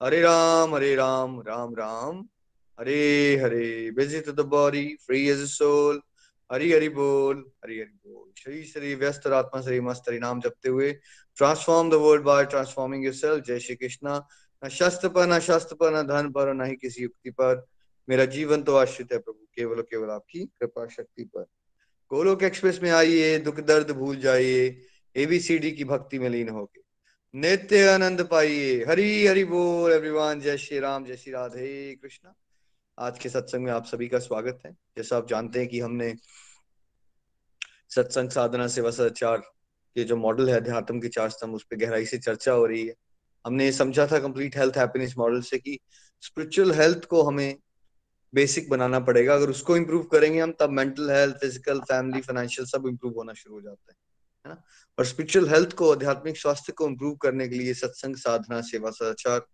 Hare Ram Hare Ram Ram Ram. Hare Hare visit the body free as soul Hari Hari बोल, हरि हरि बोल। श्री श्री, व्यस्त आत्मा श्री मस्त हरि नाम जपते हुए transform the world by transforming yourself जय श्री कृष्णा। न शस्त्र पर, न शस्त्र पर, न धन पर न ही किसी युक्ति पर। मेरा जीवन तो आश्रित है प्रभु, केवल केवल आपकी कृपा शक्ति पर। गोलोक एक्सप्रेस में आइए, दुख दर्द भूल जाइए। एबीसीडी की भक्ति में लीन होके। नित्य आनंद पाइए। हरी, हरि बोल एवरीवन जय श्री राम, जय श्री राधे कृष्णा। आज के सत्संग में आप सभी का स्वागत है। जैसा आप जानते हैं कि हमने सत्संग साधना सेवा सदाचार के जो मॉडल है, अध्यात्म के चार स्तंभ, उस पर गहराई से चर्चा हो रही है। हमने समझा था कंप्लीट हेल्थ हैप्पीनेस मॉडल से कि स्पिरिचुअल हेल्थ को हमें बेसिक बनाना पड़ेगा। अगर उसको इम्प्रूव करेंगे हम, तब mental health physical family financial सब इम्प्रूव होना शुरू हो जाता है। है ना? और स्पिरिचुअल हेल्थ को, आध्यात्मिक स्वास्थ्य को इम्प्रूव करने के लिए सत्संग, साधना, सेवा, सदाचार,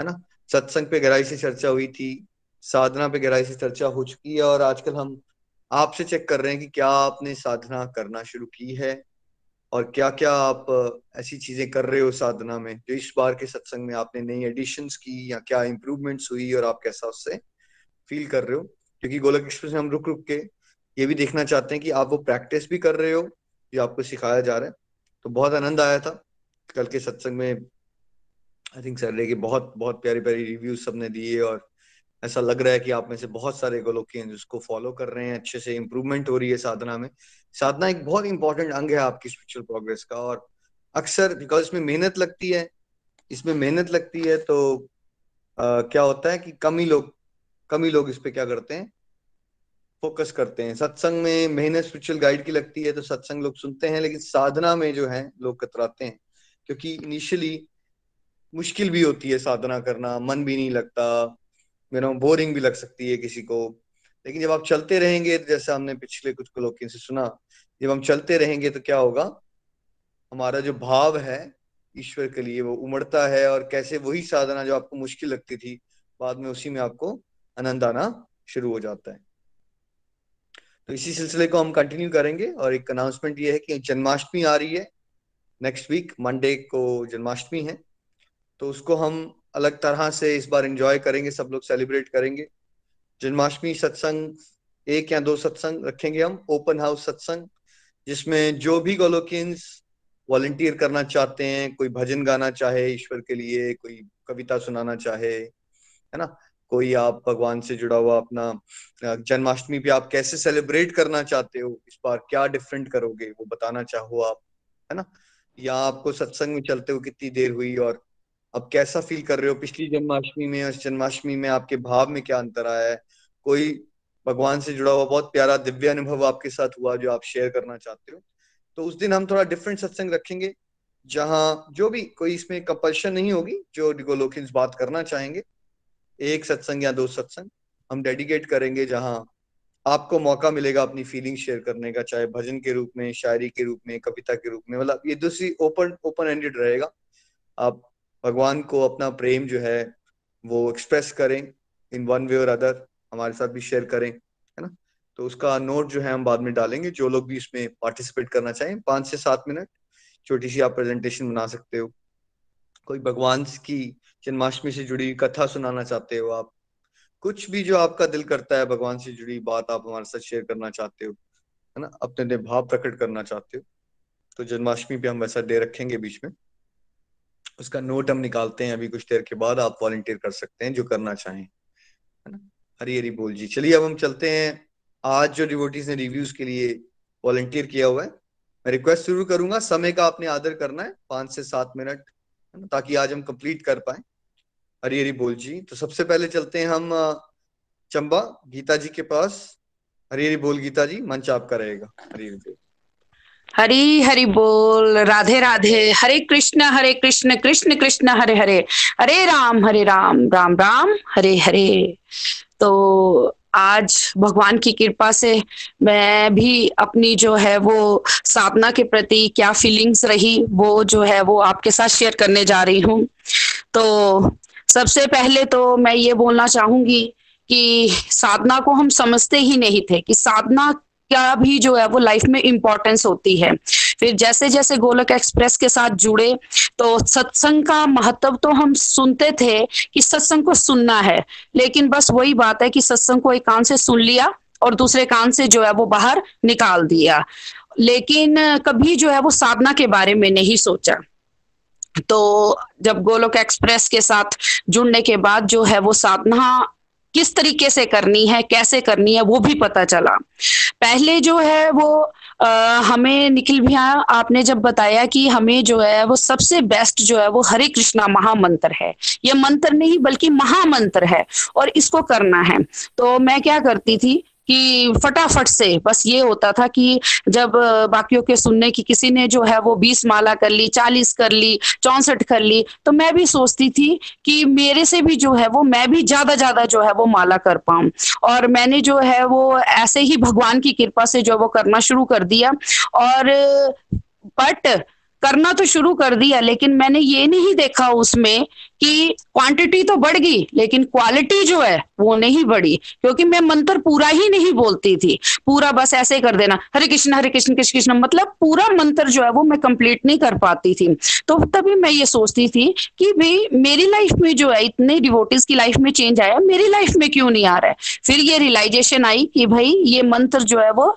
है ना? सत्संग पे गहराई से चर्चा हुई थी, साधना पे गहराई से चर्चा हो चुकी है और आजकल हम आपसे चेक कर रहे हैं कि क्या आपने साधना करना शुरू की है और क्या क्या आप ऐसी चीज़ें कर रहे हो साधना में जो इस बार के सत्संग में आपने नई एडिशंस की या क्या इंप्रूवमेंट्स हुई और आप कैसा उससे फील कर रहे हो? क्योंकि गोलक एक्सप्रेस में हम रुक रुक के ये भी देखना चाहते हैं कि आप वो प्रैक्टिस भी कर रहे हो जो आपको सिखाया जा रहा है। तो बहुत आनंद आया था। कल के सत्संग में आई थिंक सर की बहुत बहुत प्यारी प्यारी रिव्यूज़ सबने दिए और ऐसा लग रहा है कि आप में से बहुत सारे गोलोकियन जिसको फॉलो कर रहे हैं अच्छे से इम्प्रूवमेंट हो रही है साधना में। साधना एक बहुत इंपॉर्टेंट अंग है आपकी स्पिरिचुअल प्रोग्रेस का और अक्सर बिकॉज़ इसमें मेहनत लगती है इसमें मेहनत लगती है तो आ, क्या होता है कि कम ही लोग कम ही लोग इस पे क्या करते हैं? फोकस करते हैं। सत्संग में मेहनत स्पिरिचुअल गाइड की लगती है तो सत्संग लोग सुनते हैं, लेकिन साधना में जो है, लोग कतराते हैं। क्योंकि इनिशियली मुश्किल भी होती है साधना करना, मन भी नहीं लगता नो बोरिंग भी लग सकती है किसी को। लेकिन जब आप चलते रहेंगे तो जैसे हमने पिछले कुछ लोग से सुना, जब हम चलते रहेंगे तो क्या होगा? हमारा जो भाव है ईश्वर के लिए, वो उमड़ता है और कैसे वही साधना जो आपको मुश्किल लगती थी, बाद में उसी में आपको आनंद आना शुरू हो जाता है। तो इसी सिलसिले को हम कंटिन्यू करेंगे और एक अनाउंसमेंट ये है कि जन्माष्टमी आ रही है। नेक्स्ट वीक मंडे को जन्माष्टमी है। तो उसको हम अलग तरह से इस बार एंजॉय करेंगे, सब लोग सेलिब्रेट करेंगे। जन्माष्टमी सत्संग, एक या दो सत्संग रखेंगे हम ओपन हाउस सत्संग, जिसमें जो भी गोलोकियंस वॉलंटियर करना चाहते हैं, कोई भजन गाना चाहे ईश्वर के लिए, कोई कविता सुनाना चाहे, है ना? कोई आप भगवान से जुड़ा हुआ अपना जन्माष्टमी पे आप कैसे सेलिब्रेट करना चाहते हो? इस बार क्या डिफरेंट करोगे? वो बताना चाहो आप, है ना? या आपको सत्संग में चलते हो कितनी देर हुई और अब कैसा फील कर रहे हो? पिछली जन्माष्टमी में और जन्माष्टमी में आपके भाव में क्या अंतर आया है? कोई भगवान से जुड़ा हुआ बहुत प्यारा दिव्य अनुभव आपके साथ हुआ जो आप शेयर करना चाहते हो? तो उस दिन हम थोड़ा डिफरेंट सत्संग रखेंगे, जहाँ जो भी कोई इसमें कंपल्शन नहीं होगी, जो डिगोलोकिन बात करना चाहेंगे एक सत्संग या दो सत्संग हम डेडिकेट करेंगे जहाँ आपको मौका मिलेगा अपनी फीलिंग शेयर करने का, चाहे भजन के रूप में, शायरी के रूप में, कविता के रूप में मतलब ये दूसरी ओपन ओपन एंडेड रहेगा। आप भगवान को अपना प्रेम जो है वो एक्सप्रेस करें इन वन वे और अदर हमारे साथ भी शेयर करें, है ना? तो उसका नोट जो है हम बाद में डालेंगे, जो लोग भी इसमें पार्टिसिपेट करना चाहें, पाँच से सात मिनट छोटी सी आप प्रेजेंटेशन बना सकते हो। कोई भगवान की जन्माष्टमी से जुड़ी कथा सुनाना चाहते हो आप? कुछ भी जो आपका दिल करता है, भगवान से जुड़ी बात आप हमारे साथ शेयर करना चाहते हो, है ना? अपने अपने भाव प्रकट करना चाहते हो तो जन्माष्टमी पे हम वैसा डे रखेंगे बीच में। उसका नोट हम निकालते हैं, अभी कुछ देर के बाद आप वॉलंटियर कर सकते हैं, जो करना चाहें, है ना? हरी हरी बोल जी। चलिए, अब हम चलते हैं। आज जो डिवोटीज ने रिव्यूज़ के लिए वॉलंटियर किया हुआ है, मैं रिक्वेस्ट शुरू करूँगा। समय का आपने आदर करना है, पाँच से सात मिनट ताकि आज हम कंप्लीट कर पाए। हरी हरी बोल जी। तो सबसे पहले चलते हैं हम चंबा। गीता जी के पास। हरी हरी बोल गीता जी, मंच आपका रहेगा। हरी हरी बोल। हरी हरि बोल। राधे राधे। हरे कृष्ण हरे कृष्ण कृष्ण कृष्ण, हरे हरे। हरे राम हरे राम राम राम, हरे हरे। तो आज भगवान की कृपा से मैं भी अपनी जो है वो साधना के प्रति क्या फीलिंग्स रही, वो जो है वो आपके साथ शेयर करने जा रही हूँ। तो सबसे पहले तो मैं ये बोलना चाहूँगी कि साधना को हम समझते ही नहीं थे कि साधना क्या भी जो है वो लाइफ में इम्पोर्टेंस होती है। फिर जैसे जैसे गोलक एक्सप्रेस के साथ जुड़े तो सत्संग का महत्व तो हम सुनते थे कि सत्संग को सुनना है, लेकिन बस वही बात है कि सत्संग को एक कान से सुन लिया और दूसरे कान से जो है वो बाहर निकाल दिया। लेकिन कभी जो है वो साधना के बारे में नहीं सोचा। तो जब गोलोक एक्सप्रेस के साथ जुड़ने के बाद जो है वो साधना किस तरीके से करनी है कैसे करनी है वो भी पता चला। पहले जो है वो आ, हमें निखिल भैया आपने जब बताया कि हमें जो है वो सबसे बेस्ट जो है वो हरे कृष्णा महामंत्र है। ये मंत्र नहीं बल्कि महामंत्र है और इसको करना है। तो मैं क्या करती थी कि फटाफट से, बस ये होता था कि जब बाकियों के सुनने की किसी ने जो है वो बीस माला कर ली, चालीस कर ली, चौसठ कर ली तो मैं भी सोचती थी कि मेरे से भी जो है वो, मैं भी ज़्यादा ज़्यादा जो है वो माला कर पाऊँ। और मैंने जो है वो ऐसे ही भगवान की कृपा से जो वो करना शुरू कर दिया। और, बट करना तो शुरू कर दिया, लेकिन मैंने ये नहीं देखा उसमें कि क्वांटिटी तो बढ़ गई लेकिन क्वालिटी जो है, वो नहीं बढ़ी। क्योंकि मैं मंत्र पूरा ही नहीं बोलती थी। पूरा बस ऐसे ही कर देना, हरे कृष्ण हरे कृष्ण कृष्ण कृष्ण। मतलब पूरा मंत्र जो है, वो मैं कंप्लीट नहीं कर पाती थी। तो तभी मैं ये सोचती थी कि भाई, मेरी लाइफ में जो है, इतने डिवोटिस की लाइफ में चेंज आया, मेरी लाइफ में क्यों नहीं आ रहा है? फिर ये रियलाइजेशन आई कि भाई, ये मंत्र जो है, वो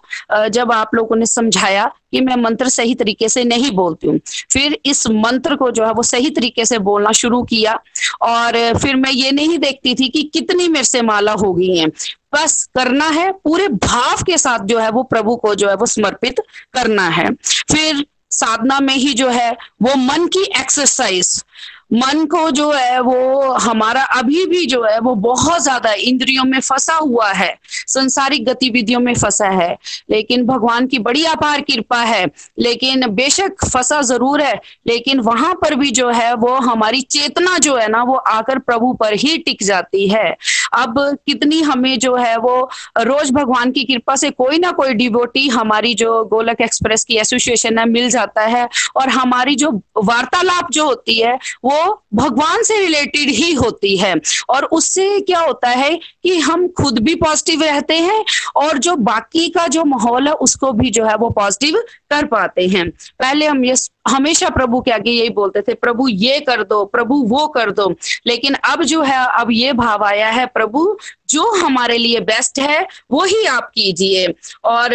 जब आप लोगों ने समझाया कि मैं मंत्र सही तरीके से नहीं बोलती हूँ। फिर इस मंत्र को जो है वो सही तरीके से बोलना शुरू किया और फिर मैं ये नहीं देखती थी कि कितनी मेरे से माला हो गई है। बस करना है, पूरे भाव के साथ जो है वो प्रभु को जो है वो समर्पित करना है। फिर साधना में ही जो है वो मन की एक्सरसाइज मन को जो है वो हमारा अभी भी जो है वो बहुत ज़्यादा इंद्रियों में फंसा हुआ है, संसारिक गतिविधियों में फंसा है। लेकिन भगवान की बड़ी अपार कृपा है। लेकिन बेशक फंसा ज़रूर है, लेकिन वहाँ पर भी जो है वो हमारी चेतना जो है ना वो आकर प्रभु पर ही टिक जाती है। अब कितनी हमें जो है वो रोज भगवान की कृपा से कोई ना कोई डिवोटी हमारी जो गोलक एक्सप्रेस की एसोसिएशन है मिल जाता है। और हमारी जो वार्तालाप जो होती है, वो भगवान से रिलेटेड ही होती है। और उससे क्या होता है कि हम खुद भी पॉजिटिव रहते हैं और जो बाकी का जो माहौल है, उसको भी जो है वो पॉजिटिव कर पाते हैं। पहले हम ये हमेशा प्रभु के आगे यही बोलते थे, प्रभु, ये कर दो, प्रभु, वो कर दो। लेकिन अब जो है, अब ये भाव आया है, प्रभु, जो हमारे लिए बेस्ट है वो ही आप कीजिए। और,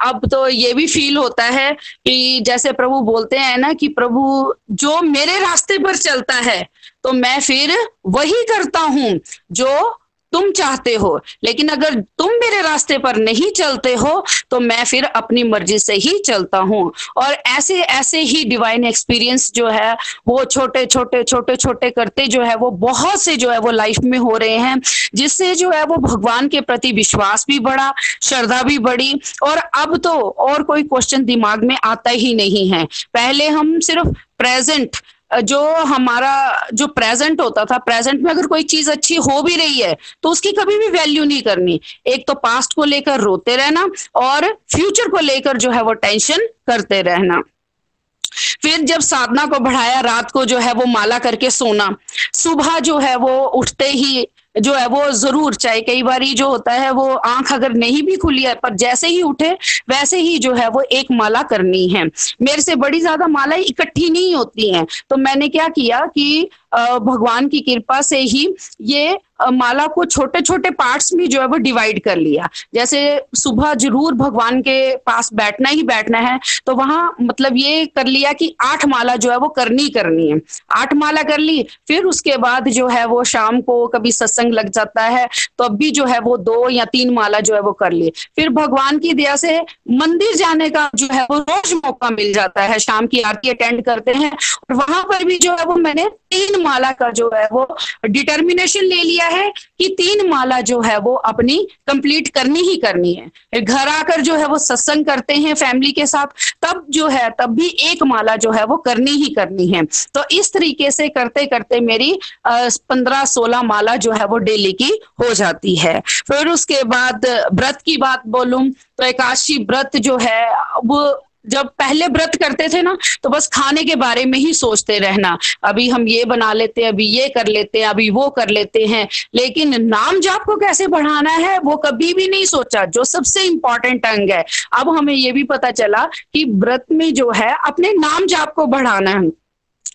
अब तो ये भी फील होता है कि जैसे प्रभु बोलते हैं ना कि प्रभु, जो मेरे रास्ते पर चलता है तो मैं फिर वही करता हूँ, जो तुम चाहते हो, लेकिन अगर तुम मेरे रास्ते पर नहीं चलते हो तो मैं फिर अपनी मर्ज़ी से ही चलता हूँ। और ऐसे ऐसे ही डिवाइन एक्सपीरियंस जो है, वो छोटे छोटे छोटे छोटे करते जो है, वो बहुत से जो है, वो लाइफ में हो रहे हैं, जिससे जो है, वो भगवान के प्रति विश्वास भी बढ़ा, श्रद्धा भी बढ़ी। और अब तो और कोई क्वेश्चन दिमाग में आता ही नहीं है। पहले हम सिर्फ़ प्रेजेंट जो हमारा, जो प्रेजेंट होता था प्रेजेंट में अगर कोई चीज़ अच्छी हो भी रही है तो उसकी कभी भी वैल्यू नहीं करनी। एक तो पास्ट को लेकर रोते रहना और फ्यूचर को लेकर जो है वो टेंशन करते रहना। फिर जब साधना को बढ़ाया, रात को जो है वो माला करके सोना। सुबह जो है वो उठते ही जो है वो ज़रूर, चाहे कई बार जो होता है वो आँख अगर नहीं भी खुली है, पर जैसे ही उठे, वैसे ही जो है वो एक माला करनी है। मेरे से बड़ी ज़्यादा माला इकट्ठी नहीं होती है। तो मैंने क्या किया कि भगवान की कृपा से ही ये माला को छोटे छोटे पार्ट्स में जो है वो डिवाइड कर लिया। जैसे सुबह ज़रूर भगवान के पास बैठना ही बैठना है तो वहाँ मतलब ये कर लिया कि आठ माला जो है वो करनी करनी है। आठ माला कर ली, फिर उसके बाद जो है वो शाम को कभी सत्संग लग जाता है तो अब भी जो है वो दो या तीन माला जो है वो कर ली। फिर भगवान की दया से मंदिर जाने का जो है वो रोज मौका मिल जाता है, शाम की आरती अटेंड करते हैं। और वहाँ पर भी जो है वो मैंने तीन माला का जो है वो डिटर्मिनेशन ले लिया है कि तीन माला जो है वो अपनी कंप्लीट करनी ही करनी है। फिर घर आकर जो है वो सत्संग करते हैं फैमिली के साथ, तब जो है, तब भी एक माला जो है वो करनी ही करनी है। तो इस तरीके से करते करते मेरी पंद्रह सोलह माला जो है वो डेली की हो जाती है। फिर उसके बाद व्रत की बात बोलूँ तो एकादशी व्रत जो है वो जब पहले व्रत करते थे ना तो बस खाने के बारे में ही सोचते रहना। अभी हम ये बना लेते हैं, अभी ये कर लेते हैं, अभी वो कर लेते हैं। लेकिन नाम जाप को कैसे बढ़ाना है, वो कभी भी नहीं सोचा, जो सबसे इंपॉर्टेंट अंग है। अब हमें ये भी पता चला कि व्रत में जो है, अपने नाम जाप को बढ़ाना है।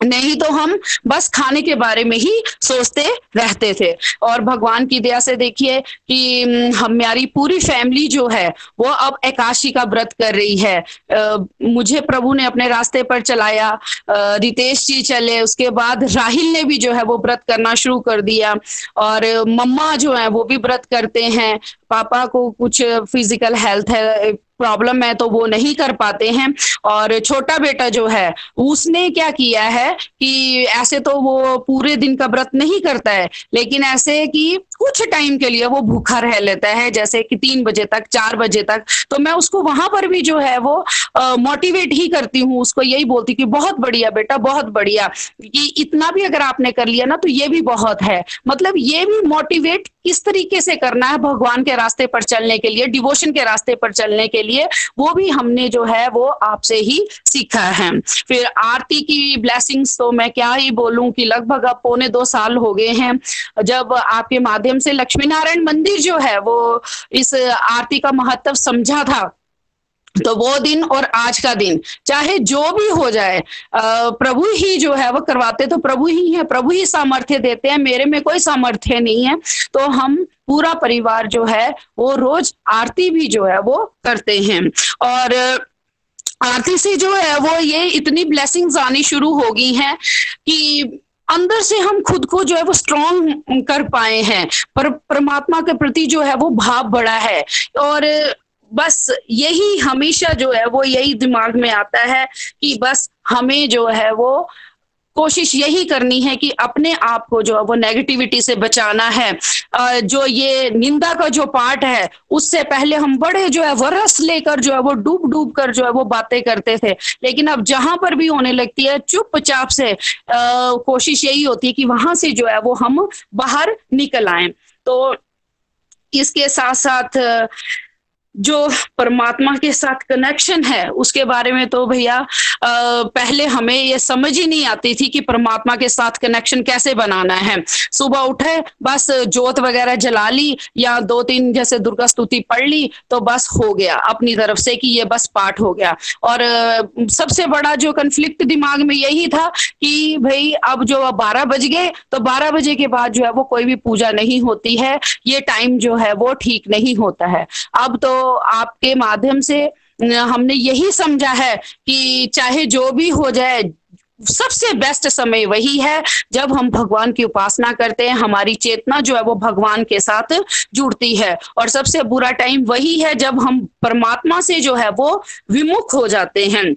नहीं तो हम बस खाने के बारे में ही सोचते रहते थे। और भगवान की दया से देखिए कि हमारी पूरी फैमिली जो है वो अब एकाशी का व्रत कर रही है। आ, मुझे प्रभु ने अपने रास्ते पर चलाया। रितेश जी चले उसके बाद राहिल ने भी जो है वो व्रत करना शुरू कर दिया। और मम्मा जो है वो भी व्रत करते हैं। पापा को कुछ फ़िज़िकल हेल्थ है प्रॉब्लम है तो वो नहीं कर पाते हैं। और छोटा बेटा जो है, उसने क्या किया है कि ऐसे तो वो पूरे दिन का व्रत नहीं करता है, लेकिन ऐसे कि कुछ टाइम के लिए वो भूखा रह लेता है, जैसे कि तीन बजे तक, चार बजे तक। तो मैं उसको वहाँ पर भी जो है वो मोटिवेट ही करती हूँ, उसको यही बोलती कि बहुत बढ़िया बेटा, बहुत बढ़िया। कि इतना भी अगर आपने कर लिया ना तो ये भी बहुत है। मतलब ये भी मोटिवेट किस तरीके से करना है भगवान के रास्ते पर चलने के लिए डिवोशन के रास्ते पर चलने के लिए। वो भी हमने जो है वो आपसे ही सीखा है। फिर आरती की ब्लेसिंग्स तो मैं क्या ही बोलूँ कि लगभग अब पौने दो साल हो गए हैं। जब आपके माध्यम से लक्ष्मी नारायण मंदिर जो है, वो इस आरती का महत्व समझा था। तो वो दिन और आज का दिन, चाहे जो भी हो जाए प्रभु ही जो है वो करवाते तो प्रभु ही है, प्रभु ही सामर्थ्य देते हैं, मेरे में कोई सामर्थ्य नहीं है। तो हम पूरा परिवार जो है, वो रोज आरती भी जो है, वो करते हैं। और आरती से जो है, वो ये इतनी ब्लेसिंग्स आनी शुरू हो गई हैं कि अंदर से हम खुद को जो है वो स्ट्रॉन्ग कर पाए हैं। पर परमात्मा के प्रति जो है वो भाव बढ़ा है। और बस यही हमेशा जो है वो यही दिमाग में आता है कि बस हमें जो है वो कोशिश यही करनी है कि अपने आप को जो वो नेगेटिविटी से बचाना है। जो ये निंदा का जो पार्ट है, उससे पहले हम बड़े जो है वरस लेकर जो है, वो डूब डूब कर जो है, वो बातें करते थे। लेकिन अब जहाँ पर भी होने लगती है, चुपचाप से कोशिश यही होती है कि वहाँ से जो है, वो हम बाहर निकल आए। तो इसके साथ साथ जो परमात्मा के साथ कनेक्शन है, उसके बारे में तो भैया पहले हमें ये समझ ही नहीं आती थी कि परमात्मा के साथ कनेक्शन कैसे बनाना है। सुबह उठे, बस जोत वगैरह जला ली या दो तीन जैसे दुर्गा स्तुति पढ़ ली तो बस हो गया अपनी तरफ़ से कि ये बस पाठ हो गया। और सबसे बड़ा जो कंफ्लिक्ट दिमाग में यही था कि भाई अब जो बारह बज गए तो बारह बजे के बाद जो है वो कोई भी पूजा नहीं होती है, ये टाइम जो है वो ठीक नहीं होता है। अब तो आपके माध्यम से हमने यही समझा है कि चाहे जो भी हो जाए, सबसे बेस्ट समय वही है जब हम भगवान की उपासना करते हैं, हमारी चेतना जो है वो भगवान के साथ जुड़ती है। और सबसे बुरा टाइम वही है जब हम परमात्मा से जो है वो विमुख हो जाते हैं।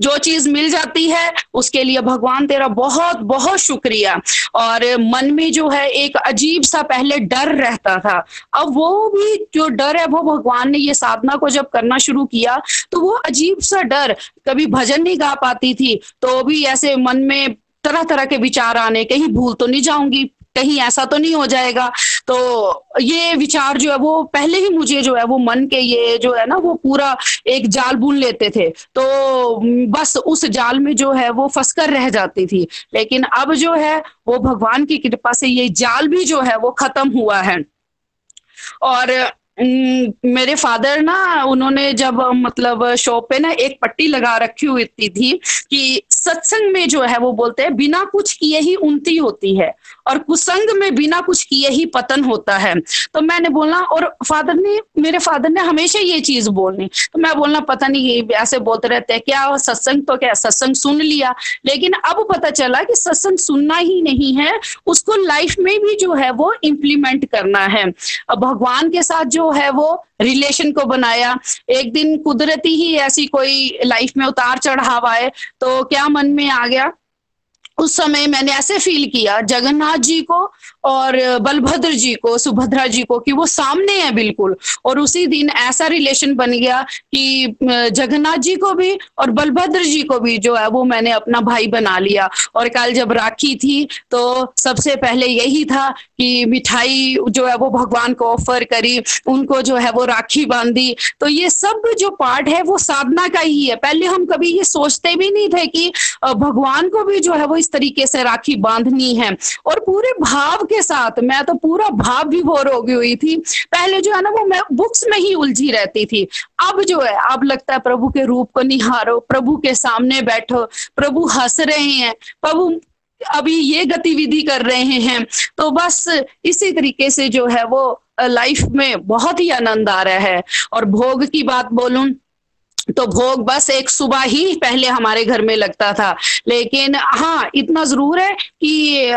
जो चीज़ मिल जाती है, उसके लिए भगवान तेरा बहुत बहुत शुक्रिया। और मन में जो है, एक अजीब सा पहले डर रहता था। अब वो भी जो डर है, वो भगवान ने ये साधना को जब करना शुरू किया तो वो अजीब सा डर, कभी भजन नहीं गा पाती थी तो भी ऐसे मन में तरह तरह के विचार आने, कहीं भूल तो नहीं जाऊँगी कहीं ऐसा तो नहीं हो जाएगा। तो ये विचार जो है वो पहले ही मुझे जो है वो मन के ये जो है ना वो पूरा एक जाल बुन लेते थे। तो बस उस जाल में जो है वो फंस कर रह जाती थी। लेकिन अब जो है वो भगवान की कृपा से ये जाल भी जो है वो खत्म हुआ है। और मेरे फादर ना, उन्होंने जब मतलब शॉप पे ना एक पट्टी लगा रखी हुई थी कि सत्संग में जो है, वो बोलते हैं, बिना कुछ किए ही उन्नति होती है, और कुसंग में बिना कुछ किए ही पतन होता है। तो मैंने बोलना और फादर ने, मेरे फादर ने हमेशा ये चीज़ बोलनी तो मैं बोलना, पता नहीं ऐसे बोलते रहते हैं, क्या सत्संग तो क्या, सत्संग सुन लिया? लेकिन अब पता चला कि सत्संग सुनना ही नहीं है, उसको लाइफ में भी जो है, वो इम्प्लीमेंट करना है। भगवान के साथ जो है वो रिलेशन को बनाया। एक दिन कुदरती ही ऐसी कोई लाइफ में उतार चढ़ाव आए तो क्या मन में आ गया? उस समय मैंने ऐसे फील किया, जगन्नाथ जी को और बलभद्र जी को, सुभद्रा जी को कि वो सामने है बिल्कुल। और उसी दिन ऐसा रिलेशन बन गया कि जगन्नाथ जी को भी और बलभद्र जी को भी जो है वो मैंने अपना भाई बना लिया। और कल जब राखी थी तो सबसे पहले यही था कि मिठाई जो है वो भगवान को ऑफ़र करी, उनको जो है वो राखी बांधी। तो ये सब जो पार्ट है वो साधना का ही है। पहले हम कभी ये सोचते भी नहीं थे कि भगवान को भी जो है वो इस तरीके से राखी बांधनी है? और पूरे भाव के साथ, मैं तो पूरा भाव विभोर हो गई हुई थी। पहले जो है ना, वो मैं बुक्स में ही उलझी रहती थी। अब जो है, अब लगता है प्रभु के रूप को निहारो, प्रभु के सामने बैठो, प्रभु हंस रहे हैं, प्रभु अभी ये गतिविधि कर रहे हैं। तो बस इसी तरीके से जो है वो लाइफ में बहुत ही आनंद आ रहा है। और भोग की बात बोलूँ तो भोग बस एक सुबह ही पहले हमारे घर में लगता था। लेकिन हाँ इतना ज़रूर है कि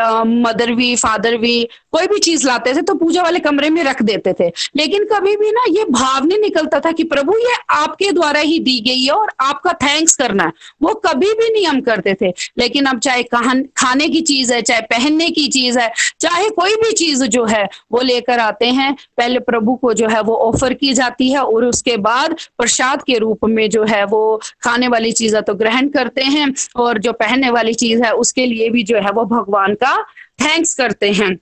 मदर भी फादर भी कोई भी चीज़ लाते थे तो पूजा वाले कमरे में रख देते थे। लेकिन कभी भी ना ये भाव नहीं निकलता था कि प्रभु, ये आपके द्वारा ही दी गई है और आपका थैंक्स करना है। वो कभी भी नहीं हम करते थे। लेकिन अब चाहे खाने की चीज़ है, चाहे पहनने की चीज़ है, चाहे कोई भी चीज़ जो है, वो लेकर आते हैं। पहले प्रभु को जो है वो ऑफ़र की जाती है और उसके बाद प्रसाद के रूप में जो है वो खाने वाली चीज़ें तो ग्रहण करते हैं और जो पहनने वाली चीज़ है उसके लिए भी जो है वो भगवान का थैंक्स करते हैं।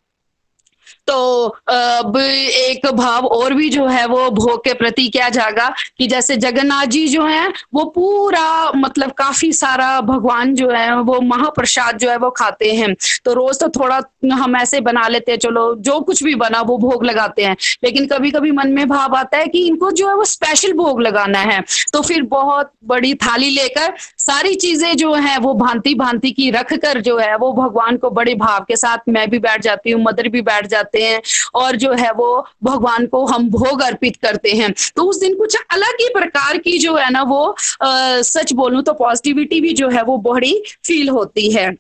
तो अब एक भाव और भी जो है वो भोग के प्रति क्या जागा कि जैसे जगन्नाथ जी जो है, वो पूरा मतलब काफ़ी सारा भगवान जो है, वो महाप्रसाद जो है वो खाते हैं। तो रोज तो थोड़ा हम ऐसे बना लेते हैं, चलो जो कुछ भी बना वो भोग लगाते हैं। लेकिन कभी कभी मन में भाव आता है कि इनको जो है वो स्पेशल भोग लगाना है। तो फिर बहुत बड़ी थाली लेकर सारी चीज़ें जो है, वो भांति भांति की रख कर जो है वो भगवान को बड़े भाव के साथ मैं भी बैठ जाती हूँ, मदर भी बैठ जाते करते हैं और जो है वो भगवान को हम भोग अर्पित करते हैं। तो उस दिन कुछ अलग ही प्रकार की जो है ना वो आ, सच बोलूँ तो पॉजिटिविटी भी जो है वो बड़ी फील होती है।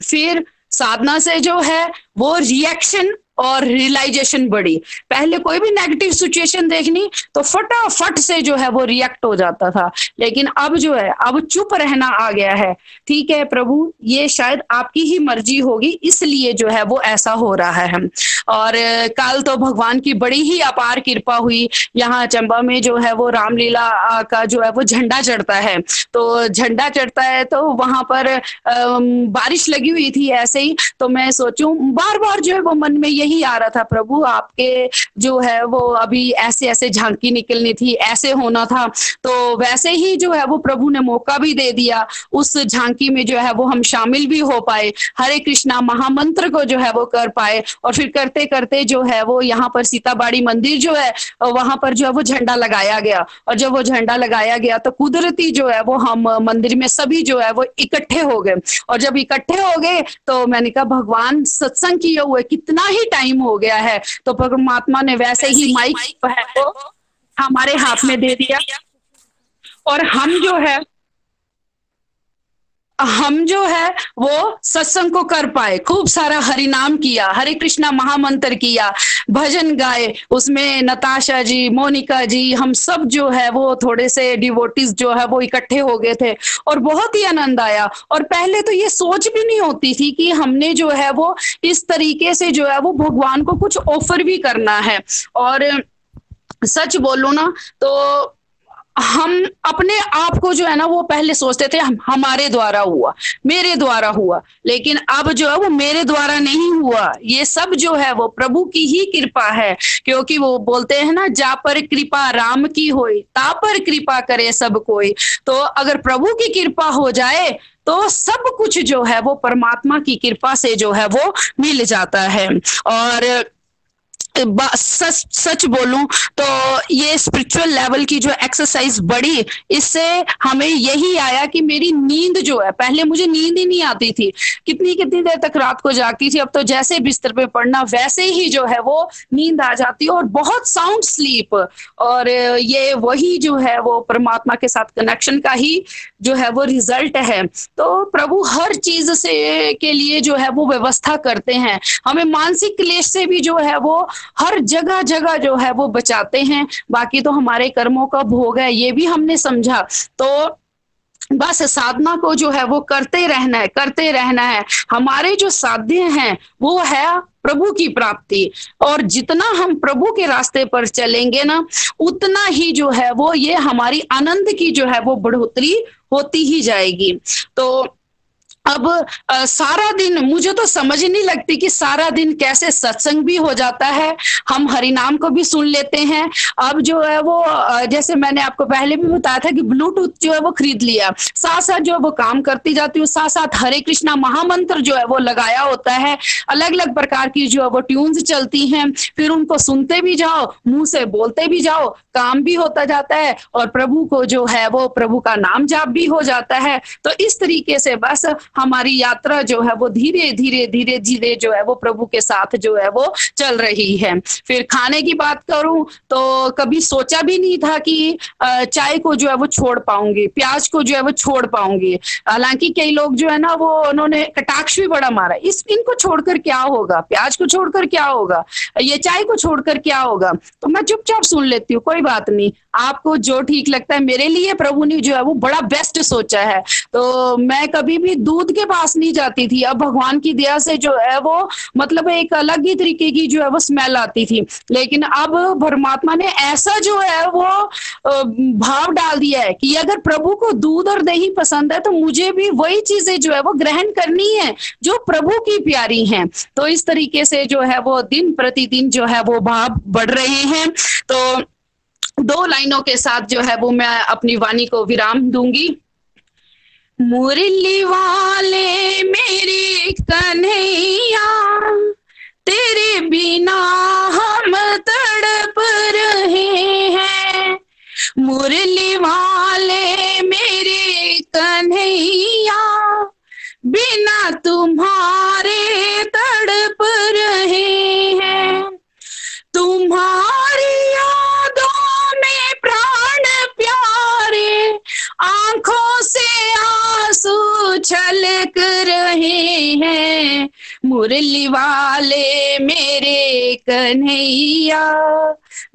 फिर साधना से जो है वो रिएक्शन और रियलाइजेशन बढ़ी। पहले कोई भी नेगेटिव सिचुएशन देखनी तो फटाफट से जो है वो रिएक्ट हो जाता था। लेकिन अब जो है, अब चुप रहना आ गया है। ठीक है प्रभु, ये शायद आपकी ही मर्ज़ी होगी, इसलिए जो है वो ऐसा हो रहा है। और कल तो भगवान की बड़ी ही अपार कृपा हुई। यहाँ चंबा में जो है वो रामलीला का जो है वो झंडा चढ़ता है। तो झंडा चढ़ता है तो वहाँ पर बारिश लगी हुई थी ऐसे ही। तो मैं सोचू बार बार जो है वो मन में ये यही आ रहा था प्रभु, आपके जो है वो अभी ऐसे ऐसे झांकी निकलनी थी, ऐसे होना था। तो वैसे ही जो है वो प्रभु ने मौका भी दे दिया, उस झांकी में जो है वो हम शामिल भी हो पाए, हरे कृष्णा महामंत्र को जो है वो कर पाए। और फिर करते करते जो है वो यहाँ पर सीताबाड़ी मंदिर जो है, वहाँ पर जो है वो झंडा लगाया गया। और जब वो झंडा लगाया गया तो कुदरती जो है वो हम मंदिर में सभी जो है वो इकट्ठे हो गए। और जब इकट्ठे हो गए तो मैंने कहा, भगवान, सत्संग किए हुए कितना ही टाइम हो गया है। तो परमात्मा ने वैसे ही माइक है वो हमारे हाथ में दे दिया। और हम जो है हम जो है, वो सत्संग को कर पाए। खूब सारा हरिनाम किया, हरे कृष्णा महामंत्र किया, भजन गाए, उसमें नताशा जी, मोनिका जी, हम सब जो है, वो थोड़े से डिवोटिस जो है, वो इकट्ठे हो गए थे और बहुत ही आनंद आया। और पहले तो ये सोच भी नहीं होती थी कि हमने जो है, वो इस तरीके से जो है, वो भगवान को कुछ ऑफ़र भी करना है। और सच बोलो ना तो हम अपने आप को जो है ना, वो पहले सोचते थे, हम, हमारे द्वारा हुआ, मेरे द्वारा हुआ, लेकिन अब जो है वो मेरे द्वारा नहीं हुआ। ये सब जो है वो प्रभु की ही कृपा है, क्योंकि वो बोलते हैं ना, जा पर कृपा राम की होई, ता पर कृपा करे सब कोई। तो अगर प्रभु की कृपा हो जाए तो सब कुछ जो है वो परमात्मा की कृपा से जो है वो मिल जाता है। और सच सच बोलूँ तो ये स्पिरिचुअल लेवल की जो एक्सरसाइज बढ़ी, इससे हमें यही आया कि मेरी नींद जो है, पहले मुझे नींद ही नहीं आती थी। कितनी कितनी देर तक रात को जागती थी, अब तो जैसे बिस्तर पे पड़ना, वैसे ही जो है वो नींद आ जाती है और बहुत साउंड स्लीप और ये वही जो है वो परमात्मा के साथ कनेक्शन का ही जो है वो रिज़ल्ट है। तो प्रभु हर चीज़ से के लिए जो है वो व्यवस्था करते हैं। हमें मानसिक क्लेश से भी जो है वो हर जगह जगह जो है वो बचाते हैं। बाकी तो हमारे कर्मों का भोग है, ये भी हमने समझा। तो बस साधना को जो है वो करते रहना है, करते रहना है। हमारे जो साध्य हैं, वो है प्रभु की प्राप्ति। और जितना हम प्रभु के रास्ते पर चलेंगे ना, उतना ही जो है वो ये हमारी आनंद की जो है वो बढ़ोतरी होती ही जाएगी। तो अब आ, सारा दिन मुझे तो समझ ही नहीं लगती कि सारा दिन कैसे सत्संग भी हो जाता है। हम हरिनाम को भी सुन लेते हैं। अब जो है वो जैसे मैंने आपको पहले भी बताया था कि ब्लूटूथ जो है वो खरीद लिया। साथ साथ जो है वो काम करती जाती हूँ। साथ साथ हरे कृष्णा महामंत्र जो है वो लगाया होता है। अलग अलग प्रकार की जो है वो ट्यून्स चलती हैं। फिर उनको सुनते भी जाओ मुँह से बोलते भी जाओ काम भी होता जाता है और प्रभु को जो है वो प्रभु का नाम जाप भी हो जाता है। तो इस तरीके से बस हमारी यात्रा जो है वो धीरे धीरे धीरे धीरे जो है वो प्रभु के साथ जो है वो चल रही है। फिर खाने की बात करूँ तो कभी सोचा भी नहीं था कि चाय को जो है वो छोड़ पाऊँगी, प्याज को जो है वो छोड़ पाऊँगी। हालाँकि कई लोग जो है ना वो, उन्होंने कटाक्ष भी बड़ा मारा, इस इनको छोड़कर क्या होगा? प्याज को छोड़कर क्या होगा? ये चाय को छोड़कर क्या होगा? तो मैं चुपचाप सुन लेती हूँ, कोई बात नहीं। आपको जो ठीक लगता है, मेरे लिए प्रभु ने जो है वो बड़ा बेस्ट सोचा है। तो मैं कभी भी दूध के पास नहीं जाती थी। अब भगवान की दया से जो है वो मतलब एक अलग ही तरीके की जो है वो स्मेल आती थी। लेकिन अब परमात्मा ने ऐसा जो है वो भाव डाल दिया है कि अगर प्रभु को दूध और दही पसंद है तो मुझे भी वही चीज़ें जो है वो ग्रहण करनी है, जो प्रभु की प्यारी हैं। तो इस तरीके से जो है वो दिन प्रतिदिन जो है वो भाव बढ़ रहे हैं। तो दो लाइनों के साथ जो है वो मैं अपनी वाणी को विराम दूँगी। मुरली वाले मेरे कन्हैया, तेरे बिना हम तड़प रहे हैं। मुरली वाले मेरे कन्हैया, बिना तुम्हारे तड़प रहे हैं। तुम्हारी आँखों से आँसू छलक रहे हैं। मुरली वाले मेरे कन्हैया,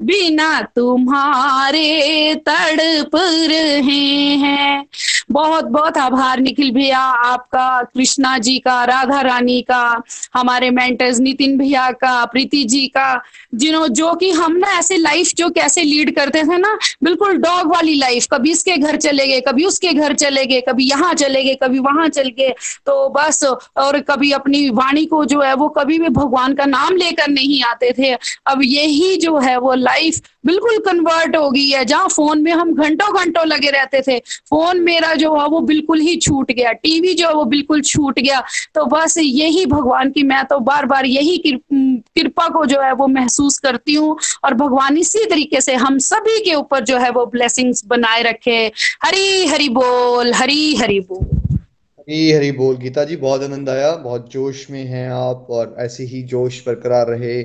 बिना तुम्हारे तड़प रहे हैं। बहुत बहुत आभार निखिल भैया, आपका, कृष्णा जी का, राधा रानी का, हमारे मेंटर्स नितिन भैया का, प्रीति जी का, जिन्हों, जो कि हम ना ऐसे लाइफ जो कैसे लीड करते थे ना, बिल्कुल डॉग वाली लाइफ कभी इसके घर चले गए कभी उसके घर चले गए कभी यहाँ चले गए कभी वहाँ चल गए तो बस और कभी अपनी वाणी को जो है वो कभी भी भगवान का नाम लेकर नहीं आते थे। अब यही जो है वो लाइफ बिल्कुल कन्वर्ट हो गई है। जहाँ फ़ोन में हम घंटों घंटों लगे रहते थे फ़ोन मेरा जो है वो बिल्कुल ही छूट गया। टीवी जो है वो बिल्कुल छूट गया। तो बस यही भगवान की मैं तो बार बार यही कृपा को जो है वो महसूस करती हूँ और भगवान इसी तरीके से हम सभी के ऊपर जो है वो ब्लेसिंग्स बनाए रखे। हरी हरी बोल, हरी हरी बोल। हरी हरी बोल। गीता जी, बहुत आनंद आया, बहुत जोश में हैं आप और ऐसे ही जोश बरकरार रहे।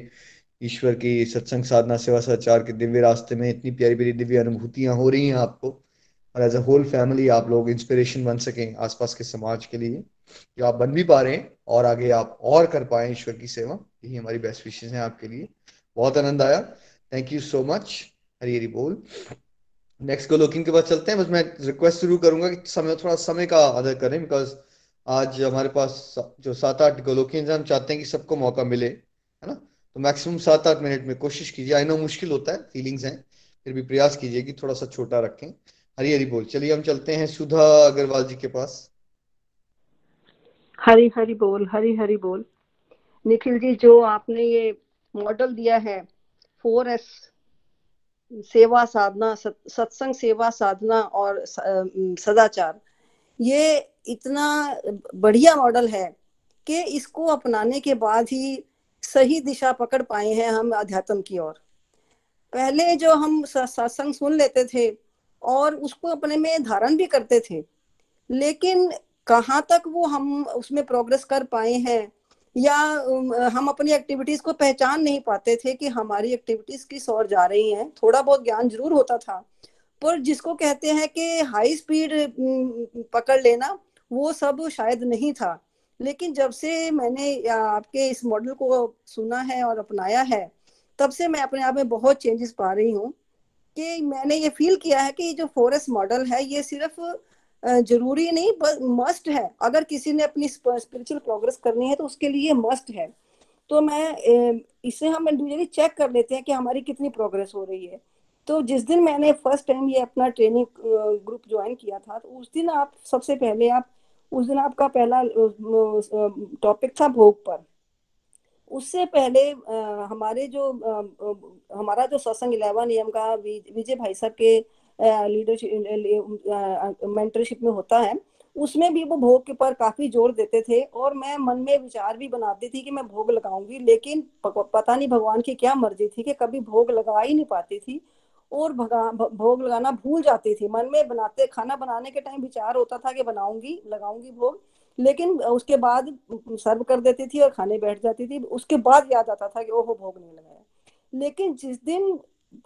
ईश्वर की सत्संग, साधना, सेवा सचार के दिव्य रास्ते में इतनी प्यारी प्यारी दिव्य अनुभूतियाँ हो रही हैं आपको। और एज अ होल फैमिली आप लोग इंस्पिरेशन बन सकें आसपास के समाज के लिए। जो आप बन भी पा रहे हैं और आगे आप और कर पाए ईश्वर की सेवा, यही हमारी बेस्ट विशेष है आपके लिए। बहुत आनंद आया। Thank you so much Hari Hari बोल। नेक्स्ट गोलोकिंग के बाद चलते हैं। बस मैं रिक्वेस्ट शुरू करूँगा कि समय, थोड़ा समय का आदर करें बिकॉज़ आज हमारे पास जो सात आठ गोलोकिंग हम चाहते हैं कि सबको मौका मिले, है ना? तो मैक्सिमम सात आठ मिनट में कोशिश कीजिए। आई नो मुश्किल होता है फीलिंग्स हैं, फिर भी प्रयास कीजिए कि थोड़ा सा छोटा रखें। हरी हरी बोल। चलिए हम चलते हैं सुधा अग्रवाल जी के पास। हरी हरी बोल हरी हरी बोल। निखिल जी, जो आपने ये मॉडल दिया है फोर एस सेवा साधना सत्संग सेवा साधना और सदाचार, ये इतना बढ़िया मॉडल है कि इसको अपनाने के बाद ही सही दिशा पकड़ पाए हैं हम अध्यात्म की ओर। पहले जो हम सत्संग सुन लेते थे और उसको अपने में धारण भी करते थे, लेकिन कहाँ तक वो हम उसमें प्रोग्रेस कर पाए हैं या हम अपनी एक्टिविटीज़ को पहचान नहीं पाते थे कि हमारी एक्टिविटीज़ किस ओर जा रही हैं। थोड़ा बहुत ज्ञान ज़रूर होता था, पर जिसको कहते हैं कि हाई स्पीड पकड़ लेना, वो सब शायद नहीं था। लेकिन जब से मैंने आपके इस मॉडल को सुना है और अपनाया है, तब से मैं अपने आप में बहुत चेंजेस पा रही हूँ कि मैंने ये फील किया है कि जो फोरेस्ट मॉडल है, ये सिर्फ़ ज़रूरी नहीं, बस मस्ट है। अगर किसी ने अपनी स्पिरिचुअल प्रोग्रेस करनी है तो उसके लिए मस्ट है। तो मैं इसे हम इंडिविजुअली चेक कर लेते हैं कि हमारी कितनी प्रोग्रेस हो रही है। तो जिस दिन मैंने फ़र्स्ट टाइम ये अपना ट्रेनिंग ग्रुप ज्वाइन किया था तो उस दिन आप सबसे पहले आप उस दिन आपका पहला टॉपिक था भोग पर। उससे पहले आ, हमारे जो आ, हमारा जो सत्संग इलेवन नियम का विजय भाई साहब के लीडरशिप मेंटरशिप में होता है उसमें भी वो भोग के पर काफ़ी ज़ोर देते थे और मैं मन में विचार भी बनाती थी कि मैं भोग लगाऊँगी लेकिन पता नहीं भगवान की क्या मर्ज़ी थी कि कभी भोग लगा ही नहीं पाती थी। और भोग लगाना भूल जाती थी। मन में बनाते, खाना बनाने के टाइम विचार होता था कि बनाऊँगी, लगाऊँगी भोग। लेकिन उसके बाद सर्व कर देती थी और खाने बैठ जाती थी। उसके बाद याद आता था कि ओहो, भोग नहीं लगाया। लेकिन जिस दिन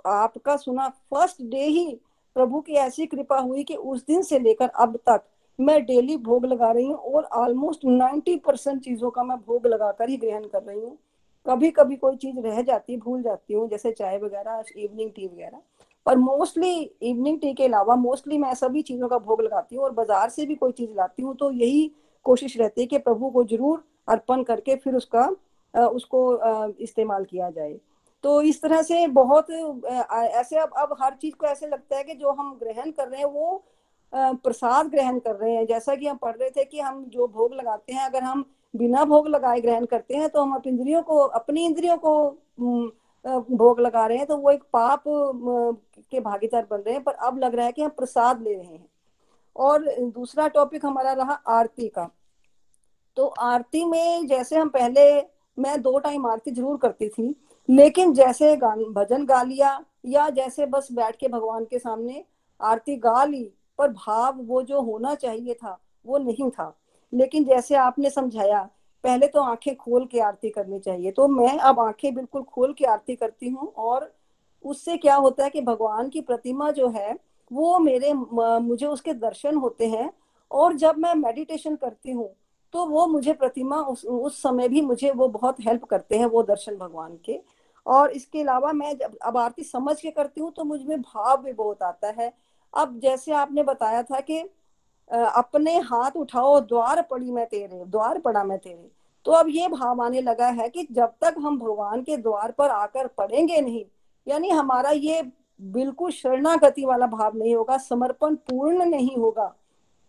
आपका सुना फ़र्स्ट डे ही प्रभु की ऐसी कृपा हुई कि उस दिन से लेकर अब तक मैं डेली भोग लगा रही हूँ और ऑलमोस्ट नाइन्टी परसेंट चीज़ों का मैं भोग लगाकर ही ग्रहण कर रही हूँ। कभी कभी कोई चीज़ रह जाती, भूल जाती हूँ, जैसे चाय वगैरह इवनिंग टी वगैरह। पर मोस्टली इवनिंग टी के अलावा मोस्टली मैं सभी चीज़ों का भोग लगाती हूँ और बाज़ार से भी कोई चीज़ लाती हूँ तो यही कोशिश रहती है कि प्रभु को ज़रूर अर्पण करके फिर उसका उसको इस्तेमाल किया जाए। तो इस तरह से बहुत ऐसे अब अब हर चीज़ को ऐसे लगता है कि जो हम ग्रहण कर रहे हैं, वो प्रसाद ग्रहण कर रहे हैं। जैसा कि हम पढ़ रहे थे कि हम जो भोग लगाते हैं, अगर हम बिना भोग लगाए ग्रहण करते हैं तो हम अपनी इंद्रियों को, अपनी इंद्रियों को भोग लगा रहे हैं तो वो एक पाप के भागीदार बन रहे हैं, पर अब लग रहा है कि हम प्रसाद ले रहे हैं। और दूसरा टॉपिक हमारा रहा आरती का। तो आरती में जैसे हम पहले, मैं दो टाइम आरती ज़रूर करती थी, लेकिन जैसे भजन गा लिया, या जैसे बस बैठ के भगवान के सामने आरती गा ली, पर भाव वो जो होना चाहिए था, वो नहीं था। लेकिन जैसे आपने समझाया, पहले तो आँखें खोल के आरती करनी चाहिए। तो मैं अब आँखें बिल्कुल खोल के आरती करती हूँ और उससे क्या होता है कि भगवान की प्रतिमा जो है, वो मेरे मुझे उसके दर्शन होते हैं और जब मैं मेडिटेशन करती हूँ तो वो मुझे प्रतिमा उस उस समय भी मुझे वो बहुत हेल्प करते हैं, वो दर्शन भगवान के। और इसके अलावा मैं जब अब आरती समझ के करती हूँ तो मुझमें भाव भी बहुत आता है। अब जैसे आपने बताया था कि अपने हाथ उठाओ, द्वार पड़ी मैं तेरे, द्वार पड़ा मैं तेरे। तो अब ये भाव आने लगा है कि जब तक हम भगवान के द्वार पर आकर पड़ेंगे नहीं, यानी हमारा ये बिल्कुल शरणागति वाला भाव नहीं होगा, समर्पण पूर्ण नहीं होगा,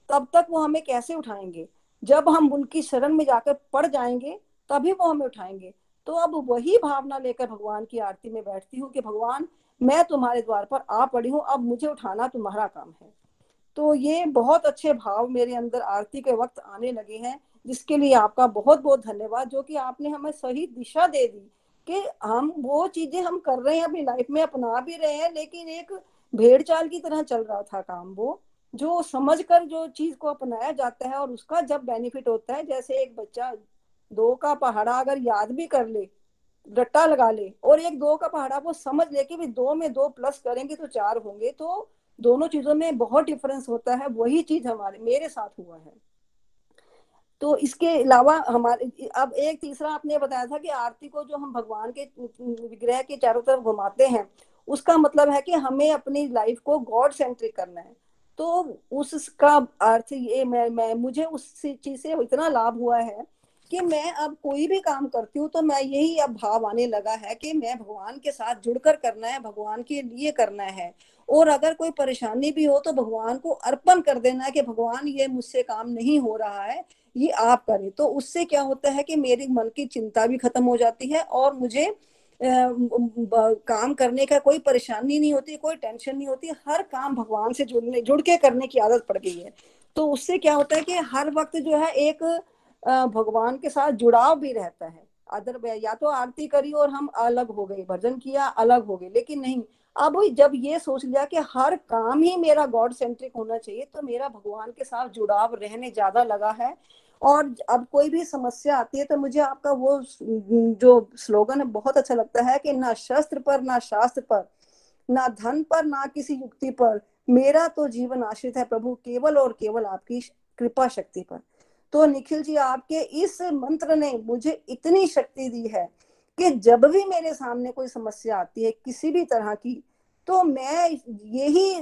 तब तक वो हमें कैसे उठाएँगे? जब हम उनकी शरण में जाकर पड़ जाएँगे, तभी वो हमें उठाएँगे। तो अब वही भावना लेकर भगवान की आरती में बैठती हूँ कि भगवान, मैं तुम्हारे द्वार पर आ पड़ी हूँ, अब मुझे उठाना तुम्हारा काम है। तो ये बहुत अच्छे भाव मेरे अंदर आरती के वक्त आने लगे हैं, जिसके लिए आपका बहुत बहुत धन्यवाद, जो कि आपने हमें सही दिशा दे दी कि हम वो चीज़ें हम कर रहे हैं, अपनी लाइफ में अपना भी रहे हैं, लेकिन एक भेड़ चाल की तरह चल रहा था काम वो, जो समझ कर जो चीज़ को अपनाया जाता है और उसका जब बेनिफिट होता है, जैसे एक बच्चा दो का पहाड़ा अगर याद भी कर ले, रट्टा लगा ले और एक दो का पहाड़ा वो समझ ले कि भी दो में दो प्लस करेंगे तो चार होंगे तो दोनों चीज़ों में बहुत डिफरेंस होता है, वही चीज़ हमारे, मेरे साथ हुआ है। तो इसके अलावा हमारे, अब एक तीसरा आपने बताया था कि आरती को जो हम भगवान के, विग्रह के चारों तरफ़ घुमाते हैं, उसका मतलब है कि हमें अपनी लाइफ को गॉड सेंट्रिक करना है। तो उसका अर्थ ये मैं मैं, मुझे उस चीज़ से इतना लाभ हुआ है कि मैं अब कोई भी काम करती हूँ तो मैं यही अब भाव आने लगा है कि मैं भगवान के साथ जुड़कर करना है, भगवान के लिए करना है। और अगर कोई परेशानी भी हो तो भगवान को अर्पण कर देना है कि भगवान, ये मुझसे काम नहीं हो रहा है, ये आप करें। तो उससे क्या होता है कि मेरे मन की चिंता भी खत्म हो जाती है और मुझे काम करने का कोई परेशानी नहीं होती, कोई टेंशन नहीं होती, हर काम भगवान से जुड़ने, जुड़ के करने की आदत पड़ गई है। तो उससे क्या होता है कि हर वक्त जो है एक भगवान के साथ जुड़ाव भी रहता है। अदर या तो आरती करी और हम अलग हो गए, भजन किया, अलग हो गए, लेकिन नहीं। अब जब ये सोच लिया कि हर काम ही मेरा गॉड सेंट्रिक होना चाहिए तो मेरा भगवान के साथ जुड़ाव रहने ज़्यादा लगा है। और अब कोई भी समस्या आती है तो मुझे आपका वो जो स्लोगन है, बहुत अच्छा लगता है कि ना शस्त्र पर, ना शास्त्र पर, ना धन पर, ना किसी युक्ति पर, मेरा तो जीवन आश्रित है प्रभु, केवल और केवल आपकी कृपा शक्ति पर। तो निखिल जी आपके इस मंत्र ने मुझे इतनी शक्ति दी है कि जब भी मेरे सामने कोई समस्या आती है किसी भी तरह की तो मैं यही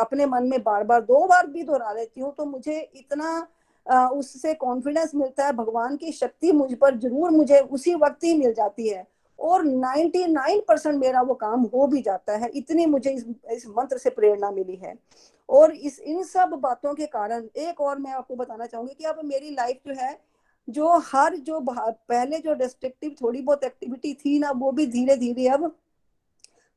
अपने मन में बार बार दो बार भी दोहरा लेती हूँ। तो मुझे इतना उससे कॉन्फिडेंस मिलता है भगवान की शक्ति मुझ पर ज़रूर मुझे उसी वक्त ही मिल जाती है और 99 परसेंट मेरा वो काम हो भी जाता है। इतनी मुझे इस, इस मंत्र से प्रेरणा मिली है। और इस, इन सब बातों के कारण, एक और मैं आपको बताना चाहूँगी कि अब मेरी लाइफ जो है, जो हर जो पहले जो डिस्ट्रक्टिव थोड़ी बहुत एक्टिविटी थी ना, वो भी धीरे धीरे अब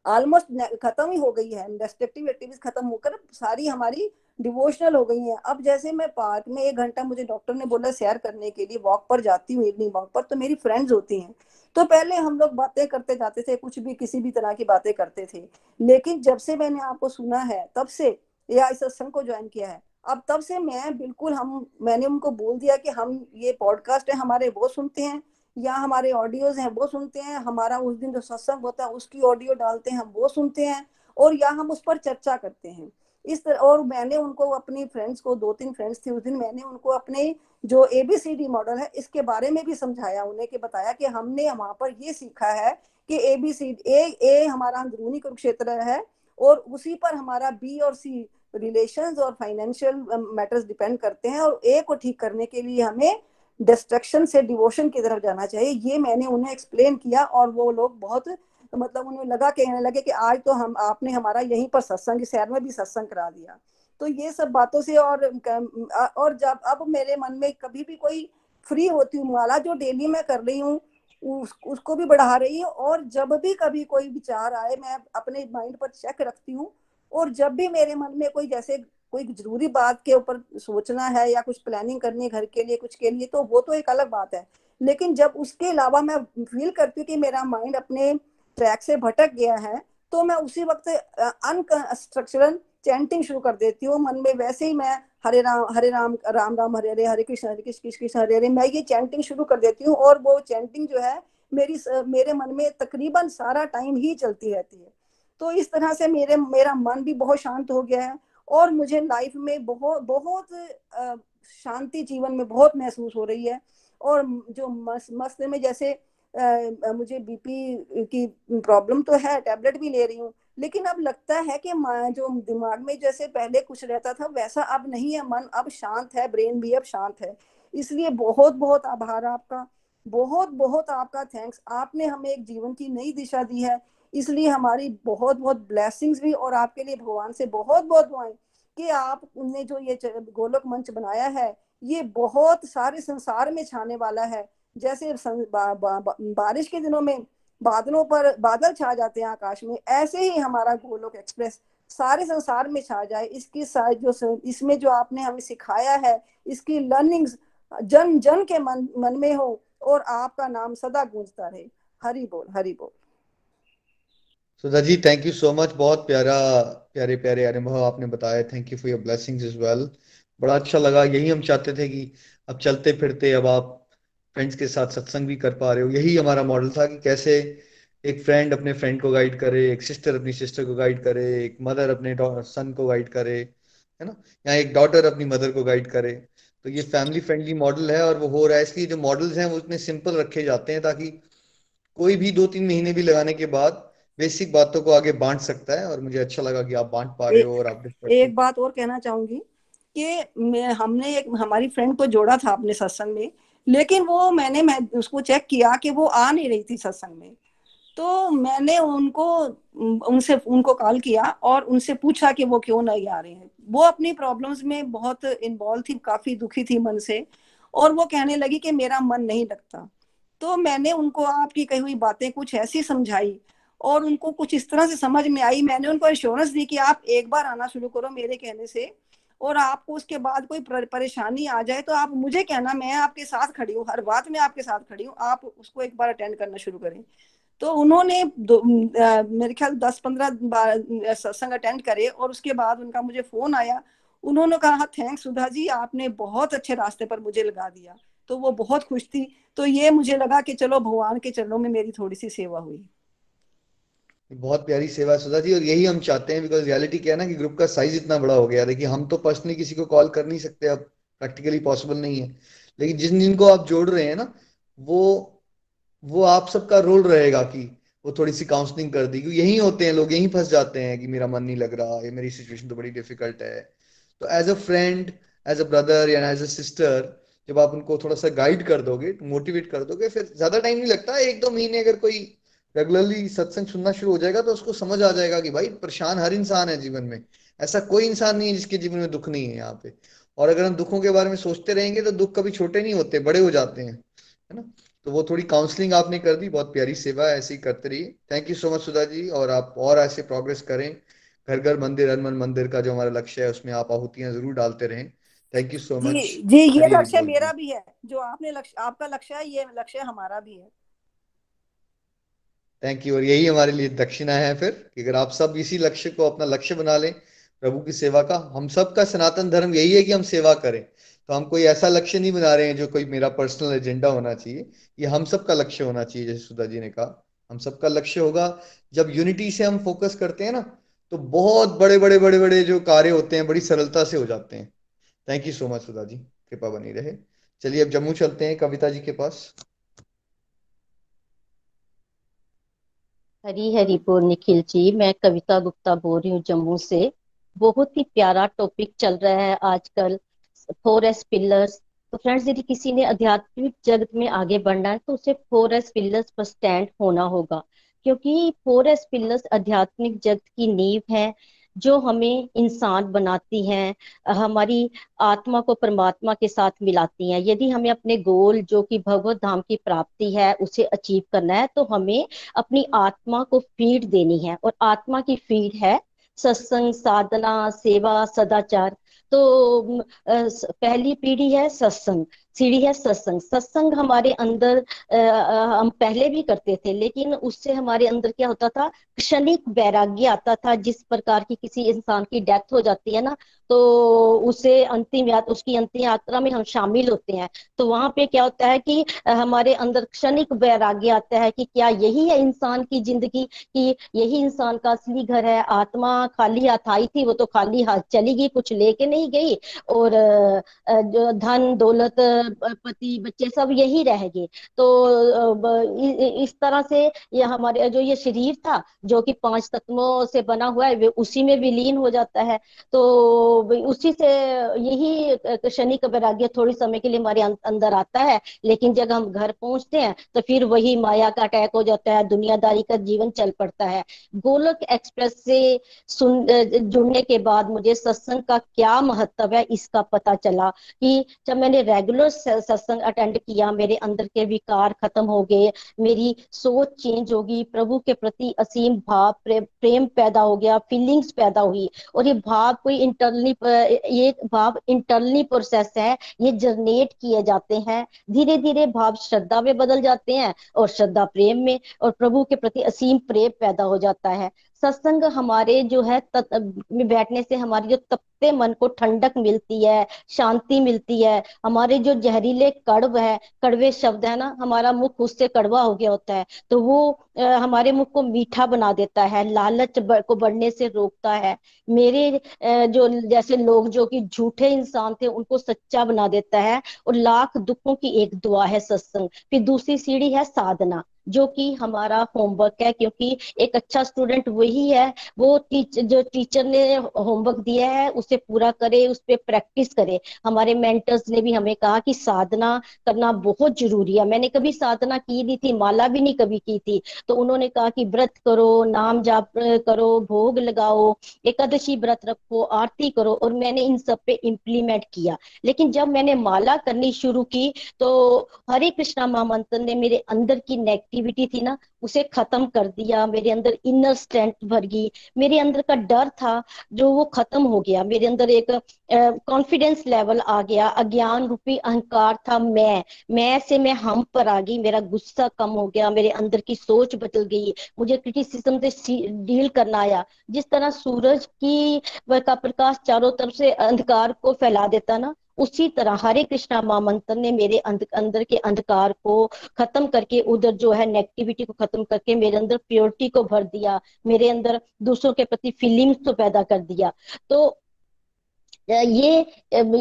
ऑलमोस्ट खत्म ही हो गई है। डिस्ट्रक्टिव एक्टिविटीज़ खत्म होकर सारी हमारी डिवोशनल हो गई है। अब जैसे मैं पार्क में एक घंटा मुझे डॉक्टर ने बोला सैर करने के लिए वॉक पर जाती हूँ इवनिंग वॉक पर तो मेरी फ्रेंड्स होती हैं। तो पहले हम लोग बातें करते जाते थे, कुछ भी किसी भी तरह की बातें करते थे। लेकिन जब से मैंने आपको सुना है, तब से या इस सत्संग को ज्वाइन किया है। अब तब से मैं बिल्कुल हम, मैंने उनको बोल दिया कि हम ये पॉडकास्ट है, हमारे वो सुनते हैं, या हमारे ऑडियोज हैं, वो सुनते हैं, हमारा उस दिन जो सत्संग होता है, उसकी ऑडियो डालते हैं हम वो सुनते हैं, और या हम उस पर चर्चा करते हैं। इस तरह और मैंने उनको अपनी फ्रेंड्स को दो तीन फ्रेंड्स थी, उस दिन मैंने उनको अपने जो एबीसीडी मॉडल है, इसके बारे में भी समझाया, उन्हें कि बताया कि हमने वहाँ पर ये सीखा है कि एबीसीडी ए ए हमारा अंदरूनी कुरुक्षेत्र है और उसी पर हमारा बी और सी रिलेशंस और फाइनेंशियल मैटर्स डिपेंड करते हैं और ए को ठीक करने के लिए हमें डिस्ट्रक्शन से डिवोशन की तरफ़ जाना चाहिए। ये मैंने उन्हें एक्सप्लेन किया और वो लोग बहुत तो मतलब उन्हें लगा, कहने लगे कि आज तो हम, आपने हमारा यहीं पर सत्संग, शहर में भी सत्संग करा दिया। तो ये सब बातों से और और जब, अब मेरे मन में कभी भी कोई फ्री होती हूँ माला जो डेली मैं कर रही हूँ उस, उसको भी बढ़ा रही है और जब भी कभी कोई विचार आए मैं अपने माइंड पर चेक रखती हूँ और जब भी मेरे मन में कोई जैसे कोई ज़रूरी बात के ऊपर सोचना है या कुछ प्लानिंग करनी है घर के लिए कुछ के लिए तो वो तो एक अलग बात है। लेकिन जब उसके अलावा मैं फील करती हूँ कि मेरा माइंड अपने ट्रैक से भटक गया है तो मैं उसी वक्त अनस्ट्रक्चरल चैंटिंग शुरू कर देती हूँ। मन में वैसे ही मैं हरे राम हरे राम राम राम हरे हरे हरे कृष्ण हरे कृष्ण कृष्ण कृष्ण हरे हरे। मैं ये चैंटिंग शुरू कर देती हूँ और वो चैंटिंग जो है मेरी मेरे मन में तकरीबन सारा टाइम ही चलती रहती है। तो इस तरह से मेरे मेरा मन भी बहुत शांत हो गया है और मुझे लाइफ में बहुत बहुत शांति जीवन में बहुत महसूस हो रही है। और जो मस, मस्त में जैसे आ, मुझे बीपी की प्रॉब्लम तो है टैबलेट भी ले रही हूँ लेकिन अब लगता है कि जो दिमाग में जैसे पहले कुछ रहता था वैसा अब नहीं है मन अब शांत है ब्रेन भी अब शांत है। इसलिए बहुत बहुत आभार आपका बहुत बहुत आपका थैंक्स आपने हमें एक जीवन की नई दिशा दी है इसलिए हमारी बहुत बहुत ब्लेसिंग्स भी और आपके लिए भगवान से बहुत बहुत दुआएँ कि आपने जो ये गोलक मंच बनाया है ये बहुत सारे संसार में छाने वाला है। जैसे बा, बा, बा, बारिश के दिनों में बादलों पर बादल छा जाते हैं आकाश में, ऐसे ही हमारा गोलोक एक्सप्रेस सारे संसार में छा जाए। इसकी जो इसमें जो आपने हमें सिखाया है, इसकी लर्निंग्स जन जन के मन मन में हो और आपका नाम सदा गूंजता रहे। हरि बोल हरि बोल। Sudha ji thank you so much बहुत प्यारा, प्यारे प्यारे अनुभव आपने बताया thank you for your blessings is well बड़ा अच्छा लगा। यही हम चाहते थे कि अब चलते फिरते, अब आप फ्रेंड्स के साथ सत्संग भी कर पा रहे हो। यही हमारा मॉडल था कि कैसे एक फ्रेंड अपने फ्रेंड को गाइड करे, एक सिस्टर अपनी सिस्टर को गाइड करे, एक मदर अपने सन को गाइड करे, है ना? या एक डॉटर अपनी मदर को गाइड करे। तो ये फैमिली फ्रेंडली मॉडल है और वो हो रहा है। इसलिए जो मॉडल्स हैं, वो इतने सिंपल रखे जाते हैं ताकि कोई भी दो तीन महीने भी लगाने के बाद बेसिक बातों को आगे बांट सकता है और मुझे अच्छा लगा कि आप बांट पा रहे हो और आप एक बात और कहना चाहूँगी कि मैं, हमने एक, हमारी फ्रेंड को जोड़ा था अपने सत्संग में। लेकिन वो मैंने, मैं उसको चेक किया कि वो आ नहीं रही थी सत्संग में। तो मैंने उनको, उनसे, उनको कॉल किया और उनसे पूछा कि वो क्यों नहीं आ रहे हैं। वो अपनी प्रॉब्लम्स में बहुत इन्वॉल्व थी, काफ़ी दुखी थी मन से और वो कहने लगी कि मेरा मन नहीं लगता। तो मैंने उनको आपकी कही हुई बातें कुछ ऐसी समझाई और उनको कुछ इस तरह से समझ में आई। मैंने उनको एश्योरेंस दी कि आप एक बार आना शुरू करो मेरे कहने से। और आपको उसके बाद कोई परेशानी आ जाए तो आप मुझे कहना, मैं आपके साथ खड़ी हूँ, हर बात में आपके साथ खड़ी हूँ, आप उसको एक बार अटेंड करना शुरू करें। तो उन्होंने मेरे ख्याल दस पंद्रह बार सत्संग अटेंड करे और उसके बाद उनका मुझे फ़ोन आया। उन्होंने कहा थैंक्स सुधा जी, आपने बहुत अच्छे रास्ते पर मुझे लगा दिया। तो वो बहुत खुश थी। तो ये मुझे लगा कि चलो, भगवान के चरणों में मेरी थोड़ी सी सेवा हुई। बहुत प्यारी सेवा सुधा जी, और यही हम चाहते हैं बिकॉज़ रियलिटी क्या है ना कि ग्रुप का साइज़ इतना बड़ा हो गया देखिए, हम तो पर्सनली किसी को कॉल कर नहीं सकते, अब प्रैक्टिकली पॉसिबल नहीं है। लेकिन जिन, जिनको आप जोड़ रहे हैं ना, वो वो आप सबका रोल रहेगा कि वो थोड़ी सी काउंसलिंग कर दी। क्योंकि यही होते हैं लोग, यही फंस जाते हैं कि मेरा मन नहीं लग रहा, ये मेरी सिचुएशन तो बड़ी डिफ़िकल्ट है। तो as a friend as a brother या एज अ सिस्टर जब आप उनको थोड़ा सा गाइड कर दोगे मोटिवेट कर दोगे, फिर ज़्यादा टाइम नहीं लगता। एक दो महीने अगर कोई रेगुलरली सत्संग सुनना शुरू हो जाएगा तो उसको समझ आ जाएगा कि भाई परेशान हर इंसान है जीवन में ऐसा कोई इंसान नहीं है जिसके जीवन में दुख नहीं है यहाँ पे और अगर हम दुखों के बारे में सोचते रहेंगे तो दुख कभी छोटे नहीं होते बड़े हो जाते हैं है ना तो वो थोड़ी काउंसलिंग आपने कर दी बहुत प्यारी सेवा है ऐसे ही करते रहिए thank you so much Sudha ji और आप और ऐसे प्रोग्रेस करें घर घर मंदिर हनुमान मंदिर का जो हमारा लक्ष्य है उसमें आप आहुतियाँ ज़रूर डालते रहें थैंक यू सो मच जी ये लक्ष्य मेरा भी है जो आपने लक्ष्य आपका लक्ष्य है ये लक्ष्य हमारा भी है थैंक यू और यही हमारे लिए दक्षिणा है फिर कि अगर आप सब इसी लक्ष्य को अपना लक्ष्य बना लें, प्रभु की सेवा का, हम सब का सनातन धर्म यही है कि हम सेवा करें। तो हम कोई ऐसा लक्ष्य नहीं बना रहे हैं जो कोई मेरा पर्सनल एजेंडा होना चाहिए ये हम सबका लक्ष्य होना चाहिए, जैसे सुधा जी ने कहा। हम सबका लक्ष्य होगा। जब यूनिटी से हम फोकस करते हैं ना तो बहुत बड़े बड़े बड़े बड़े जो कार्य होते हैं, बड़ी सरलता से हो जाते हैं। Thank you so much Sudha ji. कृपा बनी रहे। चलिए अब जम्मू चलते हैं कविता जी के पास। हरी हरी बोल निखिल जी, मैं कविता गुप्ता बोल रही हूँ जम्मू से। बहुत ही प्यारा टॉपिक चल रहा है आजकल फोर एस पिलर्स तो फ्रेंड्स, यदि किसी ने आध्यात्मिक जगत में आगे बढ़ना है तो उसे फोर एस पिलर्स पर स्टैंड होना होगा। क्योंकि फोर एस पिलर्स आध्यात्मिक जगत की नींव है जो हमें इंसान बनाती हैं, हमारी आत्मा को परमात्मा के साथ मिलाती हैं। यदि हमें अपने गोल, जो कि भगवत धाम की प्राप्ति है, उसे अचीव करना है तो हमें अपनी आत्मा को फ़ीड देनी है। और आत्मा की फ़ीड है सत्संग, साधना, सेवा, सदाचार। तो पहली पीढ़ी है सत्संग। सीढ़ी है सत्संग। सत्संग हमारे अंदर हम पहले भी करते थे, लेकिन उससे हमारे अंदर क्या होता था? क्षणिक वैराग्य आता था, जिस प्रकार की किसी इंसान की डेथ हो जाती है ना तो उसे अंतिम यात्रा उसकी अंतिम यात्रा में हम शामिल होते हैं। तो वहाँ पे क्या होता है कि हमारे अंदर क्षणिक वैराग्य आता है कि क्या यही है इंसान की ज़िंदगी, कि यही इंसान का असली घर है, आत्मा खाली हाथ आई थी, वो तो खाली हाथ चली गई, कुछ लेके नहीं गई, और जो धन, दौलत पति, बच्चे सब यही रह गए। तो इस तरह से ये हमारे, जो ये शरीर था, जो कि पाँच तत्वों से बना हुआ है उसी में विलीन हो जाता है। तो उसी से यही शनि का वैराग्य थोड़ी समय के लिए हमारे अं-, अंदर आता है लेकिन जब हम घर पहुँचते हैं तो फिर वही माया का अटैक हो जाता है दुनियादारी का जीवन चल पड़ता है। गोलक एक्सप्रेस से सुन जुड़ने के बाद मुझे सत्संग का क्या महत्व है इसका पता चला कि जब मैंने रेगुलर सत्संग अटेंड किया मेरे अंदर के विकार खत्म हो गए मेरी सोच चेंज होगी प्रभु के प्रति असीम भाव प्रेम पैदा हो गया फीलिंग्स पैदा हुई और ये भाव कोई इंटरनली ये भाव इंटरनली प्रोसेस है, ये जनरेट किए जाते हैं। धीरे धीरे भाव श्रद्धा में बदल जाते हैं और श्रद्धा प्रेम में और प्रभु के प्रति असीम प्रेम पैदा हो जाता है। सत्संग हमारे जो है में बैठने से हमारी जो तपते मन को ठंडक मिलती है शांति मिलती है। हमारे जो जहरीले कड़व है कड़वे शब्द है ना हमारा मुख उससे कड़वा हो गया होता है। तो वो आ, हमारे मुख को मीठा बना देता है लालच को बढ़ने से रोकता है। मेरे आ, जो जैसे लोग जो कि झूठे इंसान थे उनको सच्चा बना देता है। और लाख दुखों की एक दुआ है सत्संग। फिर दूसरी सीढ़ी है साधना। जो कि हमारा होमवर्क है क्योंकि एक अच्छा स्टूडेंट वही है वो टीच, जो टीचर ने होमवर्क दिया है उसे पूरा करे उस पर प्रैक्टिस करे। हमारे मेंटर्स ने भी हमें कहा कि साधना करना बहुत ज़रूरी है। मैंने कभी साधना की नहीं थी माला भी नहीं कभी की थी। तो उन्होंने कहा कि व्रत करो नाम जाप करो भोग लगाओ एकादशी व्रत रखो आरती करो और मैंने इन सब पे इम्प्लीमेंट किया। लेकिन जब मैंने माला करनी शुरू की तो हरे कृष्णा महामंत्र ने मेरे अंदर की नेगेटिव नेगेटिविटी थी ना उसे खत्म कर दिया मेरे अंदर इनर स्ट्रेंथ भर गई। मेरे अंदर का डर था जो वो खत्म हो गया। मेरे अंदर एक कॉन्फिडेंस uh, लेवल आ गया अज्ञान रूपी अहंकार था मैं। मैं से मैं हम पर आ गई मेरा गुस्सा कम हो गया मेरे अंदर की सोच बदल गई। मुझे क्रिटिसिज्म से डील करना आया। जिस तरह सूरज की का प्रकाश चारों तरफ़ से अंधकार को फैला देता ना उसी तरह हरे कृष्णा माँ मंत्र ने मेरे अंदर के अंधकार को खत्म करके उधर जो है नेगेटिविटी को खत्म करके मेरे अंदर प्योरिटी को भर दिया, मेरे अंदर दूसरों के प्रति फीलिंग्स को पैदा कर दिया। तो ये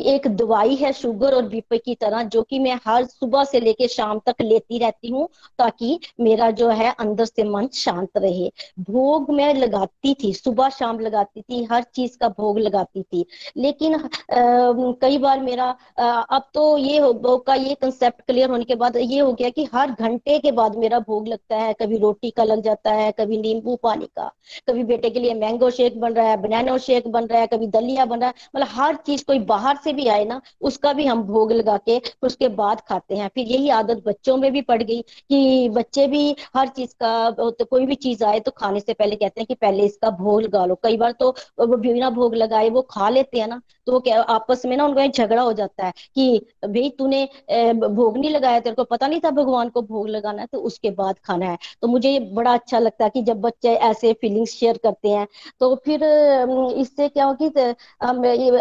एक दवाई है शुगर और बीपी की तरह जो कि मैं हर सुबह से लेके शाम तक लेती रहती हूँ ताकि मेरा जो है अंदर से मन शांत रहे। भोग मैं लगाती थी सुबह शाम लगाती थी हर चीज़ का भोग लगाती थी। लेकिन आ, कई बार मेरा आ, अब तो ये भोग का ये कंसेप्ट क्लियर होने के बाद ये हो गया कि हर घंटे के बाद मेरा भोग लगता है। कभी रोटी का लग जाता है कभी नींबू पानी का। कभी बेटे के लिए मैंगो शेक बन रहा है बनाना शेक बन रहा है कभी दलिया बन रहा है। मतलब हर चीज़ कोई बाहर से भी आए ना, उसका भी हम भोग लगा के उसके बाद खाते हैं। फिर यही आदत बच्चों में भी पड़ गई कि बच्चे भी हर चीज़ का तो कोई भी चीज़ आए तो खाने से पहले कहते हैं कि पहले इसका भोग लगा लो। कई बार तो वो बिना भोग लगाए वो खा लेते हैं ना तो वो क्या आपस में ना उनका झगड़ा हो जाता है कि भाई तूने भोग नहीं लगाया तेरे को पता नहीं था भगवान को भोग लगाना है तो उसके बाद खाना है। तो मुझे ये बड़ा अच्छा लगता है कि जब बच्चे ऐसे फीलिंग्स शेयर करते हैं तो फिर इससे क्या होगी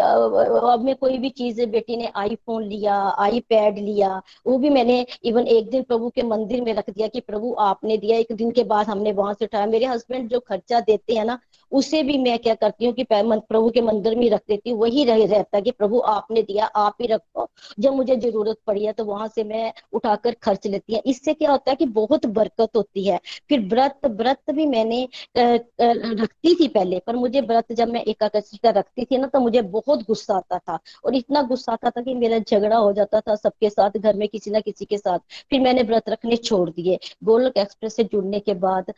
अब में कोई भी चीज़, बेटी ने आईफोन लिया आईपैड लिया, वो भी मैंने इवन एक दिन प्रभु के मंदिर में रख दिया कि प्रभु आपने दिया। एक दिन के बाद हमने वहाँ से उठाया। मेरे हस्बैंड जो खर्चा देते हैं ना, उसे भी मैं क्या करती हूँ कि प्रभु के मंदिर में रख देती हूँ। वही रह, रहता है कि प्रभु आपने दिया, आप ही रखो। जब मुझे ज़रूरत पड़ी है तो वहाँ से मैं उठाकर खर्च लेती है। इससे क्या होता है कि बहुत बरकत होती है। फिर व्रत व्रत भी मैंने रखती थी पहले, पर मुझे व्रत जब मैं एकादशी का रखती थी ना तो मुझे बहुत गुस्सा आता था और इतना गुस्सा आता था कि मेरा झगड़ा हो जाता था सबके साथ, घर में किसी ना किसी के साथ। फिर मैंने व्रत रखने छोड़ दिए। गोलक एक्सप्रेस से जुड़ने के बाद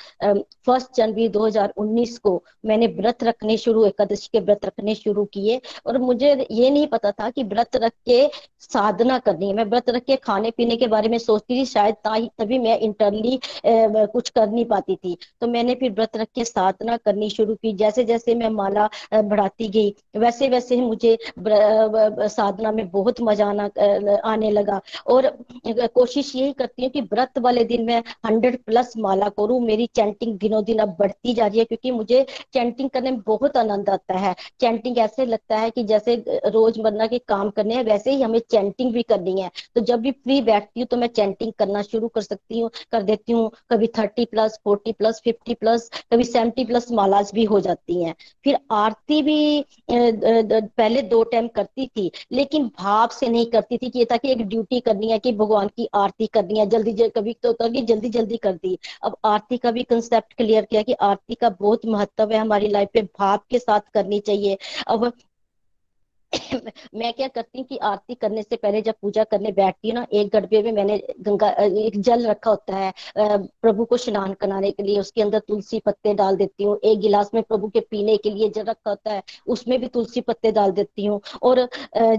फ़र्स्ट जनवरी 2019 को मैंने व्रत रखने शुरू, एकादशी के व्रत रखने शुरू किए और मुझे ये नहीं पता था कि व्रत रख के साधना करनी है। मैं व्रत रख के खाने पीने के बारे में सोचती थी, शायद तभी मैं इंटरनली कुछ कर नहीं पाती थी। तो मैंने फिर व्रत रख के साधना करनी शुरू की। जैसे जैसे मैं माला बढ़ाती गई वैसे वैसे मुझे साधना में बहुत मज़ा आना आने लगा। और कोशिश यही करती हूँ कि व्रत वाले दिन मैं हंड्रेड प्लस माला करूँ। मेरी चैंटिंग दिनों दिन अब बढ़ती जा रही है क्योंकि मुझे चैंटिंग करने में बहुत आनंद आता है। चैंटिंग ऐसे लगता है कि जैसे रोज़मर्रा के काम करने हैं, वैसे ही हमें चैंटिंग भी करनी है। तो जब भी फ्री बैठती हूँ तो मैं चैंटिंग करना शुरू कर सकती हूँ, कर देती हूँ। कभी thirty plus, forty plus, fifty plus, कभी सेवेंटी प्लस मालाज भी हो जाती हैं। फिर आरती भी पहले दो टाइम करती थी, लेकिन भाव से नहीं करती थी कि ये था कि एक ड्यूटी करनी है, कि भगवान की आरती करनी है, जल्दी जल्दी कभी तो होता कि जल्दी जल्दी कर दी। अब आरती का भी कंसेप्ट क्लियर किया कि आरती का बहुत महत्व है हमारी लाइफ में भाव के साथ करनी चाहिए। अब मैं क्या करती हूँ कि आरती करने से पहले जब पूजा करने बैठती हूँ ना, एक गड़बे में मैंने गंगा एक जल रखा होता है प्रभु को स्नान कराने के लिए, उसके अंदर तुलसी पत्ते डाल देती हूँ, एक गिलास में प्रभु के पीने के लिए जल रखा होता है, उसमें भी तुलसी पत्ते डाल देती हूँ और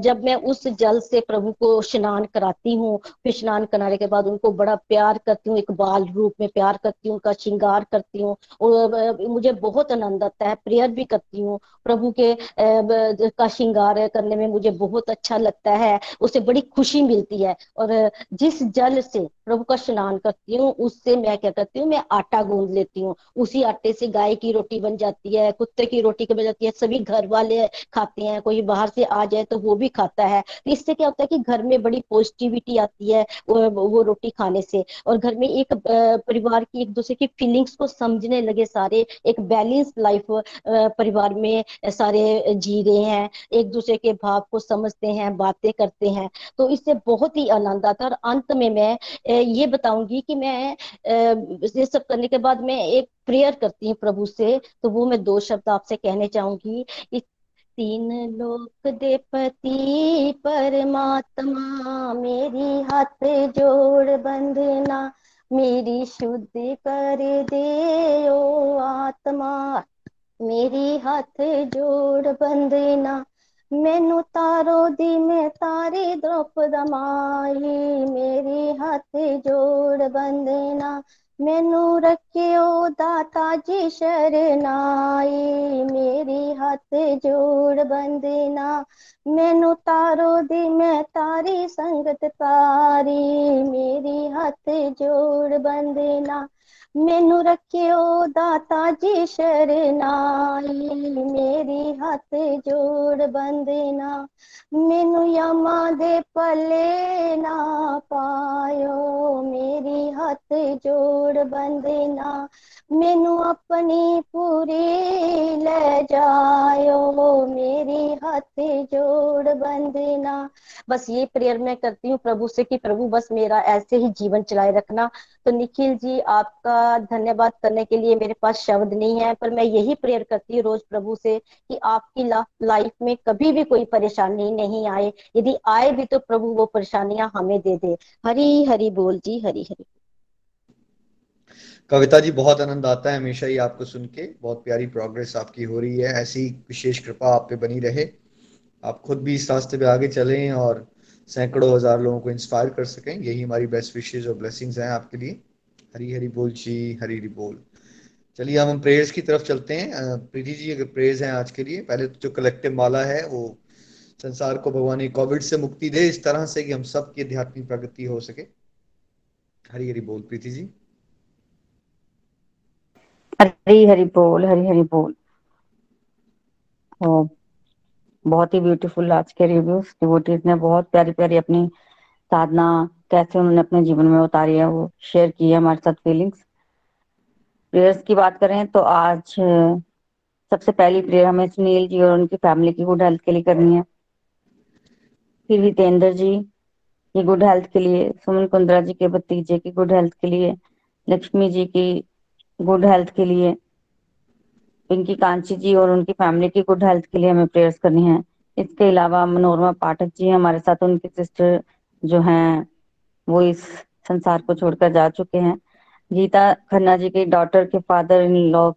जब मैं उस जल से प्रभु को स्नान कराती हूँ, फिर स्नान कराने के बाद उनको बड़ा प्यार करती हूँ, एक बाल रूप में प्यार करती हूँ, उनका श्रृंगार करती हूँ और मुझे बहुत आनंद आता है, प्रेयर भी करती हूँ, प्रभु के का श्रृंगार करने में मुझे बहुत अच्छा लगता है उसे बड़ी खुशी मिलती है। और जिस जल से प्रभु का स्नान करती हूँ, उससे मैं क्या करती हूँ, मैं आटा गूंद लेती हूँ। उसी आटे से गाय की रोटी बन जाती है, कुत्ते की रोटी बन जाती है, सभी घर वाले खाते हैं, कोई बाहर से आ जाए तो वो भी खाता है। तो इससे क्या होता है कि घर में बड़ी पॉजिटिविटी आती है, वो रोटी खाने से। और घर में एक परिवार की एक दूसरे की फीलिंग्स को समझने लगे सारे, एक बैलेंस लाइफ परिवार में सारे जी रहे हैं। एक दूसरे के भाव को समझते हैं, बातें करते हैं तो इससे बहुत ही आनंद आता है। और अंत में मैं ये बताऊँगी कि मैं ये सब करने के बाद मैं एक प्रेयर करती हूँ प्रभु से तो वो मैं दो शब्द आपसे कहने चाहूँगी। तीन लोक दे पति, परमात्मा मेरी हाथ जोड़ बंधना, मेरी शुद्ध कर दे ओ आत्मा, मेरी हाथ जोड़ बंधना मैनू तारो दी में तारी द्रौपद माई मेरी हाथ जोड़ बंदना। मैनू रखियो दाता जी शरनाई मेरी हाथ जोड़ बंदना। मैनू तारो दी मैं तारी संगत तारी मेरी हाथ जोड़ बंदना। मैनू रखियो दाता जी शरनाई मेरी हाथ जोड़ बंदना मैनू यमा दे पले ना पायो, मेरी हाथ जोड़ बंदना मैनू अपनी पूरी ले जायो, मेरी हाथ जोड़ बंधना। बस ये प्रेयर मैं करती हूँ, प्रभु से कि प्रभु बस मेरा ऐसे ही जीवन चलाए रखना। तो निखिल जी, आपका धन्यवाद करने के लिए मेरे पास शब्द नहीं है, पर मैं यही प्रेयर करती हूँ रोज प्रभु से कि आपकी लाइफ में कभी भी कोई परेशानी नहीं आए। यदि आए भी तो प्रभु वो परेशानियाँ हमें दे दे। हरी हरी बोल जी, हरी हरी। कविता जी, बहुत आनंद आता है हमेशा ही आपको सुन के। बहुत प्यारी प्रोग्रेस आपकी हो रही है। ऐसी विशेष कृपा आप पे बनी रहे। आप खुद भी इस रास्ते पे आगे चलें और सैकड़ों हज़ार लोगों को इंस्पायर कर सकें। यही हमारी बेस्ट विशेज और ब्लेसिंग्स हैं आपके लिए। हरी हरी बोल जी हरी हरी बोल। चलिए हम प्रेयर्स की तरफ़ चलते हैं। प्रीति जी अगर प्रेयर्स हैं आज के लिए पहले तो जो कलेक्टिव माला है वो संसार को भगवान कोविड से मुक्ति दे इस तरह से कि हम सब की आध्यात्मिक प्रगति हो सके। हरी हरी बोल प्रीति जी। हरी हरी बोल हरी हरी बोल। ओ, बहुत ही ब्यूटीफुल आज के रिव्यूज़ डिवोटीज ने बहुत प्यारी प्यारी अपनी साधना कैसे उन्होंने अपने जीवन में उतारी है, वो शेयर की है हमारे साथ फीलिंग्स प्रेयर्स की बात करें तो आज, सबसे पहली प्रेयर हमें सुनील जी और उनकी फैमिली की गुड हेल्थ के लिए करनी है. फिर हितेंद्र जी की गुड हेल्थ के लिए, सुमन कुंद्रा जी के, भतीजे की गुड हेल्थ के लिए, लक्ष्मी जी की गुड हेल्थ के लिए, पिंकी कांची जी और उनकी फैमिली की गुड हेल्थ के लिए हमें प्रेयर्स करनी है. इसके अलावा मनोरमा पाठक जी हमारे साथ, उनकी सिस्टर जो हैं वो इस संसार को छोड़कर जा चुके हैं। गीता खन्ना जी के डॉटर के फादर इन लॉ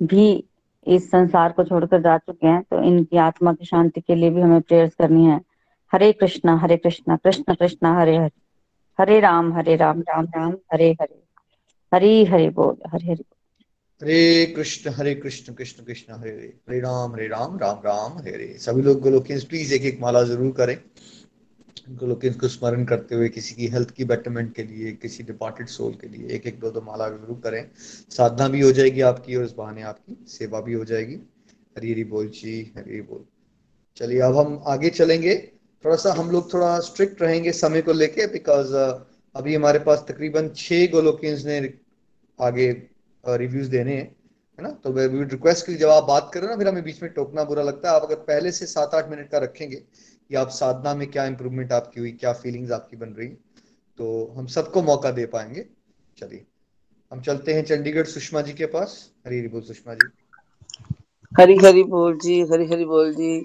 भी इस संसार को छोड़कर जा चुके हैं तो इनकी आत्मा की शांति के लिए भी हमें प्रेयर्स करनी है। हरे कृष्णा हरे कृष्णा, कृष्ण, कृष्णा, हरे हरे। हरे राम हरे राम राम राम, हरे हरे। हरी हरे बोल, हरे हरि हरे कृष्ण हरे कृष्ण कृष्ण कृष्ण, हरे हरे। हरे राम हरे राम राम राम, हरे हरे। सभी लोग प्लीज़ एक एक माला ज़रूर करें। गोलोकिंस को स्मरण करते हुए किसी की हेल्थ की बेटरमेंट के लिए, किसी डिपार्टेड सोल के लिए एक एक दो दो माला ज़रूर करें। साधना भी हो जाएगी आपकी और इस बहाने आपकी सेवा भी हो जाएगी। हरी हरी बोल जी, हरी बोल। चलिए, अब हम आगे चलेंगे। थोड़ा सा हम लोग थोड़ा स्ट्रिक्ट रहेंगे समय को लेके बिकॉज़ अभी हमारे पास तकरीबन छह गोलोकिंस ने आगे रिव्यूज़ देने हैं, है ना? तो वी रिक्वेस्ट की जब आप बात करें ना, फिर हमें बीच में टोकना बुरा लगता है। आप अगर पहले से सात आठ मिनट का रखेंगे कि आप साधना में क्या इंप्रूवमेंट आपकी हुई, क्या फीलिंग्स आपकी बन रही तो हम सबको मौका दे पाएँगे। चलिए, हम चलते हैं चंडीगढ़ सुषमा जी के पास। हरी हरी बोल सुषमा जी। हरी हरी बोल जी, हरी हरी बोल जी।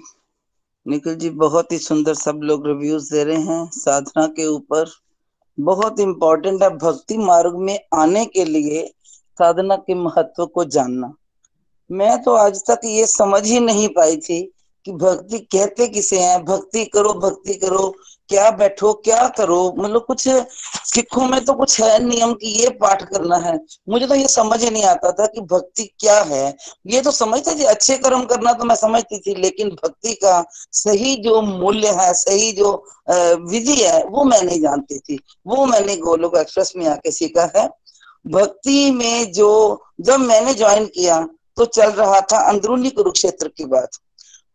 निखिल जी, बहुत ही सुंदर सब लोग रिव्यूज़ दे रहे हैं। साधना के ऊपर बहुत इंपॉर्टेंट है भक्ति मार्ग में आने के लिए साधना के महत्व को जानना। मैं तो आज तक ये समझ ही नहीं पाई थी कि भक्ति कहते किसे हैं? भक्ति करो भक्ति करो। क्या बैठो, क्या करो? मतलब कुछ सिखों में तो कुछ है नियम कि ये पाठ करना है। मुझे तो ये समझ ही नहीं आता था कि भक्ति क्या है। ये तो समझते थे, अच्छे कर्म करना तो मैं समझती थी, लेकिन भक्ति का सही जो मूल्य है, सही जो विधि है, वो मैं नहीं जानती थी। वो मैंने गोलोक एक्सप्रेस में आके सीखा है। भक्ति में जो, जब मैंने ज्वाइन किया तो चल रहा था अंदरूनी कुरुक्षेत्र की बात।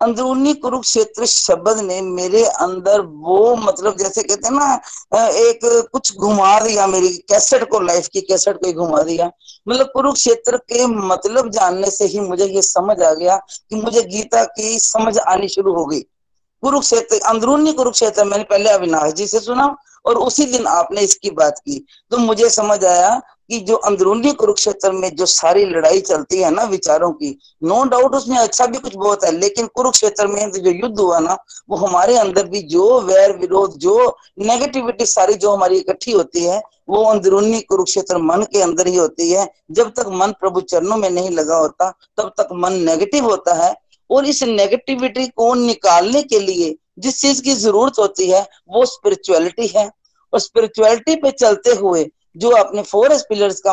अंदरूनी कुरुक्षेत्र शब्द ने मेरे अंदर वो मतलब जैसे कहते हैं ना एक कुछ घुमा दिया मेरी, कैसेट को, लाइफ की कैसेट को घुमा दिया। मतलब कुरुक्षेत्र के मतलब जानने से ही मुझे ये समझ आ गया कि मुझे गीता की समझ आनी शुरू हो गई। कुरुक्षेत्र, अंदरूनी कुरुक्षेत्र मैंने पहले अविनाश जी से सुना और उसी दिन आपने इसकी बात की। तो मुझे समझ आया कि जो अंदरूनी कुरुक्षेत्र में जो सारी लड़ाई चलती है ना विचारों की नो डाउट उसमें अच्छा भी कुछ बहुत है, लेकिन कुरुक्षेत्र में जो युद्ध हुआ ना, वो हमारे अंदर भी जो वैर विरोध, जो नेगेटिविटी सारी जो हमारी इकट्ठी होती है, वो अंदरूनी कुरुक्षेत्र मन के अंदर ही होती है। जब तक मन प्रभु चरणों में नहीं लगा होता, तब तक मन नेगेटिव होता है। और इस नेगेटिविटी को निकालने के लिए जिस चीज़ की ज़रूरत होती है, वो स्पिरिचुअलिटी है। और स्पिरिचुअलिटी पे चलते हुए जो अपने फोर पिलर्स का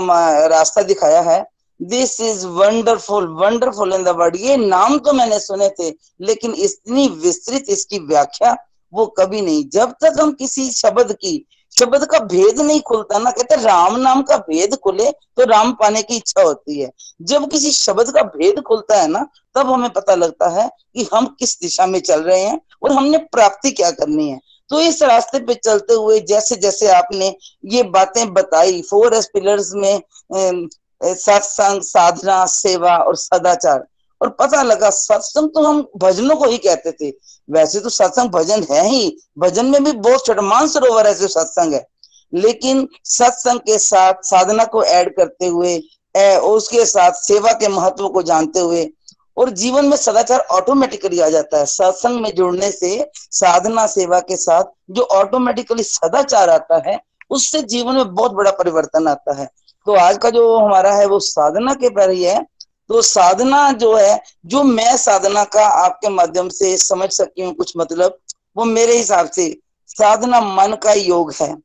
रास्ता दिखाया है this is wonderful wonderful in the word ये नाम तो मैंने सुने थे, लेकिन इतनी विस्तृत इसकी व्याख्या वो कभी नहीं। जब तक हम किसी शब्द की, शब्द का भेद नहीं खुलता ना, कहते राम नाम का भेद खुले तो राम पाने की इच्छा होती है। जब किसी शब्द का भेद खुलता है ना, तब हमें पता लगता है कि हम किस दिशा में चल रहे हैं और हमने प्राप्ति क्या करनी है। तो इस रास्ते पे चलते हुए जैसे जैसे आपने ये बातें बताई फोर एस पिलर्स में सत्संग, साधना, सेवा और सदाचार। और पता लगा, सत्संग तो हम भजनों को ही कहते थे। वैसे तो सत्संग भजन है ही। भजन में भी बहुत छोटा मान सरोवर ऐसे सत्संग है। लेकिन सत्संग के साथ साधना को ऐड करते हुए उसके साथ सेवा के महत्व को जानते हुए और जीवन में सदाचार ऑटोमेटिकली आ जाता है। सत्संग में जुड़ने से, साधना सेवा के साथ जो ऑटोमेटिकली सदाचार आता है, उससे जीवन में बहुत बड़ा परिवर्तन आता है। तो आज का जो हमारा है, वो साधना के पर ही है। तो साधना जो है, जो मैं साधना का आपके माध्यम से समझ सकी हूँ कुछ मतलब वो मेरे हिसाब से साधना मन का योग है।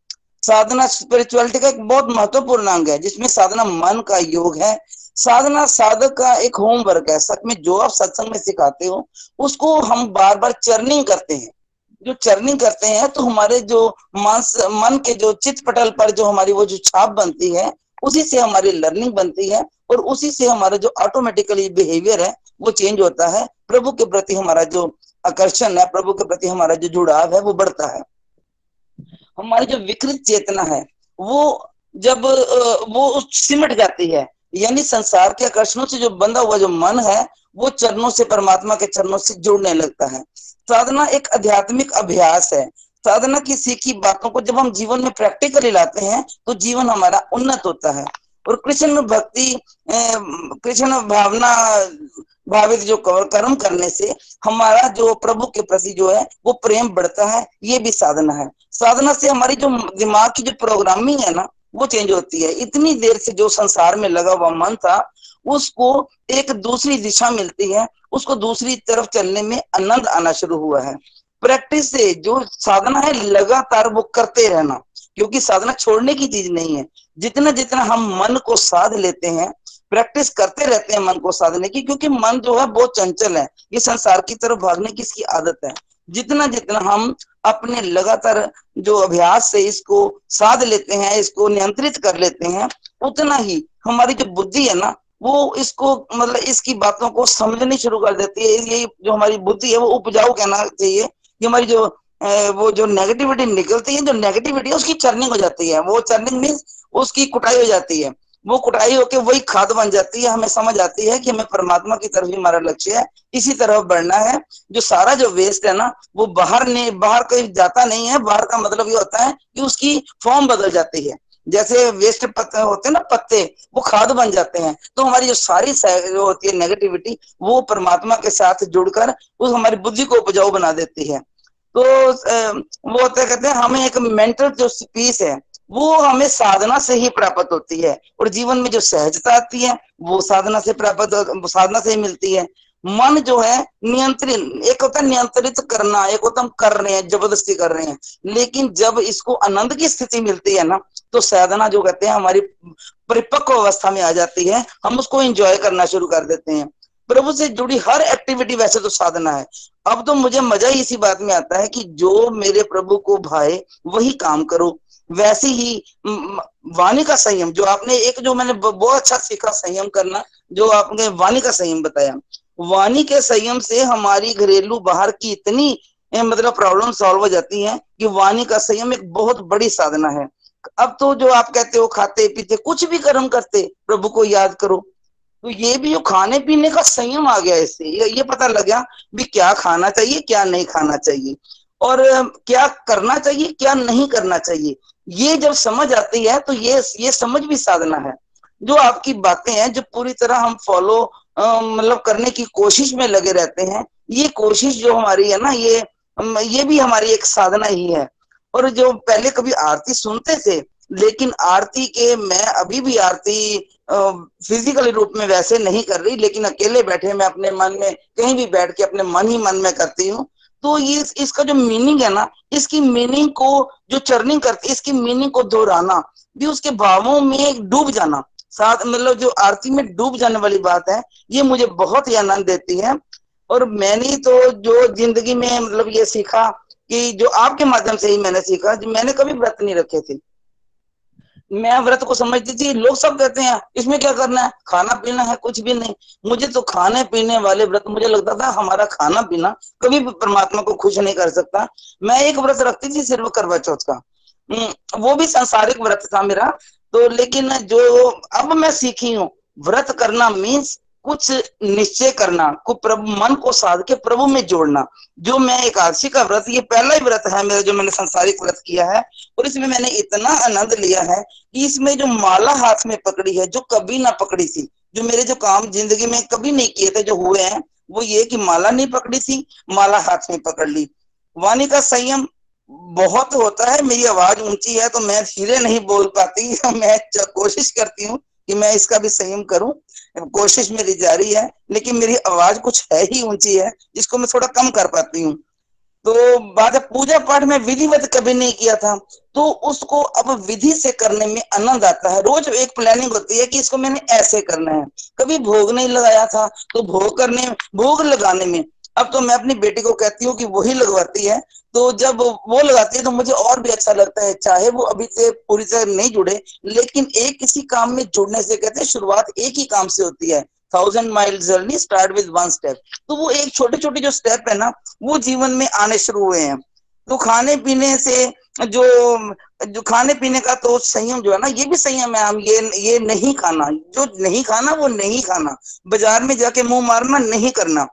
साधना स्पिरिचुअलिटी का एक बहुत महत्वपूर्ण अंग है, जिसमें साधना मन का योग है। साधना साधक का एक होमवर्क है। सच में जो आप सत्संग में सिखाते हो, उसको हम बार बार चर्निंग करते हैं। जो चर्निंग करते हैं तो हमारे जो मांस, मन के जो चित पटल पर जो हमारी वो जो छाप बनती है, उसी से हमारी लर्निंग बनती है और उसी से हमारा जो ऑटोमेटिकली बिहेवियर है, वो चेंज होता है। प्रभु के प्रति हमारा जो आकर्षण है, प्रभु के प्रति हमारा जो जुड़ाव है, वो बढ़ता है। हमारी जो विकृत चेतना है, वो जब वो सिमट जाती है यानी संसार के आकर्षणों से जो बंधा हुआ जो मन है, वो चरणों से, परमात्मा के चरणों से जुड़ने लगता है। साधना एक आध्यात्मिक अभ्यास है। साधना की सीखी बातों को जब हम जीवन में प्रैक्टिकली लाते हैं तो जीवन हमारा उन्नत होता है। और कृष्ण भक्ति कृष्ण भावना भावित जो कर्म करने से हमारा जो प्रभु के प्रति जो है, वो प्रेम बढ़ता है। ये भी साधना है। साधना से हमारी जो दिमाग की जो प्रोग्रामिंग है ना वो चेंज होती है। इतनी देर से जो संसार में लगा हुआ मन था, उसको एक दूसरी दिशा मिलती है, उसको दूसरी तरफ़ चलने में आनंद आना शुरू हुआ है। प्रैक्टिस से जो साधना है, लगातार वो करते रहना, क्योंकि साधना छोड़ने की चीज़ नहीं है। जितना जितना हम मन को साध लेते हैं प्रैक्टिस करते रहते हैं मन को साधने की, क्योंकि मन जो है, बहुत चंचल है। ये संसार की तरफ़ भागने की इसकी आदत है। जितना जितना हम अपने लगातार जो अभ्यास से इसको साध लेते हैं, इसको नियंत्रित कर लेते हैं, उतना ही हमारी जो बुद्धि है ना, वो इसको मतलब इसकी बातों को समझनी शुरू कर देती है। यही जो हमारी बुद्धि है, वो उपजाऊ कहना चाहिए। कि हमारी जो वो जो नेगेटिविटी निकलती है, जो नेगेटिविटी है, उसकी चर्निंग हो जाती है। वो चर्निंग मीन उसकी कुटाई हो जाती है। वो कुटाई होके वही खाद बन जाती है, हमें समझ आती है कि हमें परमात्मा की तरफ़ ही हमारा लक्ष्य है। इसी तरफ़ बढ़ना है, जो सारा जो वेस्ट है ना, वो बाहर नहीं, बाहर कहीं जाता नहीं है, बाहर का मतलब ये होता है कि उसकी फॉर्म बदल जाती है। जैसे वेस्ट पत्ते होते हैं ना पत्ते, वो खाद बन जाते हैं। तो हमारी जो सारी जो होती है नेगेटिविटी वो परमात्मा के साथ जुड़कर उस हमारी बुद्धि को उपजाऊ बना देती है। तो वो होते कहते हैं, हमें एक मेंटल जो पीस है वो हमें साधना से ही प्राप्त होती है और जीवन में जो सहजता आती है, वो साधना से प्राप्त, साधना से ही मिलती है। मन जो है, नियंत्रित, एक होता है नियंत्रित करना, एक होता हम कर रहे हैं, ज़बरदस्ती कर रहे हैं। लेकिन जब इसको आनंद की स्थिति मिलती है ना तो साधना जो कहते हैं, हमारी परिपक्व अवस्था में आ जाती है। हम उसको एंजॉय करना शुरू कर देते हैं। प्रभु से जुड़ी हर एक्टिविटी वैसे तो साधना है। अब तो मुझे मज़ा ही इसी बात में आता है कि जो मेरे प्रभु को भाए, वही काम करो। वैसे ही वाणी का संयम जो आपने एक जो मैंने बहुत अच्छा सीखा संयम करना जो आपने वाणी का संयम बताया। वाणी के संयम से हमारी घरेलू बाहर की इतनी मतलब प्रॉब्लम सॉल्व हो जाती है कि वाणी का संयम एक बहुत बड़ी साधना है। अब तो जो आप कहते हो खाते पीते कुछ भी कर्म करते प्रभु को याद करो तो ये भी जो खाने पीने का संयम आ गया इससे ये, पता लग गया भी क्या खाना चाहिए क्या नहीं खाना चाहिए। और क्या करना चाहिए, क्या नहीं करना चाहिए? ये जब समझ आती है तो ये ये समझ भी साधना है। जो आपकी बातें हैं, जो पूरी तरह हम फॉलो मतलब करने की कोशिश में लगे रहते हैं, ये कोशिश जो हमारी है ना, ये ये भी हमारी एक साधना ही है। और जो पहले कभी आरती सुनते थे, लेकिन आरती के, मैं अभी भी आरती फ़िज़िकल रूप में वैसे नहीं कर रही, लेकिन अकेले बैठे मैं अपने मन में, कहीं भी बैठ के अपने मन ही मन में करती हूँ तो ये इसका जो मीनिंग है ना, इसकी मीनिंग को जो चर्निंग करती इसकी मीनिंग को दोहराना, भी उसके भावों में डूब जाना, साथ मतलब जो आरती में डूब जाने वाली बात है, ये मुझे बहुत ही आनंद देती है। और मैंने तो जो ज़िंदगी में मतलब ये सीखा कि जो आपके माध्यम से ही मैंने सीखा जो मैंने कभी व्रत नहीं रखे थे। मैं व्रत को समझती थी लोग सब कहते हैं इसमें क्या करना है? खाना पीना है कुछ भी नहीं। मुझे तो खाने पीने वाले व्रत मुझे लगता था हमारा खाना पीना कभी भी परमात्मा को खुश नहीं कर सकता। मैं एक व्रत रखती थी सिर्फ़ करवा चौथ का। हम्म, वो भी संसारिक व्रत था मेरा। तो लेकिन जो अब मैं सीखी हूँ व्रत करना मीन्स कुछ निश्चय करना, को प्रभु, मन को साध के प्रभु में जोड़ना। जो मैं एकादशी का व्रत, ये पहला ही व्रत है मेरा जो मैंने संसारिक व्रत किया है, और इसमें मैंने इतना आनंद लिया है कि इसमें जो माला हाथ में पकड़ी है, जो कभी ना पकड़ी थी, जो मेरे जो काम ज़िंदगी में कभी नहीं किए थे, जो हुए हैं, वो ये कि माला नहीं पकड़ी थी, माला हाथ में पकड़ ली। वाणी का संयम बहुत होता है, मेरी आवाज़ ऊँची है तो मैं धीरे नहीं बोल पाती, मैं कोशिश करती हूँ कि मैं इसका भी संयम करूँ। कोशिश मेरी जारी है, लेकिन मेरी आवाज़ कुछ है ही ऊँची है, जिसको मैं थोड़ा कम कर पाती हूँ। तो बात है पूजा पाठ में विधिवत कभी नहीं किया था तो उसको अब विधि से करने में आनंद आता है। रोज एक प्लानिंग होती है कि इसको मैंने ऐसे करना है। कभी भोग नहीं लगाया था तो भोग करने, भोग लगाने में। अब तो मैं अपनी बेटी को कहती हूँ कि वही लगवाती है तो जब वो लगाती है तो मुझे और भी अच्छा लगता है, चाहे वो अभी से पूरी तरह नहीं जुड़े, लेकिन एक किसी काम में जुड़ने से कहते हैं शुरुआत एक ही काम से होती है। Thousand mile journey start with one step तो वो एक छोटे छोटे जो स्टेप है ना, वो जीवन में आने शुरू हुए हैं। तो खाने पीने से जो जो खाने पीने का तो संयम जो है ना, ये भी संयम है, हम ये ये नहीं खाना, जो नहीं खाना वो नहीं खाना। बाज़ार में जाके मुँह मारना नहीं करना।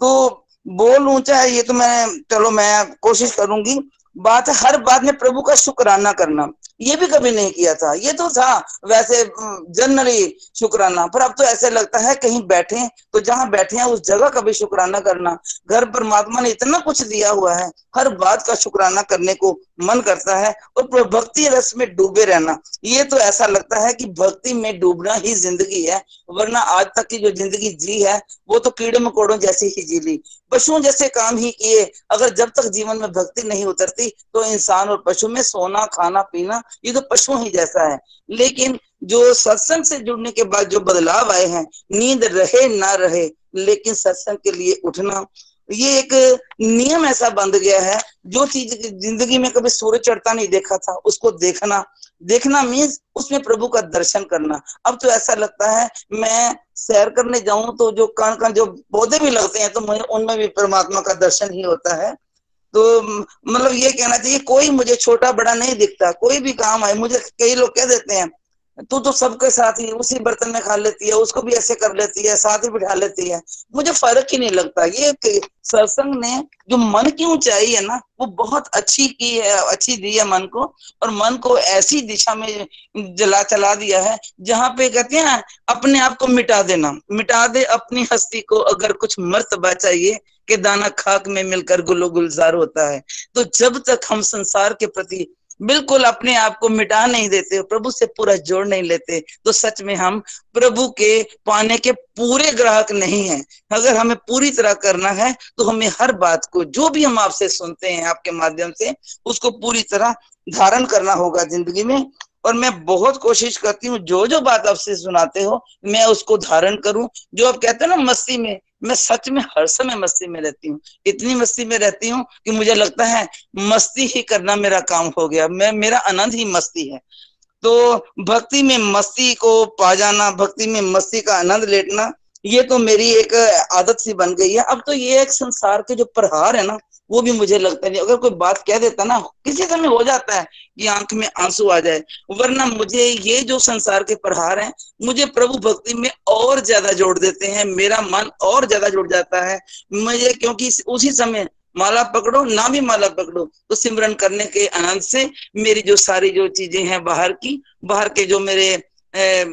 तो बोल ऊँचा है ये तो मैं, चलो मैं कोशिश करूँगी। बात हर बात में प्रभु का शुक्राना करना। ये भी कभी नहीं किया था। ये तो था, वैसे जनरली शुक्राना। पर अब तो ऐसे लगता है, कहीं बैठे तो जहाँ बैठे हैं, उस जगह का भी शुक्राना करना। घर परमात्मा ने इतना कुछ दिया हुआ है, हर बात का शुक्राना करने को। मन करता है और भक्ति रस में डूबे रहना। ये तो ऐसा लगता है कि भक्ति में डूबना ही ज़िंदगी है, वरना आज तक की जो ज़िंदगी जी है, वो तो कीड़े मकोड़ों जैसी ही जी ली। पशुओं जैसे काम ही किए, अगर जब तक जीवन में भक्ति नहीं उतरती तो इंसान और पशु में सोना, खाना, पीना, ये तो पशुओं ही जैसा है। लेकिन जो सत्संग से जुड़ने के बाद जो बदलाव आए हैं, नींद रहे, ना रहे, लेकिन सत्संग के लिए उठना ये एक नियम ऐसा बंध गया है, जो चीज़ ज़िंदगी में कभी सूर्य चढ़ता नहीं देखा था, उसको देखना। देखना मीन्स उसमें प्रभु का दर्शन करना। अब तो ऐसा लगता है, मैं सैर करने जाऊँ तो जो कण कण जो पौधे भी लगते हैं तो मुझे उनमें भी परमात्मा का दर्शन ही होता है। तो मतलब ये कहना चाहिए, कोई मुझे छोटा बड़ा नहीं दिखता, कोई भी काम है मुझे कई लोग कह देते हैं तू तो सबके साथ ही उसी बर्तन में खा लेती है, उसको भी ऐसे कर लेती है, साथ ही बिठा लेती है। मुझे फ़र्क ही नहीं लगता। ये सत्संग ने जो मन की ऊंचाई है ना, वो बहुत अच्छी की है, अच्छी दी है मन को, और मन को ऐसी दिशा में जला, चला दिया है, जहाँ पे कहते हैं, अपने आप को मिटा देना। मिटा दे अपनी हस्ती को, अगर कुछ मर्तबा चाहिए, कि दाना खाक में मिलकर गुलो गुलजार होता है। तो जब तक हम संसार के प्रति बिल्कुल अपने आप को मिटा नहीं देते प्रभु से पूरा जोड़ नहीं लेते। तो सच में हम प्रभु के पाने के पूरे ग्राहक नहीं हैं। अगर हमें पूरी तरह करना है तो हमें हर बात को, जो भी हम आपसे सुनते हैं, आपके माध्यम से, उसको पूरी तरह धारण करना होगा ज़िंदगी में। और मैं बहुत कोशिश करती हूँ जो जो बात आपसे सुनाते हो, मैं उसको धारण करूँ। जो आप कहते हैं ना, मस्ती में मैं सच में हर समय मस्ती में रहती हूँ, इतनी मस्ती में रहती हूँ कि मुझे लगता है मस्ती ही करना मेरा काम हो गया, मैं, मेरा आनंद ही मस्ती है। तो भक्ति में मस्ती को पा जाना, भक्ति में मस्ती का आनंद लेटना, ये तो मेरी एक आदत सी बन गई है। अब तो ये एक संसार के जो प्रहार है ना वो भी मुझे लगता नहीं। अगर कोई बात कह देता ना किसी समय हो जाता है कि आँख में आँसू आ जाए। वरना मुझे ये जो संसार के प्रहार हैं मुझे प्रभु भक्ति में और ज़्यादा जोड़ देते हैं। मेरा मन और ज़्यादा जुड़ जाता है। मुझे क्योंकि उसी समय माला पकड़ो ना भी माला पकड़ो तो सिमरन करने के आनंद से मेरी जो सारी जो चीज़ें हैं बाहर की बाहर के जो मेरे ए,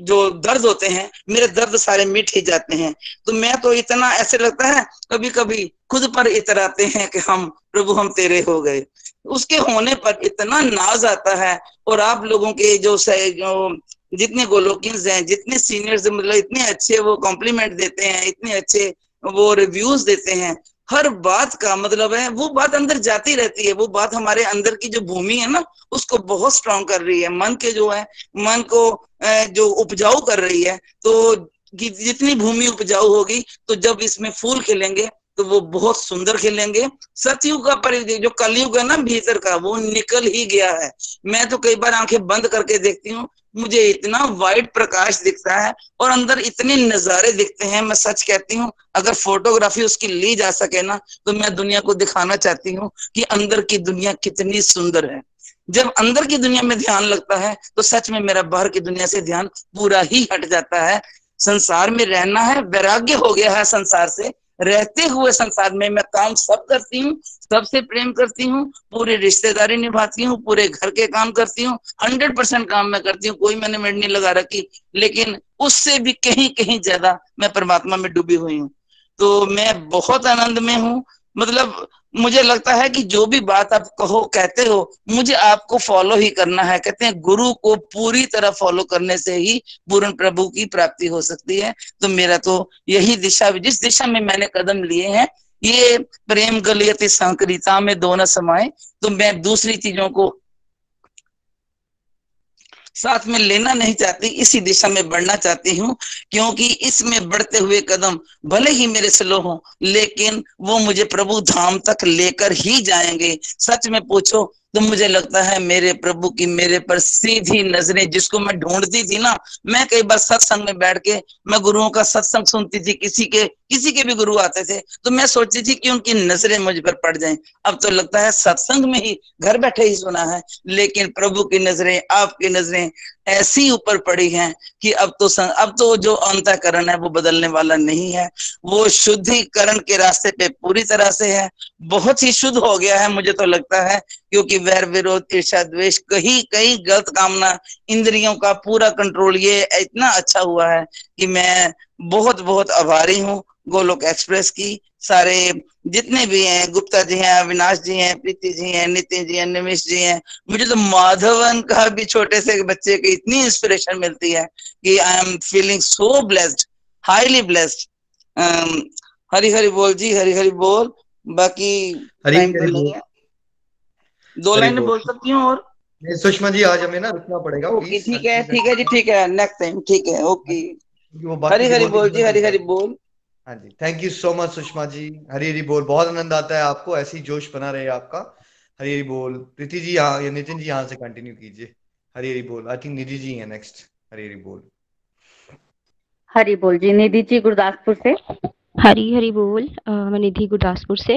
जो दर्द होते हैं मेरे दर्द सारे मिट ही जाते हैं। तो मैं तो इतना ऐसे लगता है कभी कभी खुद पर इतराते हैं कि हम प्रभु, हम तेरे हो गए। उसके होने पर इतना नाज आता है और आप लोगों के जो जो जितने गोलोकिन हैं, जितने सीनियर्स मतलब इतने अच्छे वो कॉम्प्लीमेंट देते हैं, इतने अच्छे वो रिव्यूज़ देते हैं, हर बात का मतलब है, वो बात अंदर जाती रहती है, वो बात हमारे अंदर की जो भूमि है ना, उसको बहुत स्ट्रांग कर रही है। मन के जो है, मन को जो उपजाऊ कर रही है तो जितनी भूमि उपजाऊ होगी तो जब इसमें फूल खिलेंगे तो वो बहुत सुंदर खिलेंगे। सतयुग का परिधि जो कलयुग है ना भीतर का, वो निकल ही गया है। मैं तो कई बार आँखें बंद करके देखती हूँ, मुझे इतना वाइट प्रकाश दिखता है और अंदर इतने नजारे दिखते हैं, मैं सच कहती हूँ, अगर फोटोग्राफी उसकी ली जा सके ना तो मैं दुनिया को दिखाना चाहती हूँ कि अंदर की दुनिया कितनी सुंदर है। जब अंदर की दुनिया में ध्यान लगता है तो सच में मेरा बाहर की दुनिया से ध्यान पूरा ही हट जाता है। संसार में रहना है, वैराग्य हो गया है संसार से रहते हुए संसार में मैं काम सब करती हूँ, सबसे प्रेम करती हूँ, पूरी रिश्तेदारी निभाती हूँ, पूरे घर के काम करती हूँ हंड्रेड परसेंट काम मैं करती हूँ, कोई मैंने मेड नहीं लगा रखी, लेकिन उससे भी कहीं कहीं ज़्यादा मैं परमात्मा में डूबी हुई हूँ। तो मैं बहुत आनंद में हूँ मतलब मुझे लगता है कि जो भी बात आप कहो, कहते हो, मुझे आपको फॉलो ही करना है। कहते हैं, गुरु को पूरी तरह फॉलो करने से ही पूर्ण प्रभु की प्राप्ति हो सकती है। तो मेरा तो यही दिशा, जिस दिशा में मैंने कदम लिए हैं, ये प्रेम गलियत संकरिता में दोनों समाये। तो मैं दूसरी चीज़ों को साथ में लेना नहीं चाहती, इसी दिशा में बढ़ना चाहती हूँ, क्योंकि इसमें बढ़ते हुए कदम भले ही मेरे स्लो हो, लेकिन वो मुझे प्रभु धाम तक लेकर ही जाएँगे। सच में पूछो तो मुझे लगता है मेरे प्रभु की मेरे पर सीधी नज़रें जिसको मैं ढूंढती थी ना, मैं कई बार सत्संग में बैठ के, मैं गुरुओं का सत्संग सुनती थी, किसी के किसी के भी गुरु आते थे तो मैं सोचती थी कि उनकी नज़रें मुझ पर पड़ जाएँ। अब तो लगता है सत्संग में ही घर बैठे ही सुना है, लेकिन प्रभु की नज़रें, आपकी नज़रें ऐसी ऊपर पड़ी हैं कि अब तो सं, अब तो जो अंतकरण है वो बदलने वाला नहीं है। वो शुद्धिकरण के रास्ते पे पूरी तरह से है। बहुत ही शुद्ध हो गया है मुझे तो लगता है क्योंकि वैर विरोध ईर्षा द्वेष कहीं कहीं गलत कामना इंद्रियों का पूरा कंट्रोल ये इतना अच्छा हुआ है कि मैं बहुत बहुत आभारी हूँ गोलोक एक्सप्रेस की। सारे जितने भी हैं गुप्ता जी हैं अविनाश जी हैं प्रीति जी हैं नितिन जी हैं निमिष जी हैं मुझे तो माधवन का भी छोटे से बच्चे की इतनी इंस्पिरेशन मिलती है कि I am feeling so blessed highly blessed Hari Hari बोल जी हरी हरी बोल। बाकी टाइम तो नहीं है दो लाइन बोल। सकती हूँ और? सुषमा जी आज हमें ना रुकना पड़ेगा ओके ठीक है ठीक है जी ठीक है। नेक्स्ट टाइम ठीक है ओके। हरी हरी बोल जी हरी हरी बोल। हाँ जी thank you so much Sushma ji. Hari Hari बोल, बहुत आनंद आता है आपको, ऐसी जोश बना रहे आपका। हरी हरी बोल, प्रीति जी यहाँ, या नितिन जी यहाँ से कंटिन्यू कीजिए। हरी हरी बोल आई थिंक निधि जी है नेक्स्ट हरी हरी बोल। हरी बोल जी, निधि जी गुरदासपुर से। हरी हरी बोल मैं निधि गुरदासपुर से।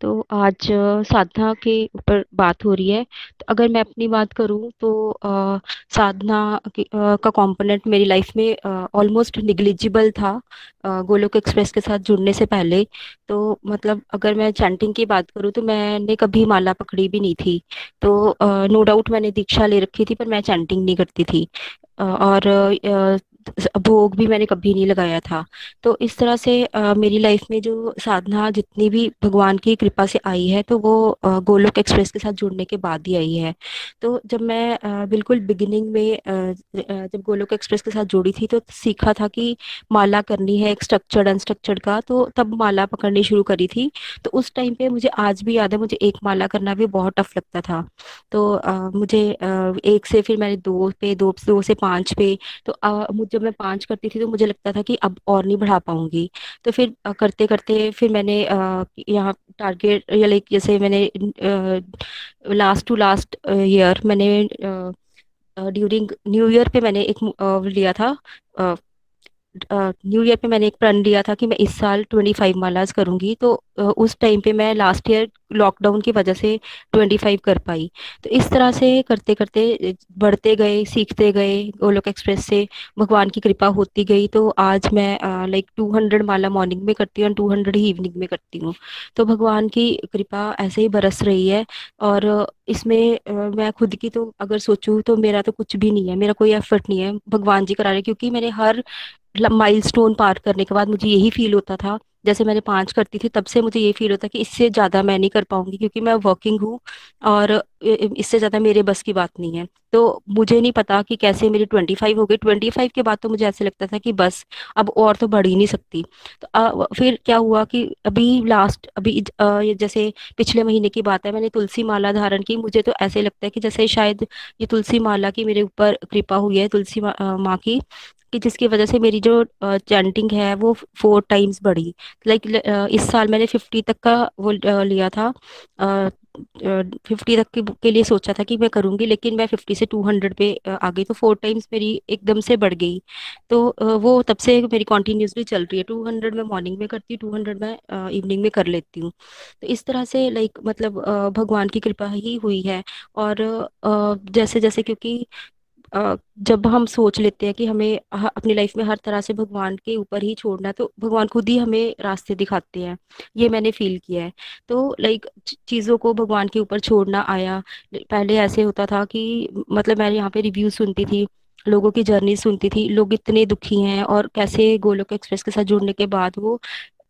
तो आज साधना के ऊपर बात हो रही है। तो अगर मैं अपनी बात करूँ तो आ, साधना की, आ, का कंपोनेंट मेरी लाइफ में ऑलमोस्ट निग्लिजिबल था गोलोक एक्सप्रेस के साथ जुड़ने से पहले। तो मतलब अगर मैं चैंटिंग की बात करूँ तो मैंने कभी माला पकड़ी भी नहीं थी। तो नो डाउट मैंने दीक्षा ले रखी थी पर मैं चैंटिंग नहीं करती थी। और भोग भी मैंने कभी नहीं लगाया था। तो इस तरह से आ, मेरी लाइफ में जो साधना जितनी भी भगवान की कृपा से आई है तो वो गोलोक एक्सप्रेस के साथ जुड़ने के बाद ही आई है। तो जब मैं आ, बिल्कुल बिगिनिंग में आ, जब गोलोक एक्सप्रेस के साथ जुड़ी थी तो सीखा था कि माला करनी है एक स्ट्रक्चर्ड अनस्ट्रक्चर्ड का तो तब माला पकड़नी शुरू करी थी। तो उस टाइम पे मुझे आज भी याद है मुझे एक माला करना भी बहुत टफ लगता था। तो आ, मुझे आ, एक से फिर मैंने दो पे दो दो से पाँच पे तो जब मैं पाँच करती थी तो मुझे लगता था कि अब और नहीं बढ़ा पाऊँगी। तो फिर करते करते फिर मैंने यहाँ टारगेट या लाइक जैसे मैंने लास्ट टू लास्ट ईयर मैंने ड्यूरिंग न्यू ईयर पे मैंने एक लिया था न्यू ईयर पे मैंने एक प्रण लिया था कि मैं इस साल ट्वेंटी फाइव मालाज करूँगी तो उस टाइम पे मैं लास्ट ईयर लॉकडाउन की वजह से ट्वेंटी फाइव कर पाई। तो इस तरह से करते करते बढ़ते गए, सीखते गए गोलोक एक्सप्रेस से भगवान की कृपा होती गई तो आज मैं लाइक टू हंड्रेड माला मॉर्निंग में करती हूँ टू हंड्रेड ही इवनिंग में करती हूँ। तो भगवान की कृपा ऐसे ही बरस रही है और इसमें मैं खुद की तो अगर सोचूं तो मेरा तो कुछ भी नहीं है, मेरा कोई एफर्ट नहीं है भगवान जी करा रहे, क्योंकि मैंने हर माइलस्टोन पार करने के बाद मुझे यही फील होता था। जैसे मैंने पाँच करती थी तब से मुझे ये फील होता कि इससे ज़्यादा मैं नहीं कर पाऊँगी क्योंकि मैं वर्किंग हूँ और इससे ज़्यादा मेरे बस की बात नहीं है। तो मुझे नहीं पता कि कैसे मेरी ट्वेंटी फाइव हो गई ट्वेंटी फाइव के बाद तो मुझे ऐसे लगता था कि बस अब और तो बढ़ ही नहीं सकती। तो आ, फिर क्या हुआ कि अभी लास्ट अभी आ, जैसे पिछले महीने की बात है मैंने तुलसी माला धारण की। मुझे तो ऐसे लगता है कि जैसे शायद ये तुलसी माला की मेरे ऊपर कृपा हुई है तुलसी माँ की। कि जिसकी वजह से मेरी जो चैंटिंग है वो फोर टाइम्स बढ़ी। लाइक इस साल मैंने फिफ्टी तक का वो लिया था। फिफ्टी तक के, के लिए सोचा था कि मैं करूँगी लेकिन मैं फिफ्टी से टू हंड्रेड पे आ गई तो फोर टाइम्स मेरी एकदम से बढ़ गई। तो वो तब से मेरी कॉन्टिन्यूसली चल रही है। टू हंड्रेड में मॉर्निंग में करती हूँ टू हंड्रेड में इवनिंग में कर लेती हूँ। तो इस तरह से लाइक मतलब भगवान की कृपा ही हुई है। और जैसे जैसे क्योंकि जब हम सोच लेते हैं कि हमें अपनी लाइफ में हर तरह से भगवान के ऊपर ही छोड़ना है तो भगवान खुद ही हमें रास्ते दिखाते हैं। ये मैंने फील किया है। तो लाइक चीज़ों को भगवान के ऊपर छोड़ना आया। पहले ऐसे होता था कि मतलब मैं यहाँ पे रिव्यू सुनती थी लोगों की जर्नी सुनती थी लोग इतने दुखी हैं और कैसे गोलोक एक्सप्रेस के साथ जुड़ने के बाद वो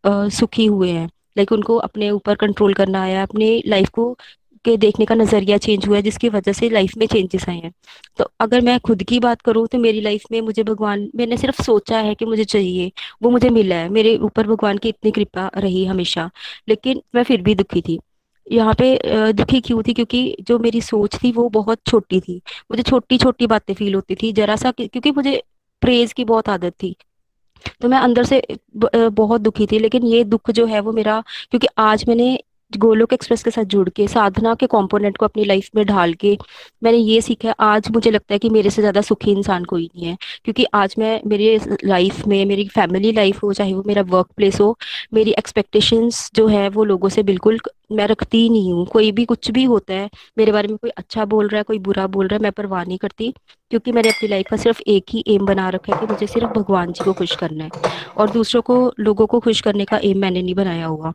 आ, सुखी हुए हैं। लाइक उनको अपने ऊपर कंट्रोल करना आया अपने लाइफ को के देखने का नज़रिया चेंज हुआ है, जिसकी वजह से लाइफ में चेंजेस आए हैं। तो अगर मैं खुद की बात करूँ तो मेरी लाइफ में मुझे भगवान, मैंने सिर्फ़ सोचा है कि मुझे चाहिए, वो मुझे मिला है। मेरे ऊपर भगवान की इतनी कृपा रही हमेशा। लेकिन मैं फिर भी दुखी थी। यहाँ पे दुखी क्यों थी? क्योंकि जो मेरी सोच थी, वो बहुत छोटी थी। मुझे छोटी छोटी बातें फील होती थी, जरा सा क्योंकि मुझे प्रेज की बहुत आदत थी। तो मैं अंदर से बहुत दुखी थी, लेकिन ये दुख जो है, वो मेरा, क्योंकि आज मैंने गोलोक एक्सप्रेस के साथ जुड़ के, साधना के कंपोनेंट को अपनी लाइफ में ढाल के, मैंने ये सीखा आज मुझे लगता है कि मेरे से ज़्यादा सुखी इंसान कोई नहीं है। क्योंकि आज मैं, मेरे लाइफ में, मेरी फैमिली लाइफ हो, चाहे वो मेरा वर्क प्लेस हो, मेरी एक्सपेक्टेशंस जो है वो लोगों से बिल्कुल मैं रखती ही नहीं हूँ। कोई भी कुछ भी होता है, मेरे बारे में कोई अच्छा बोल रहा है, कोई बुरा बोल रहा है, मैं परवाह नहीं करती, क्योंकि मैंने अपनी लाइफ का सिर्फ़ एक ही एम बना रखा है कि मुझे सिर्फ़ भगवान जी को खुश करना है और दूसरों को, लोगों को खुश करने का एम मैंने नहीं बनाया हुआ।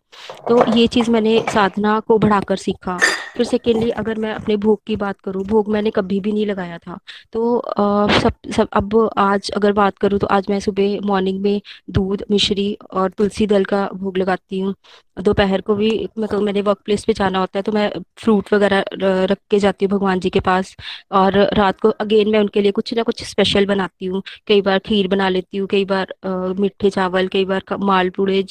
तो ये चीज़ मैंने साधना को बढ़ाकर सीखा फिर सेकेंडली अगर मैं अपने भोग की बात करूँ भोग मैंने कभी भी नहीं लगाया था। तो आ, सब सब अब आज अगर बात करूँ तो आज मैं सुबह मॉर्निंग में दूध मिश्री और तुलसी दल का भोग लगाती हूँ। दोपहर को भी मैं मैंने वर्क प्लेस पे जाना होता है तो मैं फ्रूट वगैरह रख के जाती हूँ भगवान जी के पास। और रात को अगेन मैं उनके लिए कुछ ना कुछ स्पेशल बनाती हूँ। कई बार खीर बना लेती हूँ कई बार मीठे चावल कई बार मालपूड़े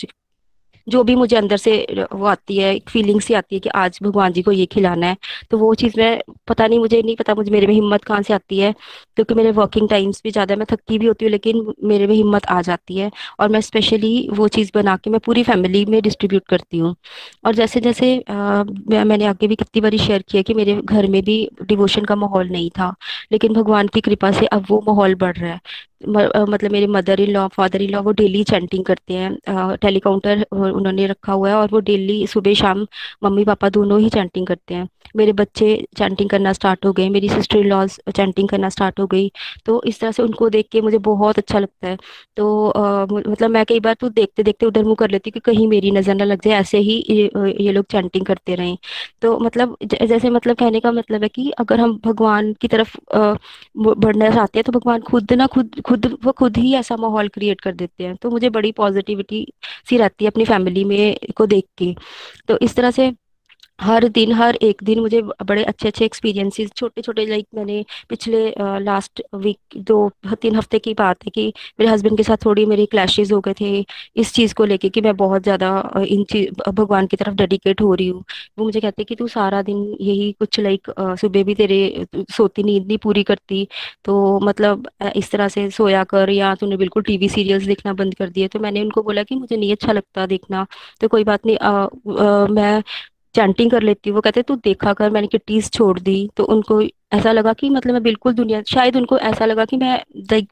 जो भी मुझे अंदर से वो आती है एक फीलिंग सी आती है कि आज भगवान जी को ये खिलाना है। तो वो चीज़ मैं पता नहीं मुझे नहीं पता मुझे मेरे में हिम्मत कहाँ से आती है क्योंकि मेरे वर्किंग टाइम्स भी ज़्यादा मैं थकी भी होती हूँ लेकिन मेरे में हिम्मत आ जाती है। और मैं स्पेशली वो चीज़ बना के मैं पूरी फैमिली में डिस्ट्रीब्यूट करती हूँ। और जैसे जैसे आ, मैंने आगे भी कितनी बारी शेयर किया कि मेरे घर में भी डिवोशन का माहौल नहीं था लेकिन भगवान की कृपा से अब वो माहौल बढ़ रहा है। मतलब मेरे mother in law father in law वो डेली चैंटिंग करते हैं। टेलीकाउंटर उन्होंने रखा हुआ है और वो डेली सुबह शाम मम्मी पापा दोनों ही चैंटिंग करते हैं। मेरे बच्चे चैंटिंग करना स्टार्ट हो गए मेरी सिस्टर इन लॉज चैंटिंग करना स्टार्ट हो गई। तो इस तरह से उनको देख के मुझे बहुत अच्छा लगता है। तो आ, मतलब मैं कई बार तो देखते देखते उधर मुँह कर लेती हूँ कि कहीं मेरी नज़र ना लग जाए ऐसे ही ये, ये लोग चैंटिंग करते रहें। तो मतलब जैसे मतलब कहने का मतलब है कि अगर हम भगवान की तरफ़ बढ़ना चाहते हैं तो भगवान खुद ना खुद खुद, वो खुद ही ऐसा माहौल क्रिएट कर देते हैं। तो मुझे बड़ी पॉजिटिविटी सी रहती है अपनी फैमिली में को देख के। तो इस तरह से हर दिन हर एक दिन मुझे बड़े अच्छे अच्छे एक्सपीरियंसेस छोटे छोटे लाइक मैंने पिछले लास्ट वीक दो तीन हफ़्ते की बात है कि मेरे हस्बैंड के साथ थोड़ी मेरी क्लैशेस हो गए थे इस चीज़ को लेके कि मैं बहुत ज़्यादा इन चीज़ भगवान की तरफ़ डेडिकेट हो रही हूँ। वो मुझे कहते कि तू सारा दिन यही कुछ लाइक सुबह भी तेरे सोती नींद नहीं पूरी करती तो मतलब इस तरह से सोया कर या तूने बिल्कुल टीवी सीरियल्स देखना बंद कर दिए तो मैंने उनको बोला कि मुझे नहीं अच्छा लगता देखना तो कोई बात नहीं आ, आ, मैं चैंटिंग कर लेती वो कहते तू देखा कर मैंने किटीज छोड़ दी तो उनको ऐसा लगा कि मतलब मैं बिल्कुल दुनिया, शायद उनको ऐसा लगा कि मैं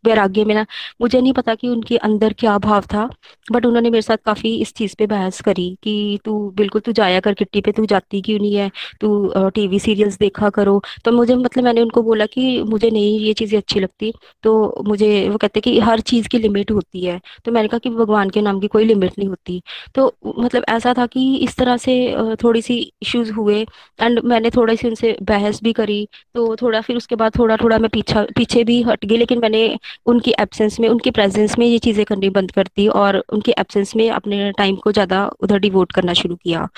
वैराग्य में ना, मुझे नहीं पता कि उनके अंदर क्या भाव था बट उन्होंने मेरे साथ काफ़ी इस चीज़ पे बहस करी कि तू बिल्कुल तू जाया कर किट्टी पे, तू जाती क्यों नहीं है, तू टीवी सीरियल्स देखा करो। तो मुझे मतलब मैंने उनको बोला कि मुझे नहीं ये चीज़ें अच्छी लगती तो मुझे वो कहते कि हर चीज़ की लिमिट होती है। तो मैंने कहा कि भगवान के नाम की कोई लिमिट नहीं होती। तो मतलब ऐसा था कि इस तरह से थोड़ी सी इश्यूज़ हुए एंड मैंने थोड़ी सी उनसे बहस भी करी तो थोड़ा, फिर उसके बाद थोड़ा थोड़ा मैं पीछा, पीछे भी हट गई, लेकिन मैंने उनकी एब्सेंस में, उनकी प्रेजेंस में ये चीज़ें करनी बंद कर दी और उनकी एब्सेंस में अपने टाइम को ज़्यादा उधर डिवोट करना शुरू किया।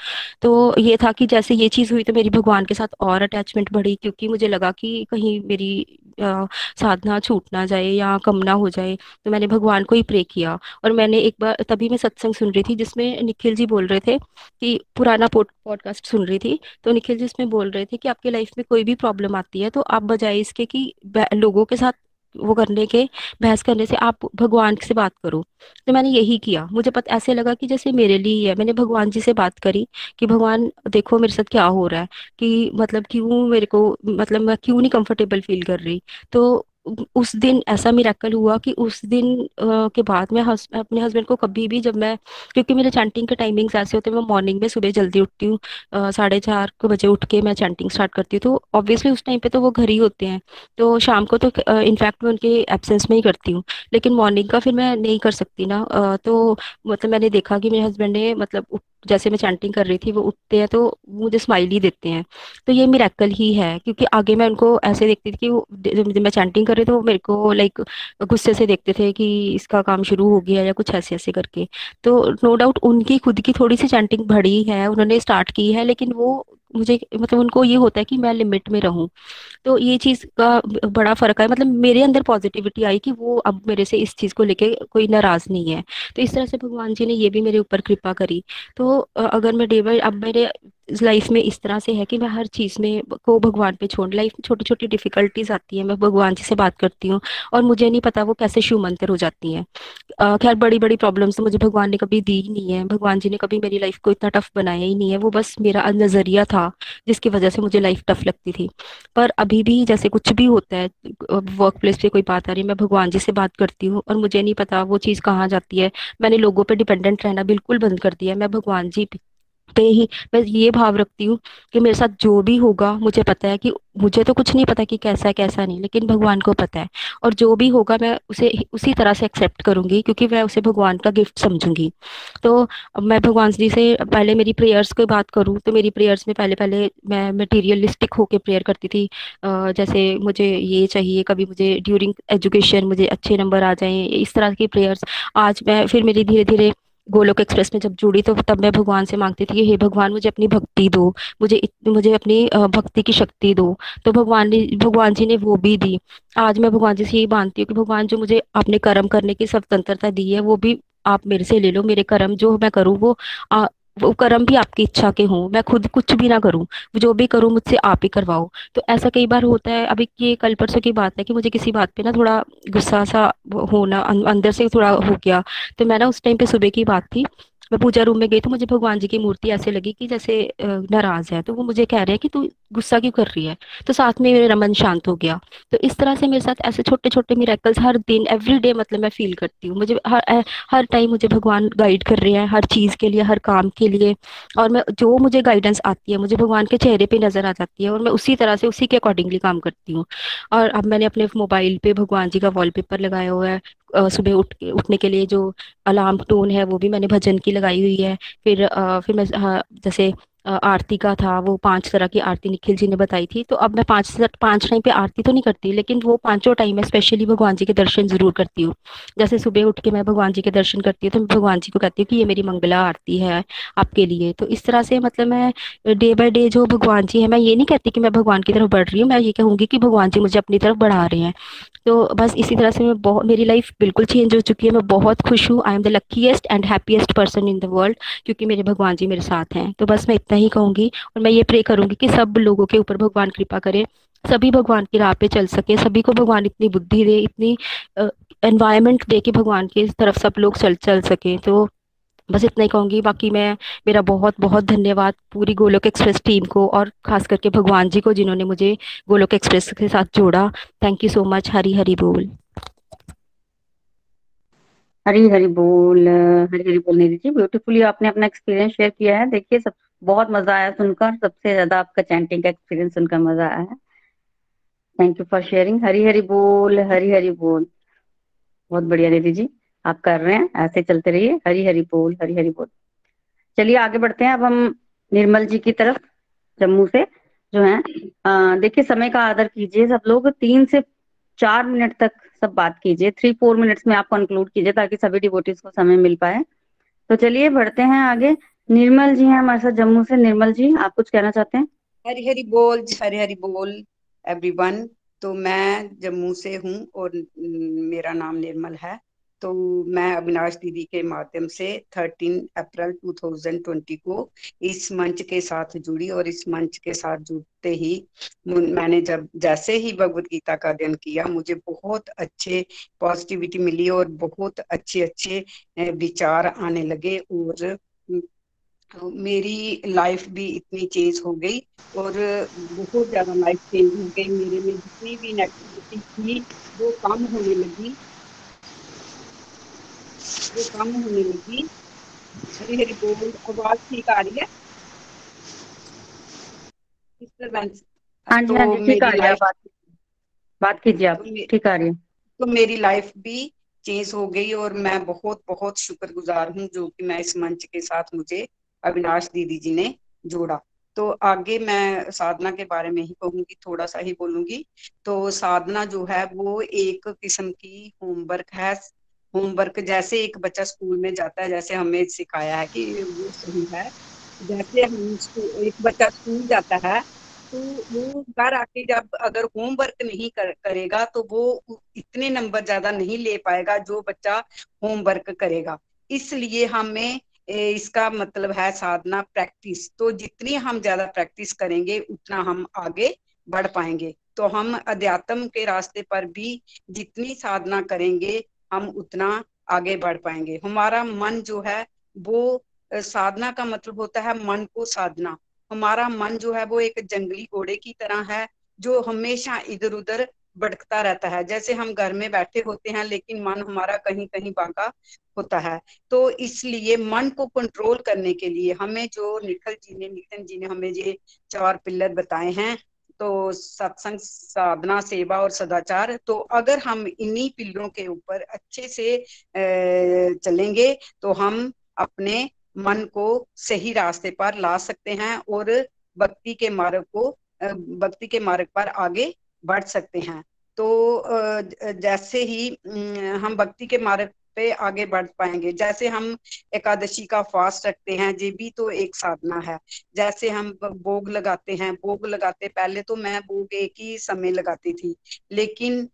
तो ये था कि जैसे ये चीज़ हुई तो मेरी भगवान के साथ और अटैचमेंट बढ़ी, क्योंकि मुझे लगा कि कहीं मेरी साधना छूट ना जाए या कम ना हो जाए तो मैंने भगवान को ही प्रे किया। और मैंने एक बार, तभी मैं सत्संग सुन रही थी जिसमें निखिल जी बोल रहे थे कि, पुराना पॉडकास्ट सुन रही थी तो निखिल जी इसमें बोल रहे थे कि आपके लाइफ में कोई भी प्रॉब्लम आती है तो आप बजाय इसके कि लोगों के साथ वो करने के बहस करने से आप भगवान से बात करो। तो मैंने यही किया। मुझे पता, ऐसे लगा कि जैसे मेरे लिए ही है। मैंने भगवान जी से बात करी कि, भगवान, देखो मेरे साथ क्या हो रहा है? कि मतलब क्यों मेरे को मतलब मैं क्यों नहीं कंफर्टेबल फील कर रही? तो उस दिन ऐसा मिराकल हुआ कि उस दिन के बाद मैं हस, अपने हस्बैंड को कभी भी जब मैं क्योंकि मेरे चैंटिंग के टाइमिंग्स ऐसे होते हैं मैं मॉर्निंग में सुबह जल्दी उठती हूँ साढ़े चार बजे उठ के मैं चैंटिंग स्टार्ट करती हूँ तो ऑब्वियसली उस टाइम पे तो वो घर ही होते हैं तो शाम को तो इनफैक्ट मैं उनके एबसेंस में ही करती हूँ लेकिन मॉर्निंग का फिर मैं नहीं कर सकती ना तो मतलब मैंने देखा कि मेरे हस्बैंड ने मतलब जैसे मैं चैंटिंग कर रही थी, वो उठते हैं तो मुझे स्माइल ही देते हैं। तो ये मिराकल ही है, क्योंकि आगे मैं उनको ऐसे देखती थी कि वो जब मैं चैंटिंग कर रही थी तो मेरे को लाइक गुस्से से देखते थे कि इसका काम शुरू हो गया या कुछ ऐसे ऐसे करके। तो नो डाउट उनकी खुद की थोड़ी सी चैंटिंग बढ़ी है, उन्होंने स्टार्ट की है, लेकिन वो मुझे मतलब उनको ये होता है कि मैं लिमिट में रहूँ। तो ये चीज़ का बड़ा फ़र्क है मतलब मेरे अंदर पॉजिटिविटी आई कि वो अब मेरे से इस चीज़ को लेके कोई नाराज़ नहीं है। तो इस तरह से भगवान जी ने ये भी मेरे ऊपर कृपा करी। तो अगर मैं डे बाई अब मेरे लाइफ में इस तरह से है कि मैं हर चीज़ में को भगवान पे छोड़ लाइफ में छोटी छोटी डिफिकल्टीज आती है, मैं भगवान जी से बात करती हूँ और मुझे नहीं पता वो कैसे शिव मंत्र हो जाती है। खैर बड़ी बड़ी प्रॉब्लम्स तो मुझे भगवान ने कभी दी ही नहीं है, भगवान जी ने कभी मेरी लाइफ को इतना टफ बनाया ही नहीं है, वो बस मेरा नज़रिया था जिसकी वजह से मुझे लाइफ टफ लगती थी। पर अभी भी जैसे कुछ भी होता है वर्क प्लेस पे कोई बात आ रही है, मैं भगवान जी से बात करती हूँ और मुझे नहीं पता वो चीज़ कहाँ जाती है। मैंने लोगों पर डिपेंडेंट रहना बिल्कुल बंद कर दिया मैं भगवान जी पे ही मैं ये भाव रखती हूँ कि मेरे साथ जो भी होगा, मुझे पता है कि मुझे तो कुछ नहीं पता कि कैसा है, कैसा नहीं, लेकिन भगवान को पता है। और जो भी होगा मैं उसे उसी तरह से एक्सेप्ट करूँगी क्योंकि मैं उसे भगवान का गिफ्ट समझूँगी। तो मैं भगवान जी से पहले मेरी प्रेयर्स की बात करूँ तो मेरी प्रेयर्स में पहले पहले मैं मटीरियलिस्टिक होके प्रेयर करती थी जैसे मुझे ये चाहिए, कभी मुझे ड्यूरिंग एजुकेशन मुझे अच्छे नंबर आ जाए, इस तरह की प्रेयर्स आज मैं फिर मेरी धीरे धीरे गोलोक एक्सप्रेस में जब जुड़ी तो तब मैं भगवान से मांगती थी हे भगवान मुझे अपनी भक्ति दो मुझे मुझे अपनी भक्ति की शक्ति दो। तो भगवान ने भगवान जी ने वो भी दी। आज मैं भगवान जी से यही मानती हूँ कि भगवान जो मुझे अपने कर्म करने की स्वतंत्रता दी है वो भी आप मेरे से ले लो मेरे कर्म जो मैं करूँ वो आ, वो कर्म भी आपकी इच्छा के हों। मैं खुद कुछ भी ना करूँ जो भी करूँ मुझसे आप ही करवाओ। तो ऐसा कई बार होता है अभी ये कल परसों की बात है कि मुझे किसी बात पे ना थोड़ा गुस्सा सा होना अं-, अंदर से थोड़ा हो गया। तो मैं ना उस टाइम पे सुबह की बात थी मैं पूजा रूम में गई तो मुझे भगवान जी की मूर्ति ऐसे लगी कि जैसे नाराज़ है। तो वो मुझे कह रहे हैं कि तू गुस्सा क्यों कर रही है? तो साथ में मेरा मन शांत हो गया। तो इस तरह से मेरे साथ ऐसे छोटे छोटे मिरेकल्स हर दिन एवरी डे मतलब मैं फील करती हूँ। मुझे हर हर टाइम मुझे भगवान गाइड कर रहे हैं हर चीज़ के लिए हर काम के लिए। और मैं जो मुझे गाइडेंस आती है मुझे भगवान के चेहरे पे नज़र आ जाती है और मैं उसी तरह से उसी के अकॉर्डिंगली काम करती हूँ। और अब मैंने अपने मोबाइल पे भगवान जी का वॉलपेपर लगाया हुआ है। सुबह उठ के उठने के लिए जो अलार्म टोन है वो भी मैंने भजन की लगाई हुई है। फिर फिर मैं हाँ, जैसे आरती का था, वो पाँच तरह की आरती निखिल जी ने बताई थी। तो अब मैं पाँच पाँच टाइम पे आरती तो नहीं करती, लेकिन वो पाँचों टाइम में स्पेशली भगवान जी के दर्शन ज़रूर करती हूँ। जैसे सुबह उठ के मैं भगवान जी के दर्शन करती हूँ तो मैं भगवान जी को कहती हूँ कि ये मेरी मंगला आरती है आपके लिए। तो इस तरह से मतलब मैं डे बाय डे जो भगवान जी है, मैं ये नहीं कहती कि मैं भगवान की तरफ़ बढ़ रही हूँ, मैं ये कहूँगी कि भगवान जी मुझे अपनी तरफ़ बढ़ा रहे हैं। तो बस इसी तरह से मैं बहुत, मेरी लाइफ बिल्कुल चेंज हो चुकी है। मैं बहुत खुश हूँ। I am the luckiest and happiest person in the world क्योंकि मेरे भगवान जी मेरे साथ हैं। तो बस मैं इतना ही कहूँगी और मैं ये प्रे करूँगी कि सब लोगों के ऊपर भगवान कृपा करें। सभी भगवान की राह पे चल सके। सभी को भगवान इतनी बुद्धि दे, इतनी एनवायरमेंट दे कि भगवान की तरफ़ सब लोग चल चल सके। तो बस इतना ही कहूँगी। बाकी मैं, मेरा बहुत बहुत धन्यवाद पूरी गोलोक एक्सप्रेस टीम को और खास करके भगवान जी को जिन्होंने मुझे गोलोक एक्सप्रेस के साथ जोड़ा। Thank you so much Hari Hari बोल। हरी हरी बोल, हरी हरी बोल निधि जी ब्यूटीफुली आपने अपना एक्सपीरियंस शेयर किया है। देखिए, सब, बहुत मज़ा आया सुनकर। सबसे ज़्यादा आपका चैंटिंग का एक्सपीरियंस सुनकर मज़ा आया है। Thank you for sharing Hari Hari बोल, हरी हरी बोल। बहुत बढ़िया निधि जी। आप कर रहे हैं, ऐसे चलते रहिए हरी हरी बोल हरी हरी बोल। चलिए, आगे बढ़ते हैं, अब हम निर्मल जी की तरफ़, जम्मू से, जो है। देखिए, समय का आदर कीजिए सब लोग, तीन से चार मिनट तक सब बात कीजिए थ्री फोर मिनट्स में आप कंक्लूड कीजिए, ताकि सभी डिवोटीज को समय मिल पाए। तो चलिए, बढ़ते हैं आगे। निर्मल जी हैं हमारे साथ जम्मू से। निर्मल जी, आप कुछ कहना चाहते हैं? हरी हरी बोल हरी हरी बोल एवरीवन तो मैं जम्मू से हूँ और मेरा नाम निर्मल है। तो मैं अविनाश दीदी के माध्यम से 13 अप्रैल 2020 को इस मंच के साथ जुड़ी और इस मंच के साथ जुड़ते ही मैंने जब, जैसे ही भगवत गीता का अध्ययन किया, मुझे बहुत अच्छे पॉजिटिविटी मिली और बहुत अच्छे अच्छे विचार आने लगे और मेरी लाइफ भी इतनी चेंज हो गई और बहुत ज़्यादा लाइफ चेंज हो गई। मेरे में जितनी भी नेगेटिविटी थी, वो कम होने लगी। वो कम होने लगी। हरी हरी बोल। आवाज़ ठीक आ रही है? हाँ जी हाँ तो जी ठीक आ मेरी रही है। लाइफ बात बात कीजिए आप। तो ठीक आ रही है। तो मेरी लाइफ भी चेंज हो गई और मैं बहुत बहुत शुक्रगुजार हूँ जो कि मैं इस मंच के साथ मुझे अविनाश दीदी जी ने जोड़ा। तो आगे मैं साधना के बारे में ही कहूँगी थोड़ा सा ही बोलूँगी। तो साधना जो है वो एक किस्म की होमवर्क है। होमवर्क जैसे एक बच्चा स्कूल में जाता है जैसे हमें सिखाया है कि वो सही है। जैसे हम एक बच्चा स्कूल जाता है तो वो घर आके जब अगर होमवर्क नहीं कर, करेगा तो वो इतने नंबर ज़्यादा नहीं ले पाएगा जो बच्चा होमवर्क करेगा। इसलिए हमें इसका मतलब है साधना प्रैक्टिस। तो जितनी हम ज़्यादा प्रैक्टिस करेंगे उतना हम आगे बढ़ पाएँगे। तो हम अध्यात्म के रास्ते पर भी जितनी साधना करेंगे हम उतना आगे बढ़ पाएँगे। हमारा मन जो है, वो साधना का मतलब होता है मन को साधना। हमारा मन जो है, वो एक जंगली घोड़े की तरह है, जो हमेशा इधर उधर भटकता रहता है। जैसे हम घर में बैठे होते हैं, लेकिन मन हमारा कहीं कहीं भागा होता है। तो इसलिए मन को कंट्रोल करने के लिए हमें जो निखिल जी ने, नितिन जी ने हमें ये चार पिलर बताए हैं तो सत्संग, साधना, सेवा और सदाचार तो अगर हम इन्हीं पिलरों के ऊपर अच्छे से चलेंगे तो हम अपने मन को सही रास्ते पर ला सकते हैं और भक्ति के मार्ग को भक्ति के मार्ग पर आगे बढ़ सकते हैं। तो जैसे ही हम भक्ति के मार्ग पे आगे बढ़ पाएँगे। जैसे हम एकादशी का फास्ट रखते हैं, ये भी तो एक साधना है। जैसे हम भोग लगाते हैं, भोग लगाते, पहले तो मैं भोग एक ही समय लगाती थी, लेकिन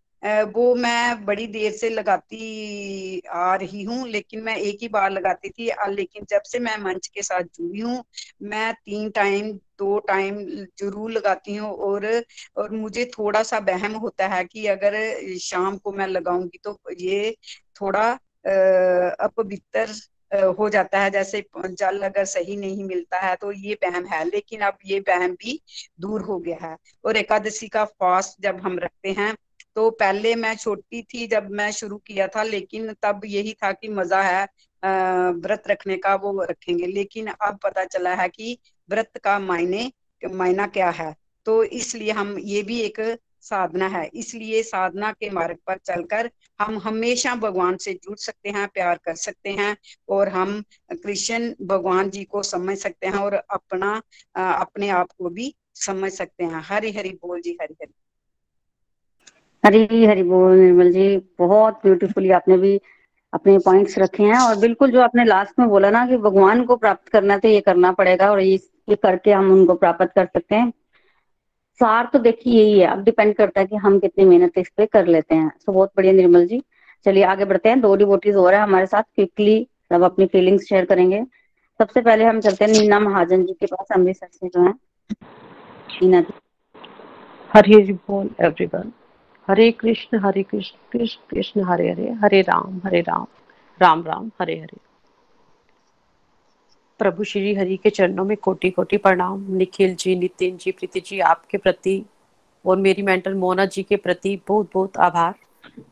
वो मैं बड़ी देर से लगाती आ रही हूँ, लेकिन मैं एक ही बार लगाती थी। लेकिन जब से मैं मंच के साथ जुड़ी हूँ, मैं तीन टाइम, दो टाइम ज़रूर लगाती हूँ और और मुझे थोड़ा सा बहम होता है कि अगर शाम को मैं लगाऊँगी तो ये थोड़ा अपवित्र हो जाता है जैसे जल अगर सही नहीं मिलता है तो ये वहम है, लेकिन अब ये वहम भी दूर हो गया है। और एकादशी का फास्ट जब हम रखते हैं तो पहले मैं छोटी थी जब मैं शुरू किया था, लेकिन तब यही था कि मज़ा है व्रत रखने का वो रखेंगे। लेकिन अब पता चला है कि व्रत का मायने, मायना क्या है? तो इसलिए हम ये भी एक साधना है। इसलिए साधना के मार्ग पर चलकर हम हमेशा भगवान से जुड़ सकते हैं, प्यार कर सकते हैं और हम कृष्ण भगवान जी को समझ सकते हैं और अपना अपने आप को भी समझ सकते हैं। हरि हरि बोल जी, हरि हरि। हरी हरी बोल निर्मल जी, बहुत ब्यूटीफुली आपने भी अपने पॉइंट्स रखे हैं और बिल्कुल जो आपने लास्ट में बोला ना कि भगवान को प्राप्त करना तो ये करना पड़ेगा और ये करके हम उनको प्राप्त कर सकते हैं। सार तो देखिए यही है, अब डिपेंड करता है कि हम कितनी मेहनत इस पे कर लेते हैं। तो बहुत बढ़िया निर्मल जी। चलिए आगे बढ़ते हैं। दो डिवोटीज और है हमारे साथ। क्विकली सब अपनी फीलिंग्स शेयर करेंगे। सबसे पहले हम चलते हैं नीना महाजन जी के पास। अमृतसर से जो है। नीना जी। हरे हरि बोल एवरीवन हरे कृष्ण हरे कृष्ण कृष्ण कृष्ण, हरे हरे। हरे राम हरे राम। राम राम, हरे हरे। प्रभु श्री हरि के चरणों में कोटि कोटि प्रणाम। निखिल जी नितिन जी प्रीति जी आपके प्रति और मेरी मेंटर मोना जी के प्रति बहुत बहुत आभार।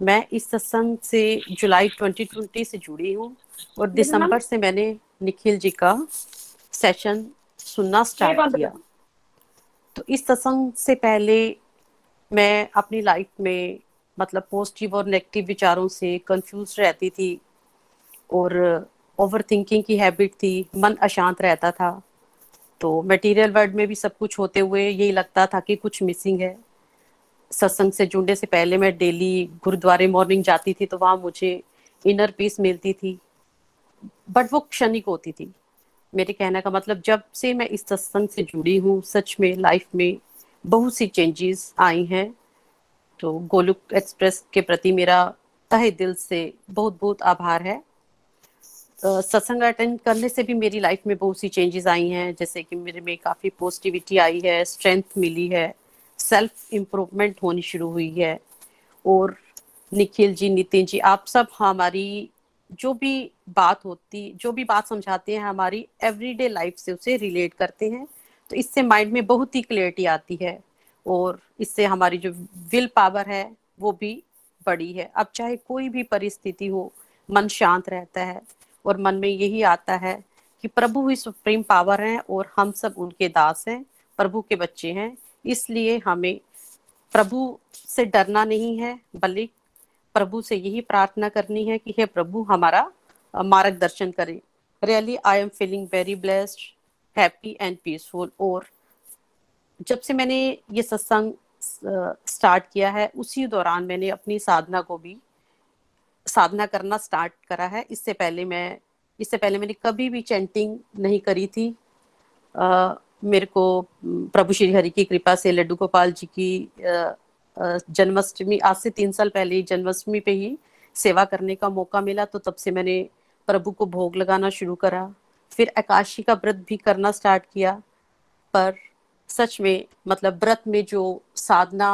मैं इस सत्संग से जुलाई 2020 से जुड़ी हूँ और दिसंबर से मैंने निखिल जी का सेशन सुनना स्टार्ट किया। तो इस सत्संग से पहले मैं अपनी लाइफ में मतलब पॉजिटिव और नेगेटिव विचारों से कंफ्यूज रहती थी और ओवर थिंकिंग की हैबिट थी, मन अशांत रहता था। तो मटेरियल वर्ल्ड में भी सब कुछ होते हुए यही लगता था कि कुछ मिसिंग है। सत्संग से जुड़ने से पहले मैं डेली गुरुद्वारे मॉर्निंग जाती थी तो वहाँ मुझे इनर पीस मिलती थी। बट वो क्षणिक होती थी। मेरे कहने का मतलब जब से मैं इस सत्संग से जुड़ी हूँ, सच में लाइफ में बहुत सी चेंजेस आई हैं। तो गोलुक एक्सप्रेस के प्रति मेरा तहे दिल से बहुत बहुत आभार है। सत्संग अटेंड करने से भी मेरी लाइफ में बहुत सी चेंजेस आई हैं, जैसे कि मेरे में काफ़ी पॉजिटिविटी आई है स्ट्रेंथ मिली है सेल्फ इम्प्रूवमेंट होनी शुरू हुई है, और निखिल जी, नितिन जी, आप सब हमारी जो भी बात होती, जो भी बात समझाते हैं, हमारी एवरीडे लाइफ से उसे रिलेट करते हैं तो इससे माइंड में बहुत ही क्लियरिटी आती है, और इससे हमारी जो विल पावर है, वो भी बड़ी है। अब चाहे कोई भी परिस्थिति हो, मन शांत रहता है और मन में यही आता है कि प्रभु ही सुप्रीम पावर है और हम सब उनके दास हैं, प्रभु के बच्चे हैं। इसलिए हमें प्रभु से डरना नहीं है, बल्कि प्रभु से यही प्रार्थना करनी है कि हे प्रभु, हमारा मार्गदर्शन करें। Really I am feeling very blessed happy and peaceful और जब से मैंने ये सत्संग स्टार्ट किया है, उसी दौरान मैंने अपनी साधना को भी साधना करना स्टार्ट करा है। इससे पहले मैं इससे पहले मैंने कभी भी चैंटिंग नहीं करी थी। आ, मेरे को प्रभु श्री हरि की कृपा से लड्डू गोपाल जी की जन्माष्टमी आज से तीन साल पहले ही जन्माष्टमी पे ही सेवा करने का मौका मिला तो तब से मैंने प्रभु को भोग लगाना शुरू करा। फिर एकाशी का व्रत भी करना स्टार्ट किया। पर सच में मतलब व्रत में जो साधना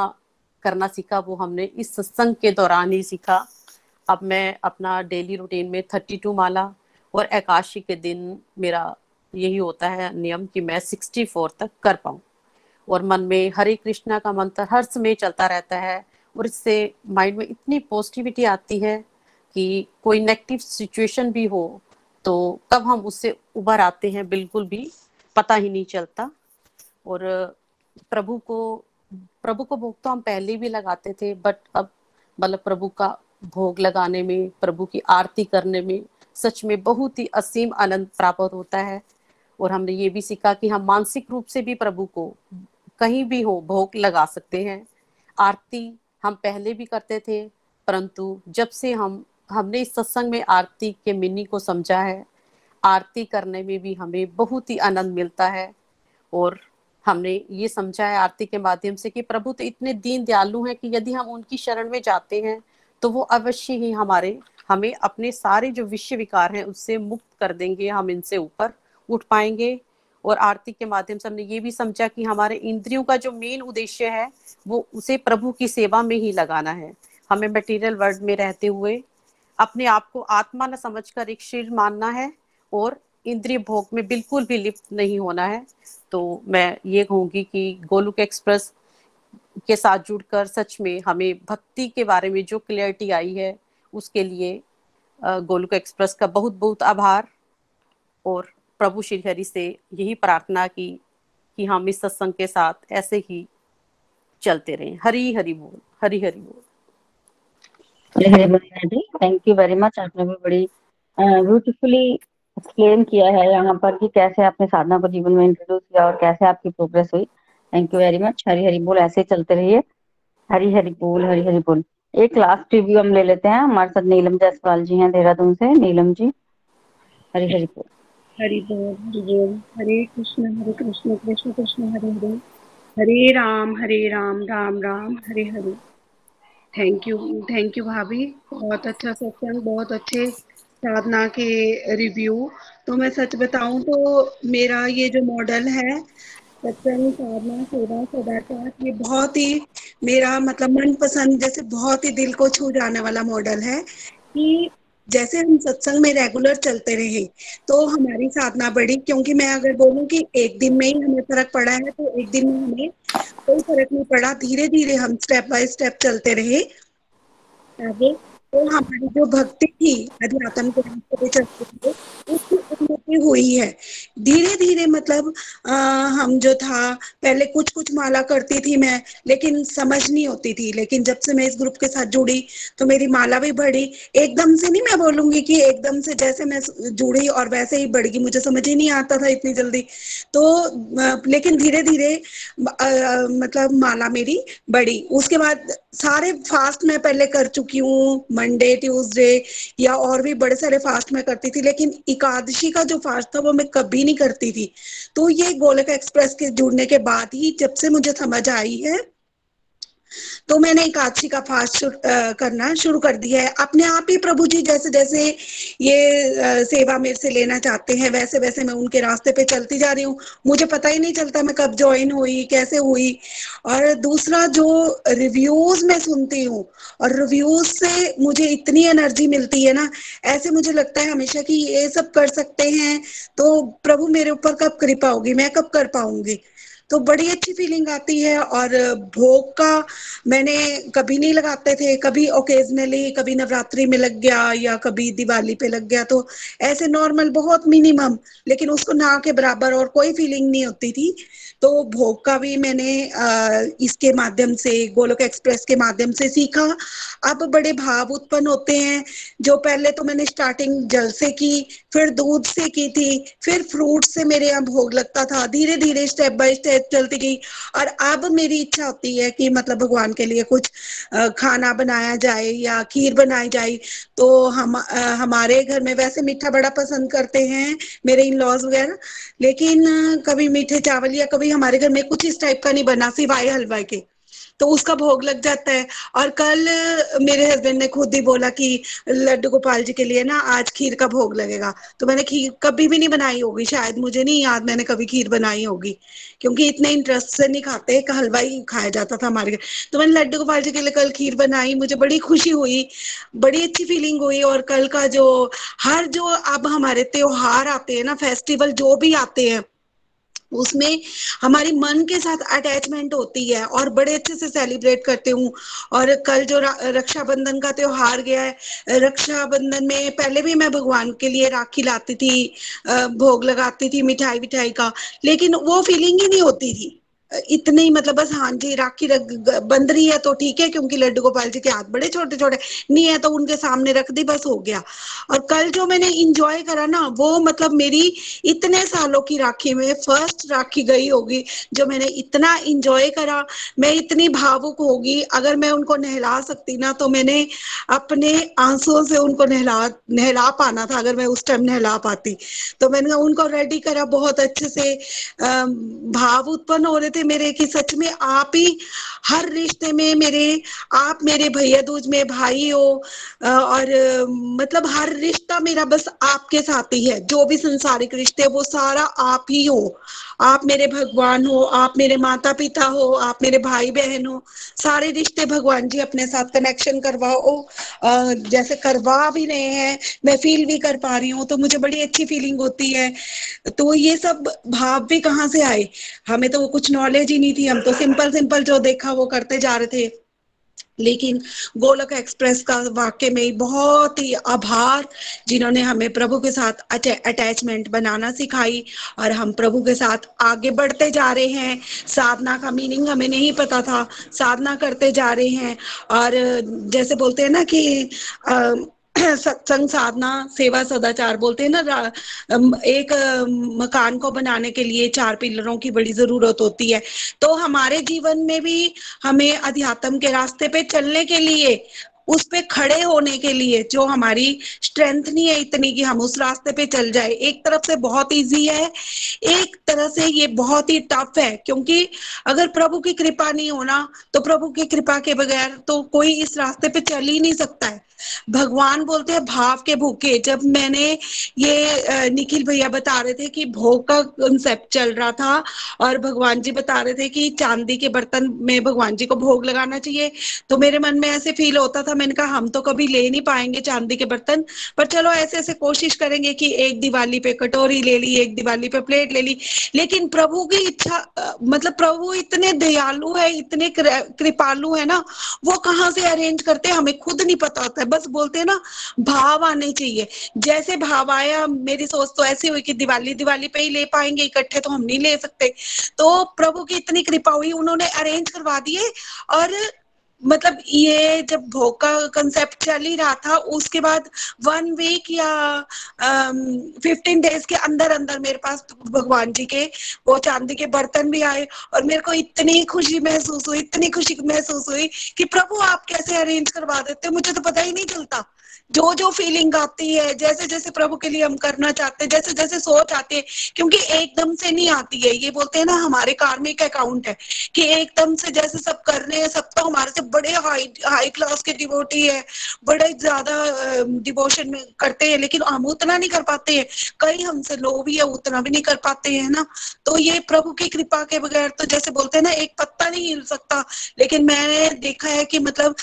करना सीखा वो हमने इस सत्संग के दौरान ही सीखा। अब मैं अपना डेली रूटीन में थर्टी टू माला और एकाशी के दिन मेरा यही होता है नियम कि मैं सिक्सटी फोर तक कर पाऊँ। और मन में हरे कृष्णा का मंत्र हर समय चलता रहता है और इससे माइंड में इतनी पॉजिटिविटी आती है कि कोई नेगेटिव सिचुएशन भी हो तो कब हम उससे उभर आते हैं, बिल्कुल भी पता ही नहीं चलता। और प्रभु को प्रभु को भोग तो हम पहले भी लगाते थे बट अब मतलब प्रभु का भोग लगाने में, प्रभु की आरती करने में सच में बहुत ही असीम आनंद प्राप्त होता है। और हमने ये भी सीखा कि हम मानसिक रूप से भी प्रभु को कहीं भी हो भोग लगा सकते हैं। आरती हम पहले भी करते थे, परंतु जब से हम, हमने इस सत्संग में आरती के मिनी को समझा है, आरती करने में भी हमें बहुत ही आनंद मिलता है। और हमने ये समझा है आरती के माध्यम से कि प्रभु तो इतने दीन दयालु हैं कि यदि हम उनकी शरण में जाते हैं तो वो अवश्य ही हमारे, हमें अपने सारे जो विश्व विकार हैं उससे मुक्त कर देंगे, हम इनसे ऊपर उठ पाएँगे। और आरती के माध्यम से हमने ये भी समझा कि हमारे इंद्रियों का जो मेन उद्देश्य है, वो उसे प्रभु की सेवा में ही लगाना है। हमें मटेरियल वर्ल्ड में रहते हुए अपने आप को आत्मा न समझकर एक शरीर मानना है और इंद्रिय भोग में बिल्कुल भी लिप्त नहीं होना है। तो मैं ये कहूँगी कि गोलुक एक्सप्रेस के साथ जुड़कर सच में हमें भक्ति के बारे में जो क्लियरिटी आई है, उसके लिए गोलुक एक्सप्रेस का बहुत बहुत आभार। और प्रभु श्री हरि से यही प्रार्थना की कि हम इस सत्संग के साथ ऐसे ही चलते रहें। हरी, हरि बोल, हरी, हरि बोल। थैंक यू वेरी मच आपने भी बड़ी ब्यूटीफुली एक्सप्लेन किया है यहाँ पर कि कैसे आपने साधना को जीवन में इंट्रोड्यूस किया और कैसे आपकी प्रोग्रेस हुई। Thank you very much Hari Hari बोल, ऐसे चलते रहिए। हरी हरी बोल, हरी हरी बोल। एक लास्ट रिव्यू हम ले लेते हैं। हमारे साथ नीलम जायसवाल जी हैं देहरादून से। नीलम जी, हरी हरी बोल। हरि बोल हरि बोल। Hare Krishna Hare Krishna Krishna Krishna, Hare Hare. Hare Ram Hare Ram Ram Ram, Hare Hare. Thank you thank you भाभी। बहुत अच्छा सत्संग बहुत अच्छे साधना के रिव्यू तो मैं सच बताऊँ तो मेरा ये जो मॉडल है सत्संग साधना सेवा सदाचार ये बहुत ही मेरा मतलब मनपसंद, जैसे बहुत ही दिल को छू जाने वाला मॉडल है कि जैसे हम सत्संग में रेगुलर चलते रहे तो हमारी साधना बढ़ी। क्योंकि मैं अगर बोलूँ कि एक दिन में ही हमें फ़र्क पड़ा है तो एक दिन में हमें कोई फ़र्क नहीं पड़ा। धीरे धीरे हम स्टेप बाय स्टेप चलते रहे। आगे तो हमारी जो भक्ति थी अध्यात्म के रास्ते पे चलते थे उन्नति हुई है। धीरे धीरे मतलब आ, हम जो था पहले कुछ कुछ माला करती थी मैं लेकिन समझ नहीं होती थी। लेकिन जब से मैं इस ग्रुप के साथ जुड़ी तो मेरी माला भी बढ़ी। एकदम से नहीं मैं बोलूँगी कि एकदम से जैसे मैं जुड़ी और वैसे ही बढ़ गई मुझे समझ ही नहीं आता था इतनी जल्दी। तो लेकिन धीरे धीरे मतलब माला मेरी बढ़ी। उसके बाद सारे फास्ट मैं पहले कर चुकी हूँ मंडे ट्यूसडे या और भी बड़े सारे फास्ट में करती थी लेकिन एकादशी का जो फास्ट था वो मैं कभी नहीं करती थी। तो ये गोलक एक्सप्रेस के जुड़ने के बाद ही जब से मुझे समझ आई है तो मैंने एकादशी का फास्ट शु, करना शुरू कर दिया है। अपने आप ही प्रभु जी जैसे जैसे ये सेवा मेरे से लेना चाहते हैं वैसे वैसे मैं उनके रास्ते पे चलती जा रही हूँ। मुझे पता ही नहीं चलता मैं कब ज्वाइन हुई कैसे हुई। और दूसरा जो रिव्यूज़ मैं सुनती हूँ और रिव्यूज़ से मुझे इतनी एनर्जी मिलती है ना ऐसे मुझे लगता है हमेशा कि ये सब कर सकते हैं तो प्रभु मेरे ऊपर कब कृपा होगी? मैं कब कर पाऊँगी? तो बड़ी अच्छी फीलिंग आती है और भोग का मैंने कभी नहीं लगाते थे। कभी ओकेजनली कभी नवरात्रि में लग गया या कभी दिवाली पे लग गया तो ऐसे नॉर्मल बहुत मिनिमम लेकिन उसको ना के बराबर और कोई फीलिंग नहीं होती थी। तो भोग का भी मैंने इसके माध्यम से, गोलोक एक्सप्रेस के माध्यम से सीखा। अब बड़े भाव उत्पन्न होते हैं, जो पहले तो मैंने स्टार्टिंग जल से की फिर दूध से की थी, फिर फ्रूट से मेरे यहाँ भोग लगता था। धीरे धीरे स्टेप बाय स्टेप चलती गई। और अब मेरी इच्छा होती है कि मतलब भगवान के लिए कुछ खाना बनाया जाए या खीर बनाई जाए। तो हम हमारे घर में वैसे मीठा बड़ा पसंद करते हैं, मेरे इन लॉज वगैरह। लेकिन कभी मीठे चावल या कभी हमारे घर में कुछ इस टाइप का नहीं बना, सिवाय हलवा के। तो उसका भोग लग जाता है। और कल मेरे हस्बैंड ने खुद ही बोला कि, लड्डू गोपाल जी के लिए ना आज खीर का भोग लगेगा। तो मैंने खीर कभी भी नहीं बनाई होगी, शायद मुझे नहीं याद मैंने कभी खीर बनाई होगी, क्योंकि इतने इंटरेस्ट से नहीं खाते, एक हलवा ही खाया जाता था हमारे तो मैंने लड्डू गोपाल जी के लिए कल खीर बनाई, मुझे बड़ी खुशी हुई, बड़ी अच्छी फीलिंग हुई। और कल का जो, हर जो अब हमारे त्योहार आते हैं ना फेस्टिवल जो भी आते हैं उसमें हमारी मन के साथ अटैचमेंट होती है और बड़े अच्छे से सेलिब्रेट करते हूँ। और कल जो रक्षाबंधन का त्योहार गया है, रक्षाबंधन में पहले भी मैं भगवान के लिए राखी लाती थी भोग लगाती थी मिठाई विठाई का, लेकिन वो फीलिंग ही नहीं होती थी। इतने ही मतलब बस हाँ जी, राखी रख बंद रही है तो ठीक है, क्योंकि लड्डू गोपाल जी के हाथ बड़े छोटे छोटे नहीं है तो उनके सामने रख दी, बस हो गया। और कल जो मैंने इंजॉय करा ना, वो मतलब मेरी इतने सालों की राखी में फ़र्स्ट राखी गई होगी, जो मैंने इतना इंजॉय करा, मैं इतनी भावुक होगी, अगर मैं उनको नहला सकती ना तो मैंने अपने आंसुओं से उनको नहला नहला पाना था, अगर मैं उस टाइम नहला पाती। तो मैंने उनको रेडी करा, बहुत अच्छे से भाव उत्पन्न हो रहे थे मेरे, कि सच में आप ही हर रिश्ते में मेरे, आप मेरे भैया दूज में भाई हो और मतलब हर रिश्ता मेरा बस आपके साथ ही है। जो भी संसारिक रिश्ते वो सारा आप ही हो। आप मेरे भगवान हो, आप मेरे माता पिता हो, आप मेरे भाई बहन हो, सारे रिश्ते भगवान जी अपने साथ कनेक्शन करवाओ। जैसे करवा भी रहे हैं, मैं फील भी कर पा रही हूँ तो मुझे बड़ी अच्छी फीलिंग होती है। तो ये सब भाव भी कहाँ से आए? हमें तो वो कुछ नॉलेज ही नहीं थी हम तो। सिंपल सिंपल जो देखा, वो करते जा रहे थे। लेकिन गोलक एक्सप्रेस का वाक्य में बहुत ही आभार, जिन्होंने हमें प्रभु के साथ अटैचमेंट बनाना सिखाई और हम प्रभु के साथ आगे बढ़ते जा रहे हैं। साधना का मीनिंग हमें नहीं पता था। साधना करते जा रहे हैं। और जैसे बोलते हैं ना कि सत्संग साधना सेवा सदाचार बोलते हैं ना एक मकान को बनाने के लिए चार पिलरों की बड़ी ज़रूरत होती है। तो हमारे जीवन में भी हमें अध्यात्म के रास्ते पे चलने के लिए, उस पे खड़े होने के लिए जो हमारी स्ट्रेंथ नहीं है इतनी कि हम उस रास्ते पे चल जाए। एक तरफ़ से बहुत इजी है, एक तरह से ये बहुत ही टफ है, क्योंकि अगर प्रभु की कृपा नहीं होना तो प्रभु की कृपा के बगैर तो कोई इस रास्ते पे चल ही नहीं सकता है। भगवान बोलते हैं, भाव के भूखे। जब मैंने ये निखिल भैया बता रहे थे कि भोग का कंसेप्ट चल रहा था और भगवान जी बता रहे थे कि चांदी के बर्तन में भगवान जी को भोग लगाना चाहिए तो मेरे मन में ऐसे फील होता था। मैंने कहा, हम तो कभी ले नहीं पाएँगे चांदी के बर्तन, पर चलो ऐसे ऐसे कोशिश करेंगे कि एक दिवाली पे कटोरी ले ली, एक दिवाली पे प्लेट ले ली। लेकिन प्रभु की इच्छा मतलब प्रभु इतने दयालु है, इतने कृपालु है ना, वो कहाँ से अरेंज करते हमें खुद नहीं पता होता बस बोलते हैं ना, भाव आने चाहिए। जैसे भाव आया, मेरी सोच तो ऐसी हुई कि दिवाली दिवाली पे ही ले पाएँगे, इकट्ठे तो हम नहीं ले सकते। तो प्रभु की इतनी कृपा हुई, उन्होंने अरेंज करवा दिए और मतलब ये जब भोग का कंसेप्ट चल ही रहा था, उसके बाद वन वीक या फिफ्टीन डेज़ के अंदर अंदर मेरे पास भगवान जी के, वो चांदी के बर्तन भी आए और मेरे को इतनी खुशी महसूस हुई, इतनी खुशी महसूस हुई कि प्रभु आप कैसे अरेंज करवा देते मुझे तो पता ही नहीं चलता। जो जो फीलिंग आती है जैसे जैसे प्रभु के लिए हम करना चाहते हैं जैसे जैसे सोच आती है, क्योंकि एकदम से नहीं आती है। ये बोलते हैं ना, हमारे कार्मिक अकाउंट है कि एकदम से जैसे सब कर रहे हैं, सब तो हमारे से बड़े हाई हाई क्लास के डिवोटी है, बड़े ज़्यादा डिवोशन में करते हैं, लेकिन हम उतना नहीं कर पाते हैं। कई हमसे लो भी है, उतना भी नहीं कर पाते हैं ना? तो ये प्रभु की कृपा के बगैर तो जैसे बोलते हैं ना, एक पत्ता नहीं हिल सकता। लेकिन मैंने देखा है कि मतलब